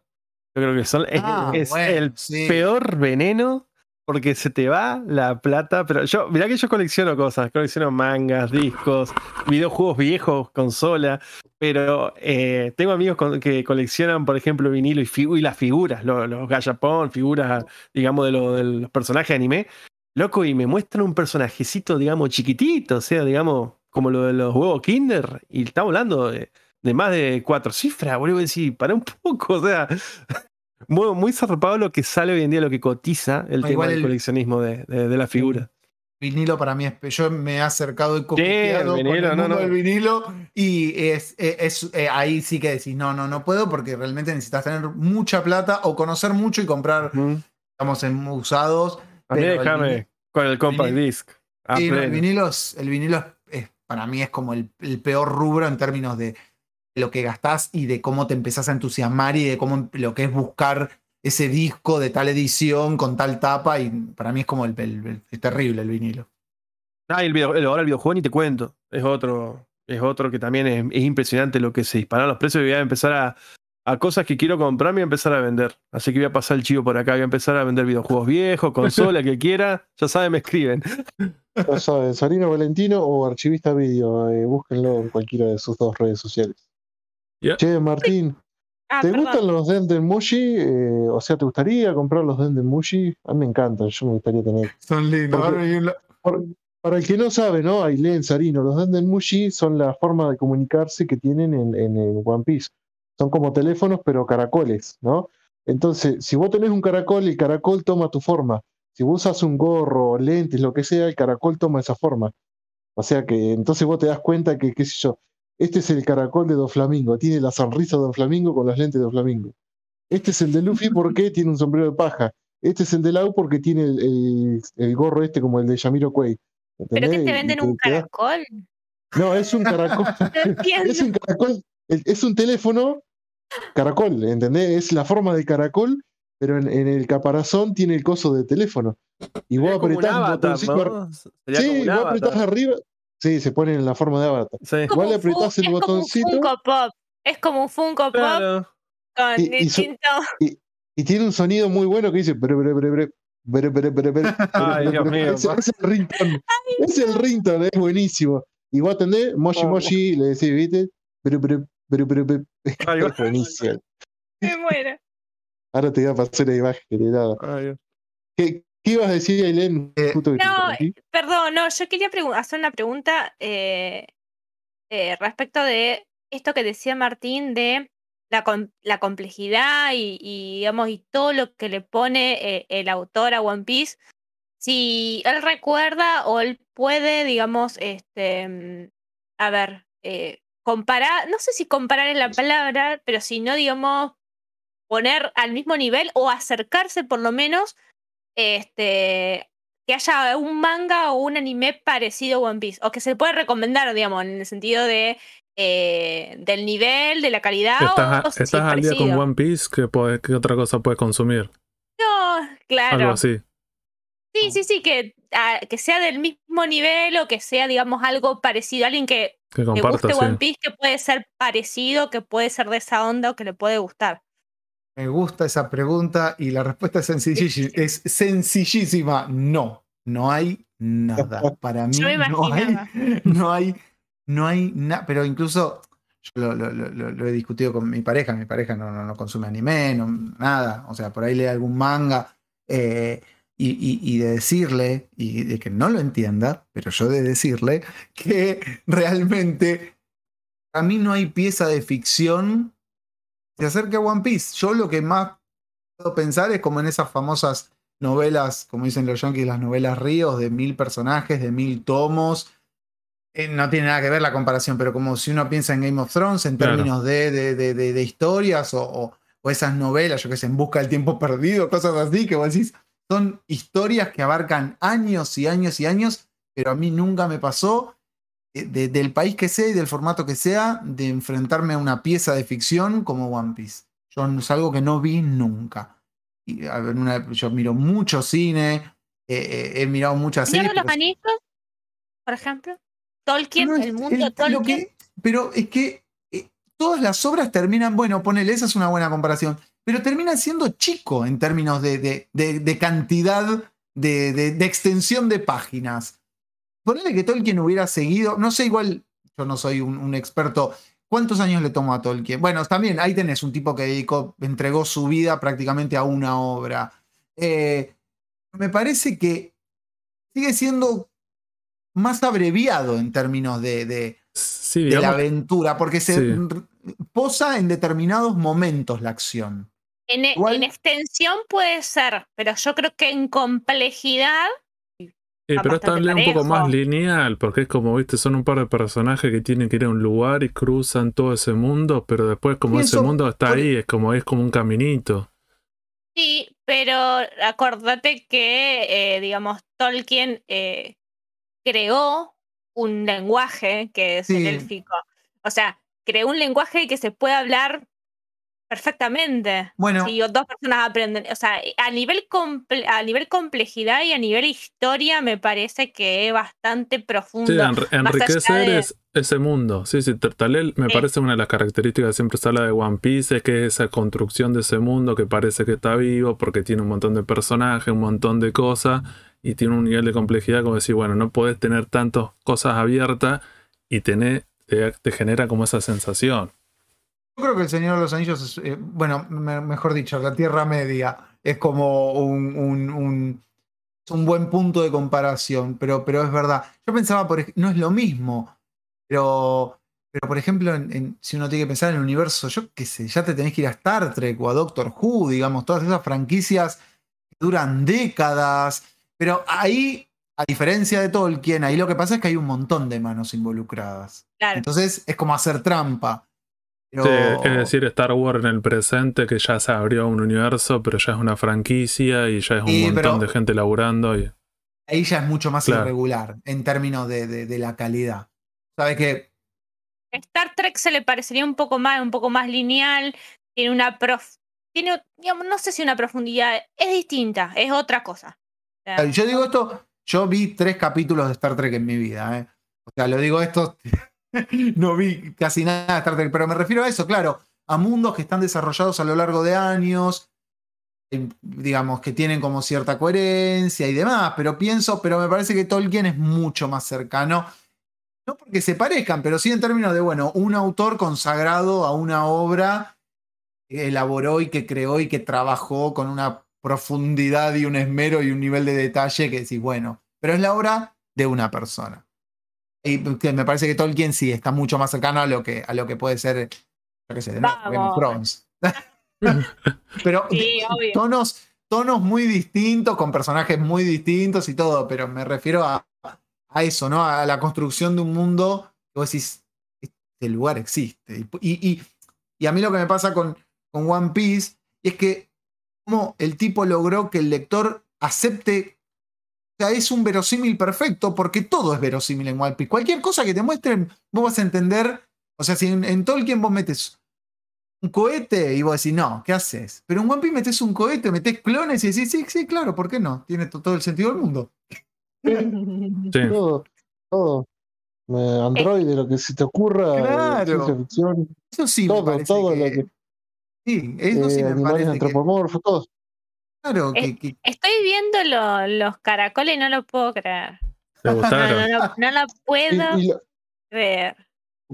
Yo creo que son es, Ah, es bueno, el sí. peor veneno porque se te va la plata, pero yo mirá que yo colecciono cosas, colecciono mangas, discos, videojuegos viejos, consola, pero eh, tengo amigos que coleccionan, por ejemplo, vinilo y, las figuras, lo- los, gallapón, figuras, digamos, de, lo- de los personajes de anime. Loco, y me muestran un personajecito, digamos, chiquitito, o sea, digamos, como lo de los huevos Kinder, y estamos hablando de, de más de cuatro cifras, boludo, decir, para un poco, o sea, muy, muy zarpado lo que sale hoy en día, lo que cotiza el Ah, tema del el- coleccionismo de, de, de la figura. vinilo para mí es. Yo me he acercado y con vinilo, el no, no. del vinilo y es, es- es- eh, ahí sí que decís, no, no, no puedo porque realmente necesitas tener mucha plata o conocer mucho y comprar, estamos en usados. A mí déjame vinilo- con el compact vinilo- disc. Sí, no, el vinilo, es, el vinilo es- es- para mí es como el, el peor rubro en términos de lo que gastás y de cómo te empezás a entusiasmar y de cómo lo que es buscar ese disco de tal edición con tal tapa y para mí es como el, el- el- es terrible el vinilo. Ah, y el video, el- ahora el videojuego ni te cuento. Es otro, es otro que también es, es impresionante lo que se disparan los precios y voy a empezar a, a cosas que quiero comprarme y a empezar a vender. Así que voy a pasar el chivo por acá, voy a empezar a vender videojuegos viejos, consola, que quiera. Ya saben, me escriben. Ya saben, Sarino Valentino o Archivista Video, eh, búsquenlo en cualquiera de sus dos redes sociales. Che, Martín, Ah, ¿te perdón. gustan los Denden Mushi? Eh, o sea, ¿te gustaría comprar los Denden Mushi? A mí me encantan, yo me gustaría tener. Son lindos. Porque- Ahora hay un la- Por- para el que no sabe, ¿no? Ailén, Sarino, los Denden Mushi son la forma de comunicarse que tienen en, en el One Piece. Son como teléfonos, pero caracoles, ¿no? Entonces, si vos tenés un caracol, el caracol toma tu forma. Si vos usas un gorro, lentes, lo que sea, el caracol toma esa forma. O sea que entonces vos te das cuenta que, qué sé yo, este es el caracol de Doflamingo, tiene la sonrisa de Doflamingo con los lentes de Doflamingo. Este es el de Luffy porque tiene un sombrero de paja. Este es el de Lau porque tiene el, el- el gorro este como el de Yamiro Quay. ¿Pero que te venden te- un te da- caracol? No, es un caracol. Es un caracol. Es un teléfono caracol, ¿entendés? Es la forma de caracol, pero en, en el caparazón tiene el coso de teléfono. Y vos apretás un Sí, vos apretás arriba. Sí, se pone en la forma de avatar. Sí. Igual le apretás el es como un botoncito. Funko Pop. Es como un Funko Pop Claro. con Y- distinto. Y tiene un sonido muy bueno que dice. "Bre, bre, bre, bre, bre, bre, bre, bre, Ay, Dios bre, bre". mío. Es el ringtone. Es el ringtone, es buenísimo. Y vos atendés, Moshi Oh. Moshi, le decís, ¿viste? Bre, bre, bre. Ay, Es buenísimo. Me muero. Ahora te voy a pasar la imagen. nada. Ay, Dios. ¿Qué, qué ibas a decir, Ailén? Eh, no. Perdón, no, yo quería hacer una pregunta eh, eh, respecto de esto que decía Martín de la, com- la complejidad y, y, digamos, y todo lo que le pone eh, el autor a One Piece. Si él recuerda o él puede, digamos, este, a ver, eh, comparar, no sé si comparar es la palabra, pero si no, digamos, poner al mismo nivel o acercarse por lo menos este, que haya un manga o un anime parecido a One Piece, o que se puede recomendar, digamos, en el sentido de eh, del nivel, de la calidad. o ¿Estás, si es estás al día con. One Piece? ¿Qué, otra cosa puedes consumir? No, Algo claro. así. Sí, sí, sí, que, ah, que sea del mismo nivel o que sea, digamos, algo parecido. Alguien que Que guste One. Piece, que puede ser parecido, que puede ser de esa onda o que le puede gustar. Me gusta esa pregunta y la respuesta es sencillísima. Es sencillísima. No, no hay nada. Para mí no hay, no hay, no hay nada. Pero incluso yo lo, lo- lo- lo- lo he discutido con mi pareja. Mi pareja no, no, no consume anime, no, nada. O sea, por ahí lee algún manga. eh, y, y- y de decirle, y de que no lo entienda, pero yo de decirle que realmente a mí no hay pieza de ficción se acerque a One Piece. Yo lo que más puedo pensar es como en esas famosas novelas, como dicen los yankees, las novelas ríos de mil personajes, de mil tomos. Eh, no tiene nada que ver la comparación, pero como si uno piensa en Game of Thrones en Claro. términos de, de- de- de- de historias o, o- o esas novelas, yo que sé, En Busca del Tiempo Perdido, cosas así, que vos decís, son historias que abarcan años y años y años, pero a mí nunca me pasó, de- del país que sea y del formato que sea, de enfrentarme a una pieza de ficción como One Piece. Yo, es algo que no vi nunca. Y, a ver, una- yo miro mucho cine, eh, eh, he mirado muchas series. de los pero- Anillos, por ejemplo. Tolkien, no, el mundo el- Tolkien. que- pero es que eh, todas las obras terminan, bueno, ponele, esa es una buena comparación, pero terminan siendo chico en términos de, de- de- de cantidad, de extensión de páginas. Ponele que Tolkien hubiera seguido, no sé, igual yo no soy un, un experto. ¿Cuántos años le tomó a Tolkien? Bueno, también ahí tenés un tipo que dedicó, entregó su vida prácticamente a una obra. Eh, me parece que sigue siendo más abreviado en términos de, de- Sí, de la aventura, porque se Sí. posa en determinados momentos la acción. En, e- en extensión puede ser, pero yo creo que en complejidad. Sí, pero esta ley un poco más lineal, porque es como, viste, son un par de personajes que tienen que ir a un lugar y cruzan todo ese mundo, pero después como ese mundo está por- ahí, es como, es como un caminito. Sí, pero acordate que, eh, digamos, Tolkien eh, creó un lenguaje que es el Sí. élfico. O sea, creó un lenguaje que se puede hablar perfectamente. Bueno, Si dos personas aprenden, o sea, a nivel, comple- a nivel complejidad y a nivel historia me parece que es bastante profundo. Sí, enri- enriquecer de- es ese mundo. Sí, sí, tal- tal vez me Sí. parece una de las características que siempre se habla de One Piece, es que es esa construcción de ese mundo que parece que está vivo, porque tiene un montón de personajes, un montón de cosas, y tiene un nivel de complejidad como decir, bueno, no podés tener tantas cosas abiertas y tener, te, te genera como esa sensación. Yo creo que el Señor de los Anillos es, eh, bueno, me- mejor dicho, la Tierra Media es como un, un- un- un buen punto de comparación, pero, pero es verdad. Yo pensaba, por, no es lo mismo, pero, pero por ejemplo, en- en- si uno tiene que pensar en el universo, yo qué sé, ya te tenés que ir a Star Trek o a Doctor Who, digamos, todas esas franquicias que duran décadas, pero ahí, a diferencia de Tolkien, ahí lo que pasa es que hay un montón de manos involucradas. Claro. Entonces es como hacer trampa. Pero- Sí, es decir, Star Wars en el presente, que ya se abrió un universo, pero ya es una franquicia y ya es un Sí, montón de gente laburando. Y... ahí ya es mucho más Claro. irregular en términos de, de- de la calidad. Sabes que Star Trek se le parecería un poco más, un poco más lineal, tiene una prof, tiene, digamos, no sé si una profundidad, es distinta, es otra cosa. O sea, yo digo esto, yo vi tres capítulos de Star Trek en mi vida. ¿eh? O sea, lo digo esto, no vi casi nada de Star Trek, pero me refiero a eso, claro, a mundos que están desarrollados a lo largo de años, eh, digamos, que tienen como cierta coherencia y demás, pero pienso, pero me parece que Tolkien es mucho más cercano. No porque se parezcan, pero sí en términos de, bueno, un autor consagrado a una obra que elaboró y que creó y que trabajó con una profundidad y un esmero y un nivel de detalle que decís, bueno, pero es la obra de una persona. Y me parece que Tolkien sí está mucho más cercano a lo que, a lo que puede ser, yo qué sé, nuevo, Game of. Thrones. pero Sí, tonos, tonos muy distintos, con personajes muy distintos y todo, pero me refiero a, a eso, ¿no? A la construcción de un mundo que vos decís, este lugar existe. Y, y- y a mí lo que me pasa con, con One Piece es que como el tipo logró que el lector acepte, sea, es un verosímil perfecto, porque todo es verosímil en One Piece. Cualquier cosa que te muestren, vos vas a entender, o sea, si en, en Tolkien vos metes un cohete y vos decís, no, ¿qué haces? Pero en One Piece metes un cohete, metes clones y decís, sí, sí, claro, ¿por qué no? Tiene to- todo el sentido del mundo. Sí. Todo, todo. Eh, Android, lo que se te ocurra, eh, Claro. ciencia ficción, Eso sí Todo, me parece todo que, lo que- Sí, eso sí eh, me parece que, antropomorfos, todo. Claro, que, que- Estoy viendo lo- los caracoles y no lo puedo creer. ¿Te No, gustaron? no, no, no lo puedo y lo- creer.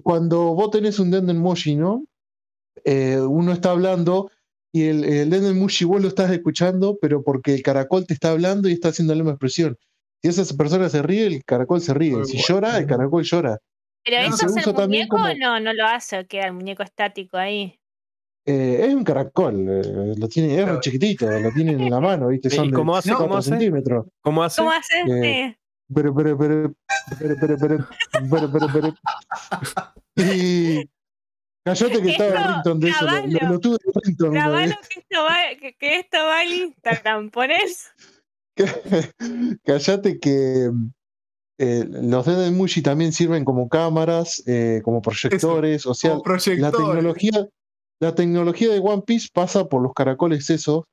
cuando vos tenés un Denden Moshi, ¿no? Eh, uno está hablando y el, el Denden Moshi vos lo estás escuchando, pero porque el caracol te está hablando y está haciendo la misma expresión. Si esa persona se ríe, el caracol se ríe. Si llora, el caracol llora. Pero No, eso usa el también muñeco como- o no, no lo hace, queda el muñeco estático ahí. Eh, es un caracol, eh, lo tiene, es muy chiquitito, lo tienen en la mano, ¿viste? ¿Y Son de cómo hace? ¿Cómo 4 hace? centímetros. ¿Cómo hace? ¿Cómo hace? Eh, Sí. Pero, pero, pero, pero, pero, pero, pero, pero, pero. Y callate que estaba el Eso, ringtone de eso. Lo, tuve de ringtone una Grabalo que esto va, que, que esto va al Instagram, pones. Callate que eh, los Dead Mushi también sirven como cámaras, eh, como proyectores, o sea, la tecnología, la tecnología de One Piece pasa por los caracoles esos,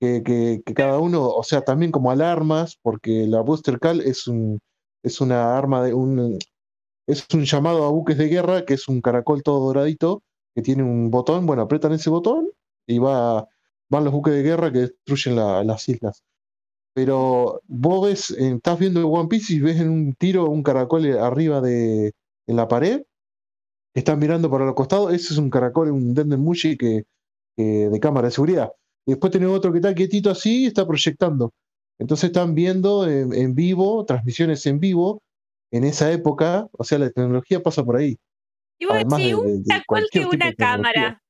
que, cada uno, o sea, también como alarmas, porque la Booster Call es un es una arma de un es un llamado a buques de guerra, que es un caracol todo doradito, que tiene un botón, bueno, apretan ese botón y va, van los buques de guerra que destruyen la- las islas. Pero vos ves, eh, estás viendo One Piece y ves en un tiro un caracol arriba de en la pared, que están mirando para los costados, ese es un caracol, un Denden Mushi que, que- de cámara de seguridad. Y después tenés otro que está quietito así y está proyectando. Entonces están viendo en, en vivo, transmisiones en vivo, en esa época, o sea, la tecnología pasa por ahí. Y vos Además decís, de- de- un que una cámara.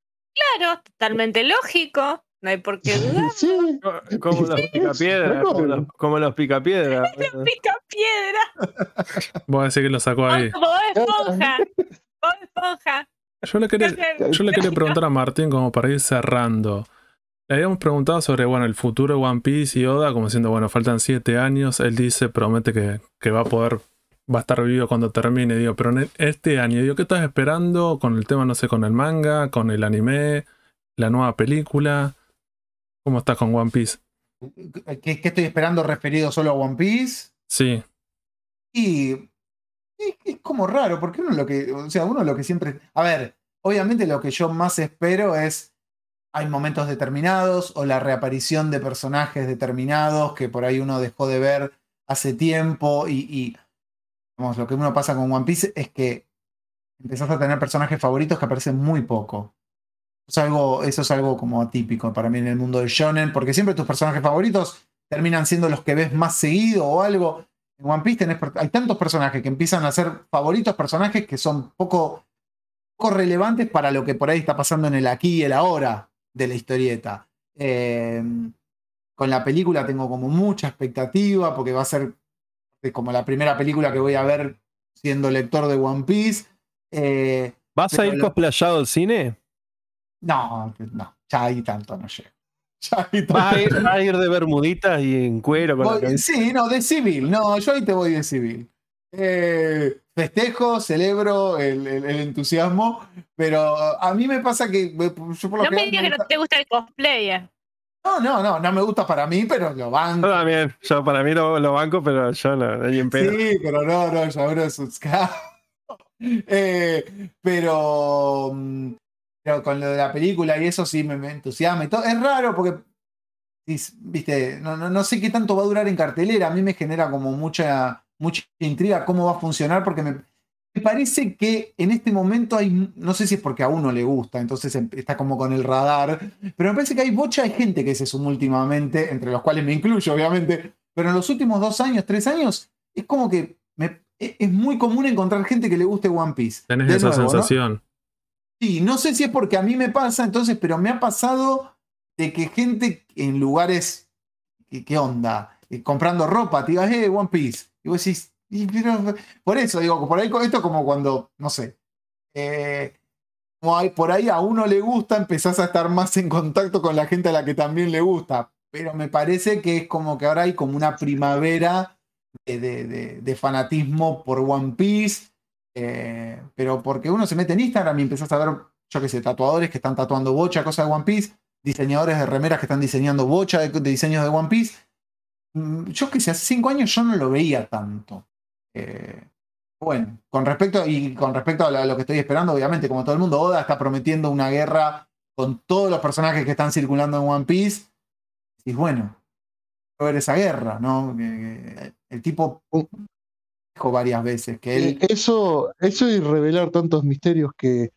Claro, totalmente lógico. No hay por qué dudar. Sí, Como los picapiedras, como los, como los picapiedras. Pica piedra. Voy a decir que lo sacó ahí. Bob Esponja. Bob Esponja. Yo le quería, Creo que- yo le quería preguntar a Martín como para ir cerrando. Le habíamos preguntado sobre bueno, el futuro de One Piece y Oda, como diciendo, bueno, faltan siete años. Él dice, promete que, que va a poder, va a estar vivo cuando termine. Digo, pero en este año, digo, ¿qué estás esperando con el tema, no sé, con el manga, con el anime, la nueva película? ¿Cómo estás con One Piece? ¿Qué, qué estoy esperando referido solo a One Piece? Sí, Y es, como raro, porque uno lo que, o sea, uno lo que siempre, a ver, obviamente lo que yo más espero es, hay momentos determinados o la reaparición de personajes determinados que por ahí uno dejó de ver hace tiempo y, y vamos, lo que uno pasa con One Piece es que empezás a tener personajes favoritos que aparecen muy poco. Es algo, eso es algo como atípico para mí en el mundo del shonen, porque siempre tus personajes favoritos terminan siendo los que ves más seguido o algo. En One Piece tenés hay tantos personajes que empiezan a ser favoritos personajes que son poco, poco relevantes para lo que por ahí está pasando en el aquí y el ahora de la historieta. Eh, con la película tengo como mucha expectativa porque va a ser como la primera película que voy a ver siendo lector de One Piece. Eh, ¿Vas a ir lo- cosplayado al cine? No, no, ya ahí tanto no llego. Ya ahí Va a, ir, va a ir de bermuditas y en cuero con la Voy- camisa. sí, no, de civil. No, yo ahí te voy de civil. Eh, festejo, celebro el, el- el entusiasmo, pero a mí me pasa que yo por lo No me digas que no te gusta el cosplayer. no, no, no, no me gusta para mí, pero lo Yo banco. también, yo para mí lo, lo banco, pero yo no, ni en pedo. Sí, pero no, no, es un ska. Eh, pero, mm, pero con lo de la película y eso sí me, me entusiasma y todo. Es raro porque, viste, no, no, no sé qué tanto va a durar en cartelera. A mí me genera como mucha, mucha intriga cómo va a funcionar porque me, me parece que en este momento hay, no sé si es porque a uno le gusta, entonces em- está como con el radar, pero me parece que hay bocha de gente que se sumó últimamente, entre los cuales me incluyo, obviamente, pero en los últimos dos años, tres años, es como que me- e- es muy común encontrar gente que le guste One Piece. Tenés De esa nuevo, ¿no? Sí, no sé si es porque a mí me pasa, entonces, pero me ha pasado de que gente en lugares, ¿qué, onda? Eh, comprando ropa, te digas, eh, One Piece. Y vos decís, pero- por eso digo, por ahí esto es como cuando, no sé, eh, por ahí a uno le gusta, empezás a estar más en contacto con la gente a la que también le gusta. Pero me parece que es como que ahora hay como una primavera de fanatismo por One Piece. Eh, pero porque uno se mete en Instagram y empezás a ver, yo qué sé, tatuadores que están tatuando bocha, cosas de One Piece, diseñadores de remeras que están diseñando bocha de, diseños de One Piece. Mm, Yo qué sé, hace cinco años yo no lo veía tanto. Eh, bueno, con respecto, y con respecto a lo, que estoy esperando, obviamente, como todo el mundo, Oda está prometiendo una guerra con todos los personajes que están circulando en One Piece. Y bueno, ver esa guerra, ¿no? El tipo dijo varias veces que él. Eh, Eso, eso y revelar tantos misterios que,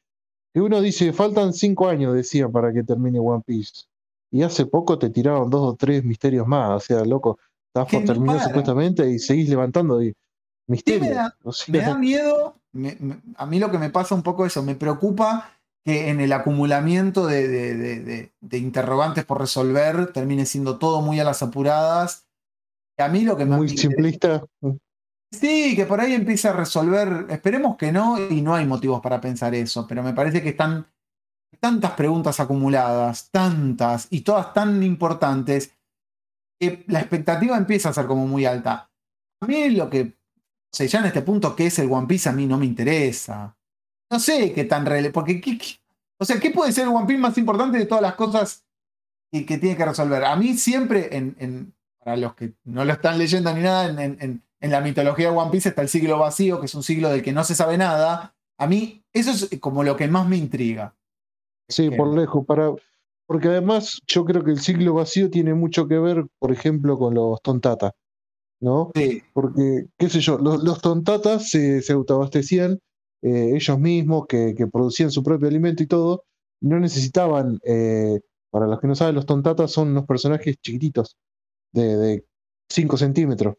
que uno dice, faltan cinco años, decía, para que termine One Piece. Y hace poco te tiraron dos o tres misterios más. O sea, loco, no terminó para. supuestamente y seguís levantando y- misterios. da- O sea, Me da miedo, me- me- a mí lo que me pasa un poco eso, me preocupa que en el acumulamiento de, de- de- de- de interrogantes por resolver termine siendo todo muy a las apuradas. A mí lo que más muy me simplista. Sí, que por ahí empiece a resolver. Esperemos que no, y no hay motivos para pensar eso, pero me parece que están tantas preguntas acumuladas, tantas, y todas tan importantes, que la expectativa empieza a ser como muy alta. A mí lo que, o sea, ya en este punto, ¿qué es el One Piece? A mí no me interesa. No sé qué tan relevante, porque, ¿qué- qué- o sea, ¿qué puede ser el One Piece más importante de todas las cosas que, que tiene que resolver? A mí siempre, en, en- para los que no lo están leyendo ni nada, en, en- en- la mitología de One Piece está el siglo vacío, que es un siglo del que no se sabe nada. A mí, eso es como lo que más me intriga. Sí, que- por lejos, para, porque además yo creo que el siglo vacío tiene mucho que ver, por ejemplo, con los tontatas, ¿no? Sí, Porque, qué sé yo, los, los tontatas se, se autoabastecían eh, ellos mismos, que, que producían su propio alimento y todo, no necesitaban, eh, para los que no saben, los tontatas son unos personajes chiquititos, de 5 centímetros.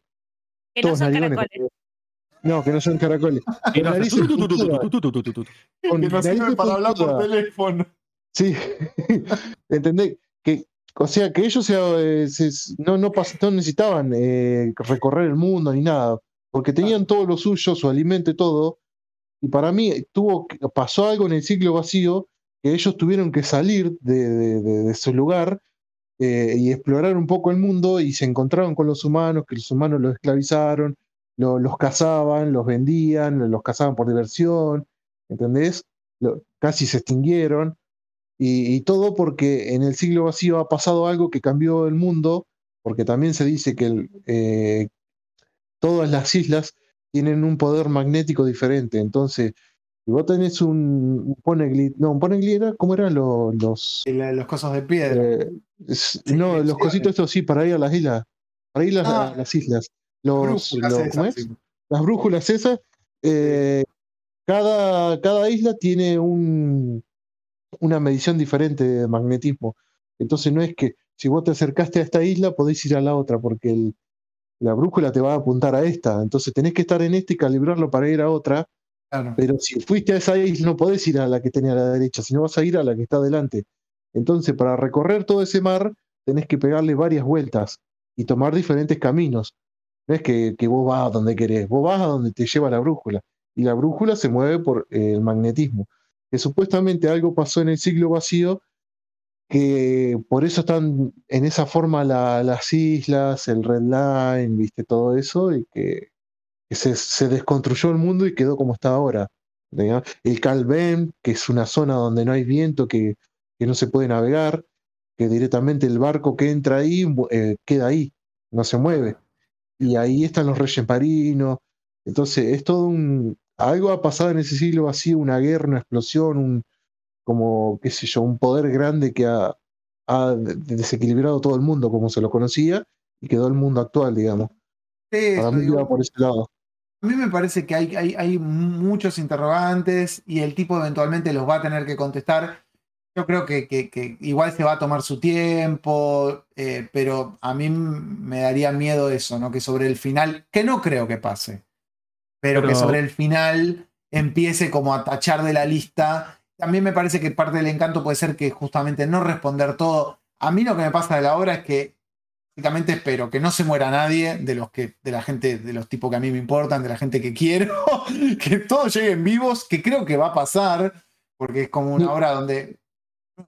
Que no todos son caracoles. No, que no son caracoles. Con que no sirve para hablar por teléfono. Sí, ¿entendés? Que, o sea, que ellos se, eh, se- no, no, pas- no necesitaban eh, recorrer el mundo ni nada, porque tenían todo lo suyo, su alimento y todo, y para mí tuvo, que- pasó algo en el siglo vacío, que ellos tuvieron que salir de, de- de- de su lugar eh, y explorar un poco el mundo y se encontraron con los humanos, que los humanos los esclavizaron, lo- los cazaban, los vendían, los cazaban por diversión, ¿entendés? Lo- casi se extinguieron. Y, y todo porque en el siglo vacío ha pasado algo que cambió el mundo, porque también se dice que el, eh, todas las islas tienen un poder magnético diferente. Entonces, si vos tenés un, un no, un era, ¿cómo eran los, los Los cosos de piedra. eh, es- Sí, no, los cositos estos sí, para ir a las islas, para ir a, Ah, a las islas. Los, Brújulas los- esas, ¿cómo es? sí. Las brújulas esas, eh, cada, cada isla tiene un, una medición diferente de magnetismo. Entonces no es que si vos te acercaste a esta isla podés ir a la otra, porque el- la brújula te va a apuntar a esta. Entonces tenés que estar en esta y calibrarlo para ir a otra. Claro. Pero si fuiste a esa isla no podés ir a la que tenía a la derecha, sino vas a ir a la que está adelante. Entonces, para recorrer todo ese mar, tenés que pegarle varias vueltas y tomar diferentes caminos. No es que, que vos vas a donde querés, vos vas a donde te lleva la brújula. Y la brújula se mueve por eh, el magnetismo. que supuestamente algo pasó en el siglo vacío, que por eso están en esa forma la- las islas, el Red Line, viste, todo eso, y que, se, se desconstruyó el mundo y quedó como está ahora. El Calvem, que es una zona donde no hay viento, que, que no se puede navegar, que directamente el barco que entra ahí eh, queda ahí, no se mueve. Y ahí están los reyes marinos. Entonces, es todo un. Algo ha pasado en ese siglo vacío, una guerra, una explosión, un, como, qué sé yo, un poder grande que ha, ha de- desequilibrado todo el mundo como se lo conocía y quedó el mundo actual, digamos. Para mí por ese lado. A mí me parece que hay, hay, hay muchos interrogantes y el tipo eventualmente los va a tener que contestar. Yo creo que, que- que igual se va a tomar su tiempo, eh, pero a mí me daría miedo eso, ¿no? Que sobre el final, que no creo que pase, pero, que Pero- sobre el final empiece como a tachar de la lista. También me parece que parte del encanto puede ser que justamente no responder todo. A mí lo que me pasa de la obra es que básicamente espero que no se muera nadie de los que, de la gente, de los tipos que a mí me importan, de la gente que quiero, que todos lleguen vivos, que creo que va a pasar, porque es como una No. obra donde.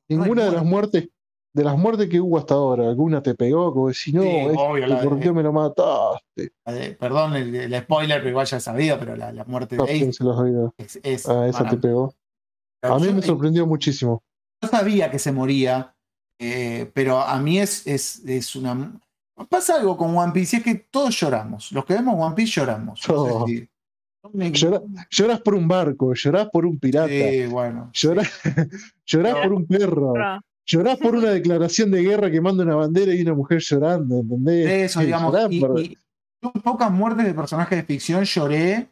Ninguna de las muertes, de las muertes que hubo hasta ahora, alguna te pegó, como si no, Sí, este, obvio, la ¿por qué me lo mataste? eh, perdón el, el spoiler, pero igual ya sabido, pero la, la muerte de No, ¿quién Ace se los oído? es. es Ah, esa te pegó. A mí Yo- me sorprendió muchísimo. yo sabía que se moría, eh, pero a mí es, es, es una. Pasa algo con One Piece, y es que todos lloramos. Los que vemos One Piece lloramos. No sé Todos. si- me- Llora- lloras por un barco, llorás por un pirata, Sí, bueno. llorás, llorás No. por un perro, llorás por una declaración de guerra que manda una bandera y una mujer llorando, ¿entendés? Eso, Sí, digamos. llorás Y, por- y yo en pocas muertes de personajes de ficción lloré,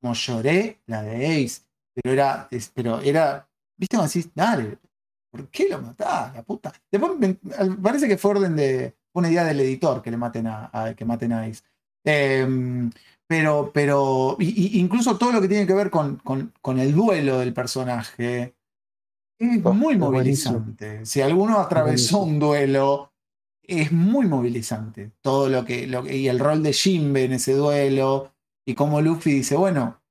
como lloré la de Ace, pero era, es- pero era, viste, como decís, dale, ¿por qué lo matás, la puta? Después me- parece que fue orden de, fue una idea del editor que le maten a, a- que maten a Ace. Em, pero, pero, y- y incluso todo lo que tiene que ver con, con, con el duelo del personaje es Oh, muy buenísimo. movilizante. Si alguno atravesó buenísimo. un duelo, es muy movilizante. Todo lo que, lo que- y el rol de Jinbe en ese duelo, y cómo Luffy dice, bueno,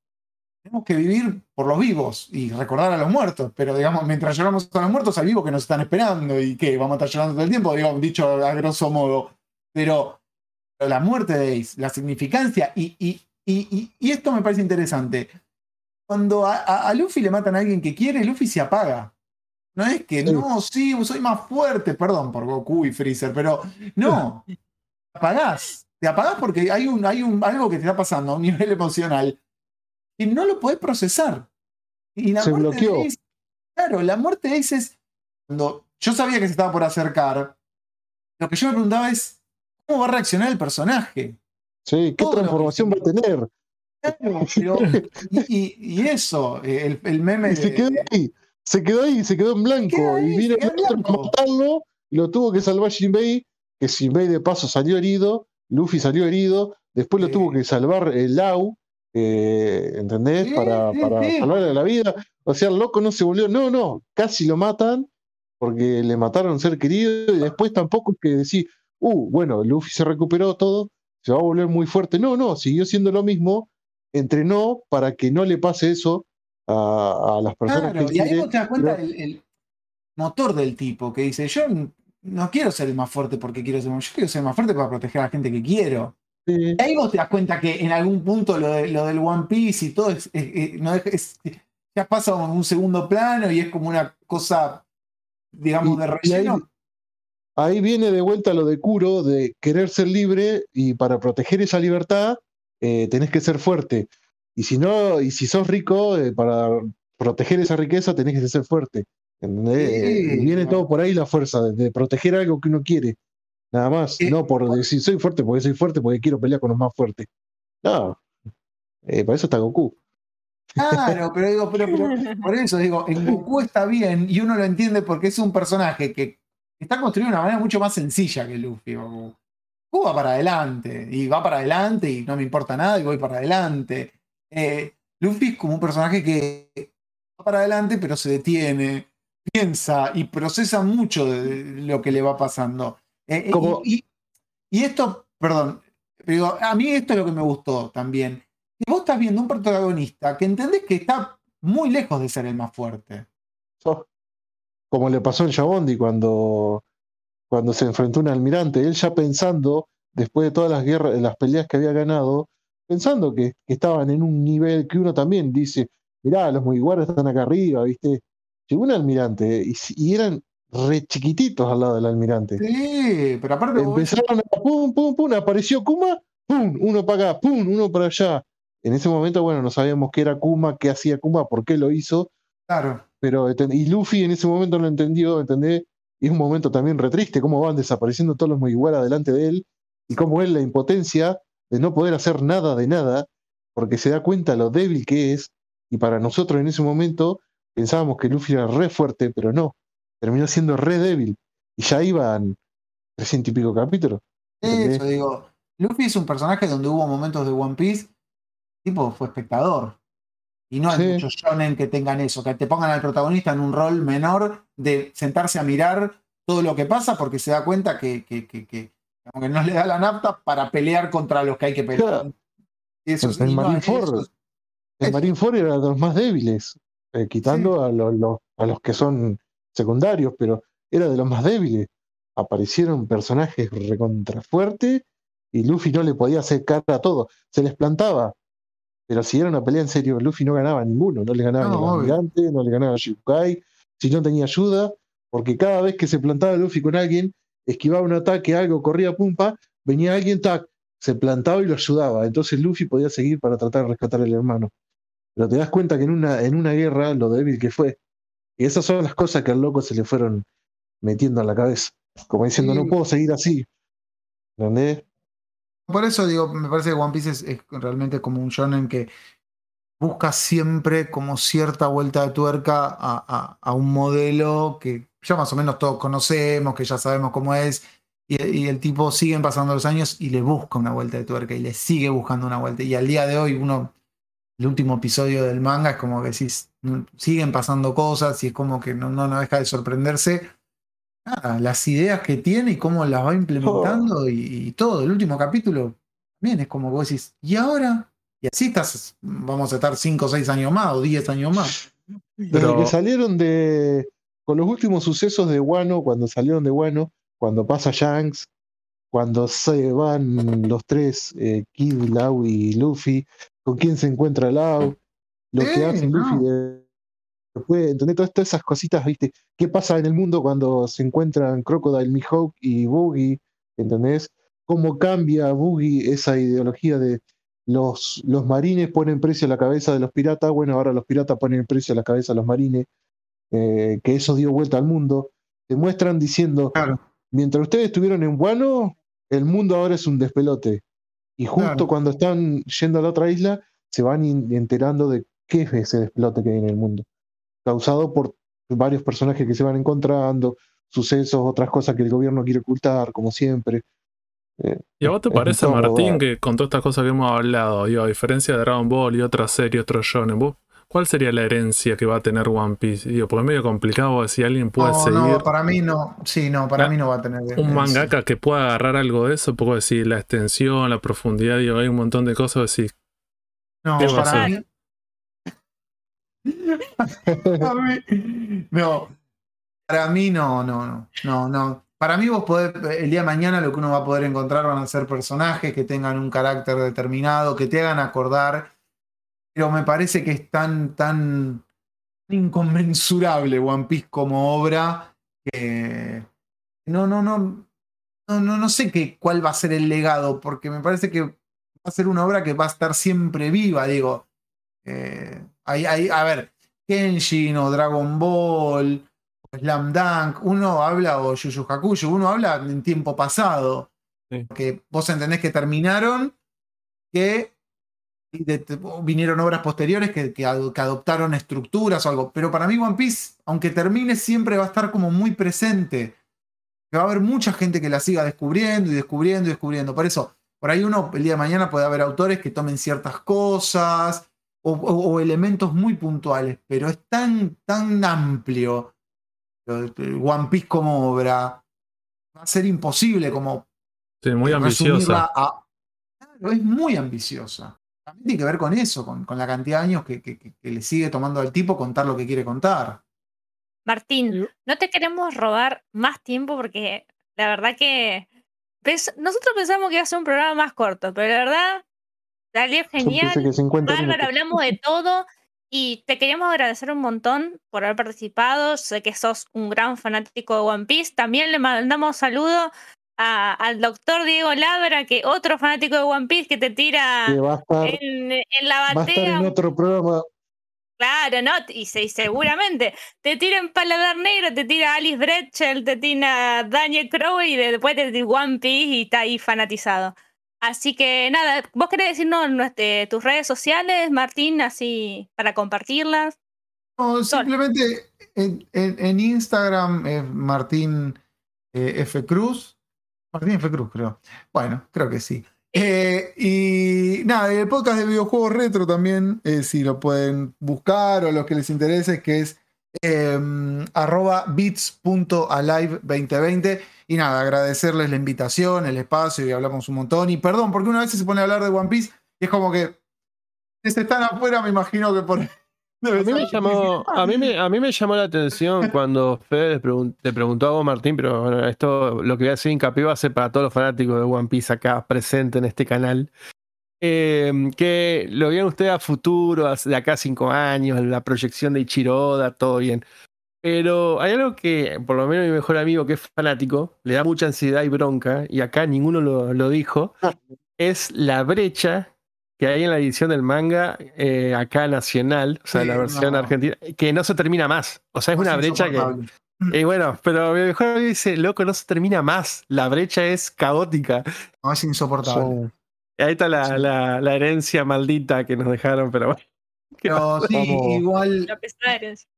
tenemos que vivir por los vivos y recordar a los muertos, pero digamos, mientras lloramos a los muertos, hay vivos que nos están esperando y que vamos a estar llorando todo el tiempo, digamos, dicho a grosso modo. Pero la muerte de Ace, la significancia, y, y, y, y- esto me parece interesante. Cuando a, a- a Luffy le matan a alguien que quiere, Luffy se apaga. No es que, Sí. no, sí, soy más fuerte, perdón por Goku y Freezer, pero no, te apagás. Te apagás porque hay, un, hay un, algo que te está pasando a un nivel emocional y no lo podés procesar. Y la Se muerte de bloqueó. Ace- claro, la muerte de Ace es cuando yo sabía que se estaba por acercar. Lo que yo me preguntaba es cómo va a reaccionar el personaje. Sí, ¿qué todo lo que transformación va a tener? Claro, pero- y, eso, eh, el, el meme Y se de- quedó ahí, se quedó ahí, se quedó en blanco. ahí, y vino a matarlo, y lo tuvo que salvar Jinbei, que Jinbei de paso salió herido, Luffy salió herido, después lo tuvo que salvar el Lau, eh, ¿entendés? Sí, para sí, para sí. salvarle la vida. O sea, el loco no se volvió, no, no, casi lo matan, porque le mataron a un ser querido, y después tampoco es que decir, uh, bueno, Luffy se recuperó todo, se va a volver muy fuerte. No, no, siguió siendo lo mismo, entrenó para que no le pase eso a, a las personas Claro, que y ahí quiere, vos te das cuenta pero- el, el motor del tipo que dice, yo no quiero ser el más fuerte porque quiero ser más, yo quiero ser más fuerte para proteger a la gente que quiero. Sí, Y ahí vos te das cuenta que en algún punto lo, de- lo del One Piece y todo es, es- es- no es- es- ya pasa a un segundo plano y es como una cosa, digamos, Y- de relleno. Ahí viene de vuelta lo de Kuro, de querer ser libre y para proteger esa libertad eh, tenés que ser fuerte. Y si no, y si sos rico, eh, para proteger esa riqueza tenés que ser fuerte. ¿entendés? Sí, Eh, y viene todo por ahí la fuerza, de, de proteger algo que uno quiere. Nada más, Eh, no por decir soy fuerte porque soy fuerte porque quiero pelear con los más fuertes. No, para eso está Goku. Claro, pero digo, pero, pero por eso digo, en Goku está bien y uno lo entiende porque es un personaje que está construido de una manera mucho más sencilla que Luffy. Goku, Goku va para adelante y va para adelante y no me importa nada y voy para adelante. Eh, Luffy es como un personaje que va para adelante pero se detiene, piensa y procesa mucho de lo que le va pasando. Eh, eh, Como- y, esto, perdón, digo, a mí esto es lo que me gustó también. Vos estás viendo un protagonista que entendés que está muy lejos de ser el más fuerte. Oh, Como le pasó en Shabondi cuando, cuando se enfrentó a un almirante, él ya pensando, después de todas las guerras, las peleas que había ganado, pensando que, que estaban en un nivel que uno también dice, mirá, los Mugiwara están acá arriba, ¿viste? Llegó un almirante y, y eran re chiquititos al lado del almirante. Sí, pero aparte Empezaron a pum, pum, pum, apareció Kuma, pum, uno para acá, pum, uno para allá. En ese momento, bueno, no sabíamos qué era Kuma, qué hacía Kuma, por qué lo hizo, claro. Pero y Luffy en ese momento lo entendió, ¿entendés? Y es un momento también re triste, cómo van desapareciendo todos los Mugiwara delante de él, y cómo él la impotencia de no poder hacer nada de nada, porque se da cuenta lo débil que es, y para nosotros en ese momento pensábamos que Luffy era re fuerte, pero no, terminó siendo re débil, y ya iban trescientos y pico capítulos. ¿entendés? Eso digo. Luffy es un personaje donde hubo momentos de One Piece, tipo, fue espectador. Y no hay Sí. muchos shonen que tengan eso, que te pongan al protagonista en un rol menor de sentarse a mirar todo lo que pasa porque se da cuenta que, que, que, que- como que no le da la nafta para pelear contra los que hay que pelear. Claro. Eso, El y no, Marineford. El. Marineford era de los más débiles, eh, quitando a, los, los- a los que son secundarios, pero era de los más débiles. Aparecieron personajes recontrafuertes y Luffy no le podía hacer cara a todo. Se les plantaba. Pero si era una pelea en serio, Luffy no ganaba a ninguno. No le ganaba No, ni almirante, no le ganaba a Shibukai, si no tenía ayuda, porque cada vez que se plantaba Luffy con alguien, esquivaba un ataque, algo, corría pumpa, venía alguien, tac, se plantaba y lo ayudaba. Entonces Luffy podía seguir para tratar de rescatar al hermano. Pero te das cuenta que en una, en una guerra lo débil que fue. Y esas son las cosas que al loco se le fueron metiendo en la cabeza. Como diciendo, Sí. no puedo seguir así. ¿Entendés? Por eso digo, me parece que One Piece es, realmente como un shonen que busca siempre como cierta vuelta de tuerca a, un modelo que ya más o menos todos conocemos, que ya sabemos cómo es, y, el tipo siguen pasando los años y le busca una vuelta de tuerca y le sigue buscando una vuelta. Y al día de hoy, uno, el último episodio del manga es como que mm, siguen pasando cosas y es como que no, no deja de sorprenderse. Nada, las ideas que tiene y cómo las va implementando y, y todo. El último capítulo también es como que vos decís, ¿y ahora? Y así estás, vamos a estar 5 o 6 años más o 10 años más. Desde Pero- que salieron de. Con los últimos sucesos de Wano, cuando salieron de Wano, cuando pasa Shanks, cuando se van los tres, eh, Kid, Lau y Luffy, con quién se encuentra Lau, lo que hace no. Luffy de- después, ¿entendés? Todas, todas esas cositas, ¿viste? ¿Qué pasa en el mundo cuando se encuentran Crocodile, Mihawk y Boogie? ¿Entendés? ¿Cómo cambia Boogie esa ideología de los, los marines ponen precio a la cabeza de los piratas? Bueno, ahora los piratas ponen precio a la cabeza de los marines, eh, que eso dio vuelta al mundo. Te muestran diciendo, Claro. mientras ustedes estuvieron en Wano, el mundo ahora es un despelote. Y justo Claro. cuando están yendo a la otra isla, se van enterando de qué es ese despelote que hay en el mundo. Causado por varios personajes que se van encontrando, sucesos, otras cosas que el gobierno quiere ocultar, como siempre. Eh, ¿Y a vos te parece, Martín, que con todas estas cosas que hemos hablado, digo, a diferencia de Dragon Ball y otras series, otros shonen, vos, ¿cuál sería la herencia que va a tener One Piece? Digo, porque es medio complicado si alguien puede No, seguir no, para mí no. Sí, no, para Ah, mí no va a tener. un mangaka que pueda agarrar algo de eso, puedo decir la extensión, la profundidad, digo, hay un montón de cosas, decir, No, ¿Qué va a para mí. No, para mí no, no, no, no, no. Para mí vos podés, el día de mañana lo que uno va a poder encontrar van a ser personajes que tengan un carácter determinado, que te hagan acordar, pero me parece que es tan, tan inconmensurable One Piece como obra que no, no, no, no, no, no sé qué, cuál va a ser el legado, porque me parece que va a ser una obra que va a estar siempre viva, digo. Eh, hay- a ver, Kenshin o Dragon Ball, o Slam Dunk, uno habla, o Yu Yu Hakusho, uno habla en tiempo pasado. Sí. Que vos entendés que terminaron, que de- vinieron obras posteriores que, que ad- que adoptaron estructuras o algo. Pero para mí One Piece, aunque termine, siempre va a estar como muy presente. Que va a haber mucha gente que la siga descubriendo y descubriendo y descubriendo. Por eso, por ahí uno, el día de mañana puede haber autores que tomen ciertas cosas o, o- o elementos muy puntuales, pero es tan, tan amplio One Piece como obra. Va a ser imposible como sí, muy ambiciosa. resumirla a- Claro, es muy ambiciosa. también tiene que ver con eso, con, con la cantidad de años que, que- que- que le sigue tomando al tipo contar lo que quiere contar. Martín, no te queremos robar más tiempo porque la verdad que pens- nosotros pensamos que iba a ser un programa más corto, pero la verdad Yo genial. pensé que 50 Bárbaro, minutos. hablamos de todo y te queríamos agradecer un montón por haber participado. Sé que sos un gran fanático de One Piece. También le mandamos saludo a- al doctor Diego Labra, que otro fanático de One Piece que te tira Que estar, en, en la va a estar batea. en otro programa. Claro, ¿no? Y, y seguramente te tira en Paladar Negro, te tira Alice Bretchel, te tira Daniel Crowe y de- después te tira One Piece y está ahí fanatizado. Así que nada, ¿vos querés decirnos tus redes sociales, Martín, así para compartirlas? No, simplemente en, en- en Instagram es Martín eh, F. Cruz. Martín F. Cruz, creo. Bueno, creo que sí. Eh, y nada, el podcast de videojuegos retro también, eh, si lo pueden buscar o los que les interese, que es eh, arroba bits.alive2020. Y nada, agradecerles la invitación, el espacio y hablamos un montón. Y perdón, porque una vez se pone a hablar de One Piece y es como que si están afuera, me imagino que por A mí, me llamó, a, mí me, a mí me llamó la atención cuando Fede pregun- te preguntó a vos, Martín, pero bueno, esto lo que voy a hacer hincapié va a ser para todos los fanáticos de One Piece acá presentes en este canal. Eh, que lo vean ustedes a futuro, de acá a cinco años, la proyección de Ichiroda, todo bien. Pero hay algo que, por lo menos mi mejor amigo que es fanático, le da mucha ansiedad y bronca, y acá ninguno lo, lo dijo, es la brecha que hay en la edición del manga eh, acá nacional, o sea, Sí, la versión no. argentina, que no se termina más. O sea, es una brecha que... Y bueno, pero mi mejor amigo dice, loco, no se termina más. La brecha es caótica. No, es insoportable. Y ahí está la, Sí. la, la herencia maldita que nos dejaron, pero bueno. ¿Qué Pero sí, igual, La pesada herencia.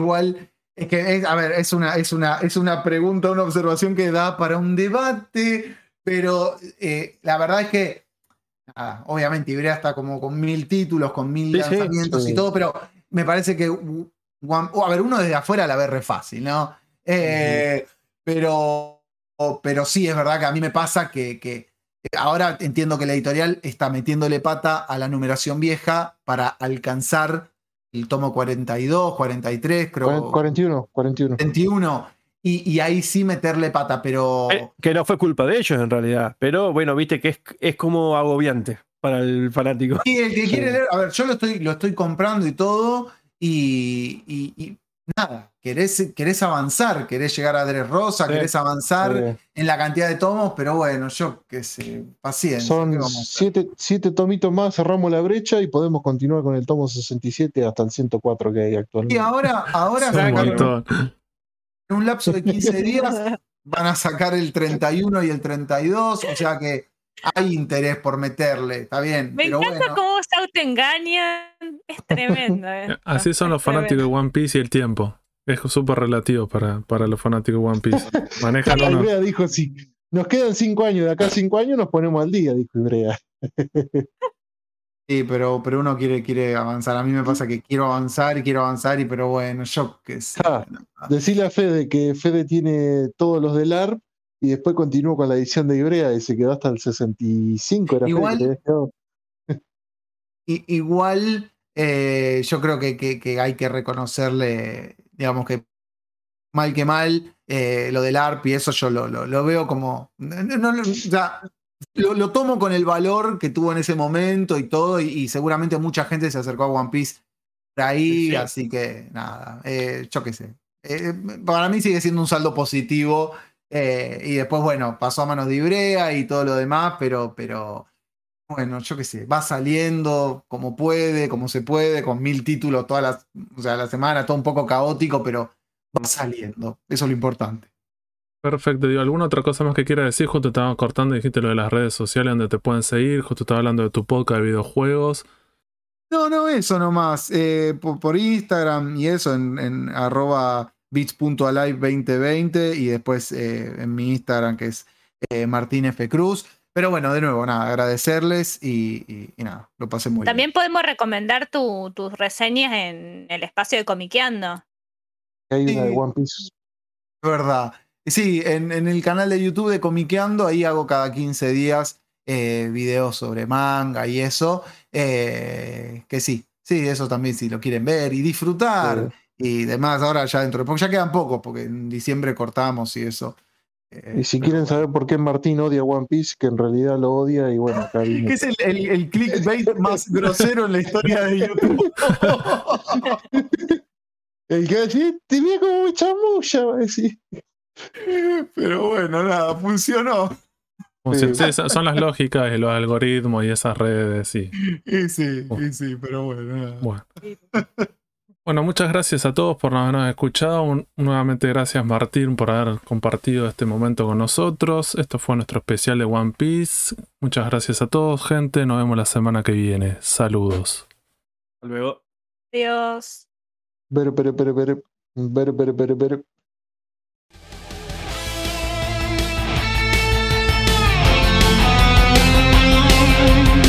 Igual, es que, es- a ver, es una, es, una, es una pregunta, una observación que da para un debate, pero eh, la verdad es que, nada, obviamente Ibrea está como con mil títulos, con mil Sí, lanzamientos sí. y todo, pero me parece que, One- uh, a ver, uno desde afuera la ve re fácil, ¿no? Eh, pero, pero sí, es verdad que a mí me pasa que, que ahora entiendo que la editorial está metiéndole pata a la numeración vieja para alcanzar el tomo 42, 43, creo. cuaren- 41, 41. 21. Y, y ahí sí meterle pata, pero. Eh, que no fue culpa de ellos en realidad. Pero bueno, viste que es, es como agobiante para el fanático. Y el que quiere leer, a ver, yo lo estoy, lo estoy comprando y todo, y, y- y nada, querés, querés avanzar, querés llegar a Dres Rosa, Sí. querés avanzar en la cantidad de tomos, pero bueno, yo qué sé, paciencia. ¿qué son siete, siete tomitos más, cerramos la brecha y podemos continuar con el tomo 67 hasta el 104 que hay Y actualmente. ahora, ahora montón. en un lapso de 15 días van a sacar el 31 y el 32, o sea que hay interés por meterle, está bien. Me pero encanta bueno, cómo se autoengañan. Es tremendo. esto. Así son los tremendo. fanáticos de One Piece y el tiempo. Es súper relativo para, para los fanáticos de One Piece. Manejan Ibrea dijo: si nos quedan cinco años, de acá a cinco años nos ponemos al día, dijo Ibrea. sí, pero, pero uno quiere, quiere avanzar. A mí me pasa que quiero avanzar y quiero avanzar, y pero bueno, yo qué sé. Ah, Decirle a Fede que Fede tiene todos los del ARP y después continuó con la edición de Ibrea y se quedó hasta el 65. Era Fede Igual- te habías quedado. I- igual eh, yo creo que, que- que hay que reconocerle, digamos que mal que mal, eh, lo del ARP y eso yo lo, lo- lo veo como. no- lo, lo tomo con el valor que tuvo en ese momento y todo, y, y seguramente mucha gente se acercó a One Piece por ahí, Sí, sí. así que nada, eh, yo qué sé. Eh, para mí sigue siendo un saldo positivo. y después, bueno, pasó a manos de Ibrea y todo lo demás, pero, pero bueno, yo qué sé, va saliendo como puede, como se puede, con mil títulos todas las, o sea, la semana, todo un poco caótico, pero va saliendo. Eso es lo importante. Perfecto, digo, ¿alguna otra cosa más que quieras decir? Justo estaba cortando, dijiste lo de las redes sociales donde te pueden seguir, justo estaba hablando de tu podcast de videojuegos. No, no, eso nomás. Eh, por, por Instagram y eso, en, en arroba bits.alive2020 y después eh, en mi Instagram que es eh, Martín F. Cruz. Pero bueno, de nuevo, nada, agradecerles y, y- y nada, lo pasé muy También bien. podemos recomendar tu- tus reseñas en el espacio de Comiqueando. Hay una de. One Piece. Verdad. Sí, en, en el canal de YouTube de Comiqueando, ahí hago cada 15 días eh, videos sobre manga y eso. eh, que sí, sí, eso también si lo quieren ver y disfrutar. Y demás, ahora ya dentro de poco, ya quedan pocos, porque en diciembre cortamos y eso. Eh, Y si quieren bueno. saber por qué Martín odia One Piece, que en realidad lo odia, y bueno, acá es el, el, el clickbait más grosero en la historia de YouTube. El que va a decir, te vi como me chamulla, va a decir. Pero bueno, nada, funcionó. Como si- Sí. sí, son son las lógicas y los algoritmos y esas redes, sí. Y sí, y sí, pero bueno, nada. Bueno. Bueno, muchas gracias a todos por habernos escuchado. Un- nuevamente gracias Martín por haber compartido este momento con nosotros. Esto fue nuestro especial de One Piece. Muchas gracias a todos, gente. Nos vemos la semana que viene. Saludos. Hasta Luego. Adiós. Pero, pero, pero, pero, pero, pero, pero, pero.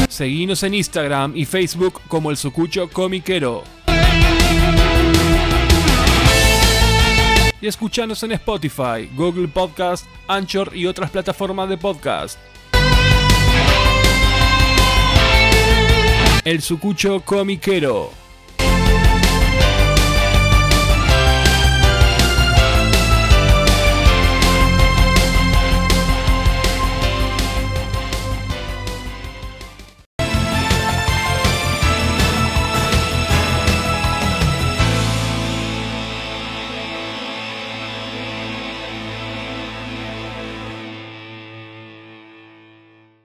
Seguinos en Instagram y Facebook como el Sucucho Comiquero. Y escuchanos en Spotify, Google Podcast, Anchor y otras plataformas de podcast. El Sucucho Comiquero.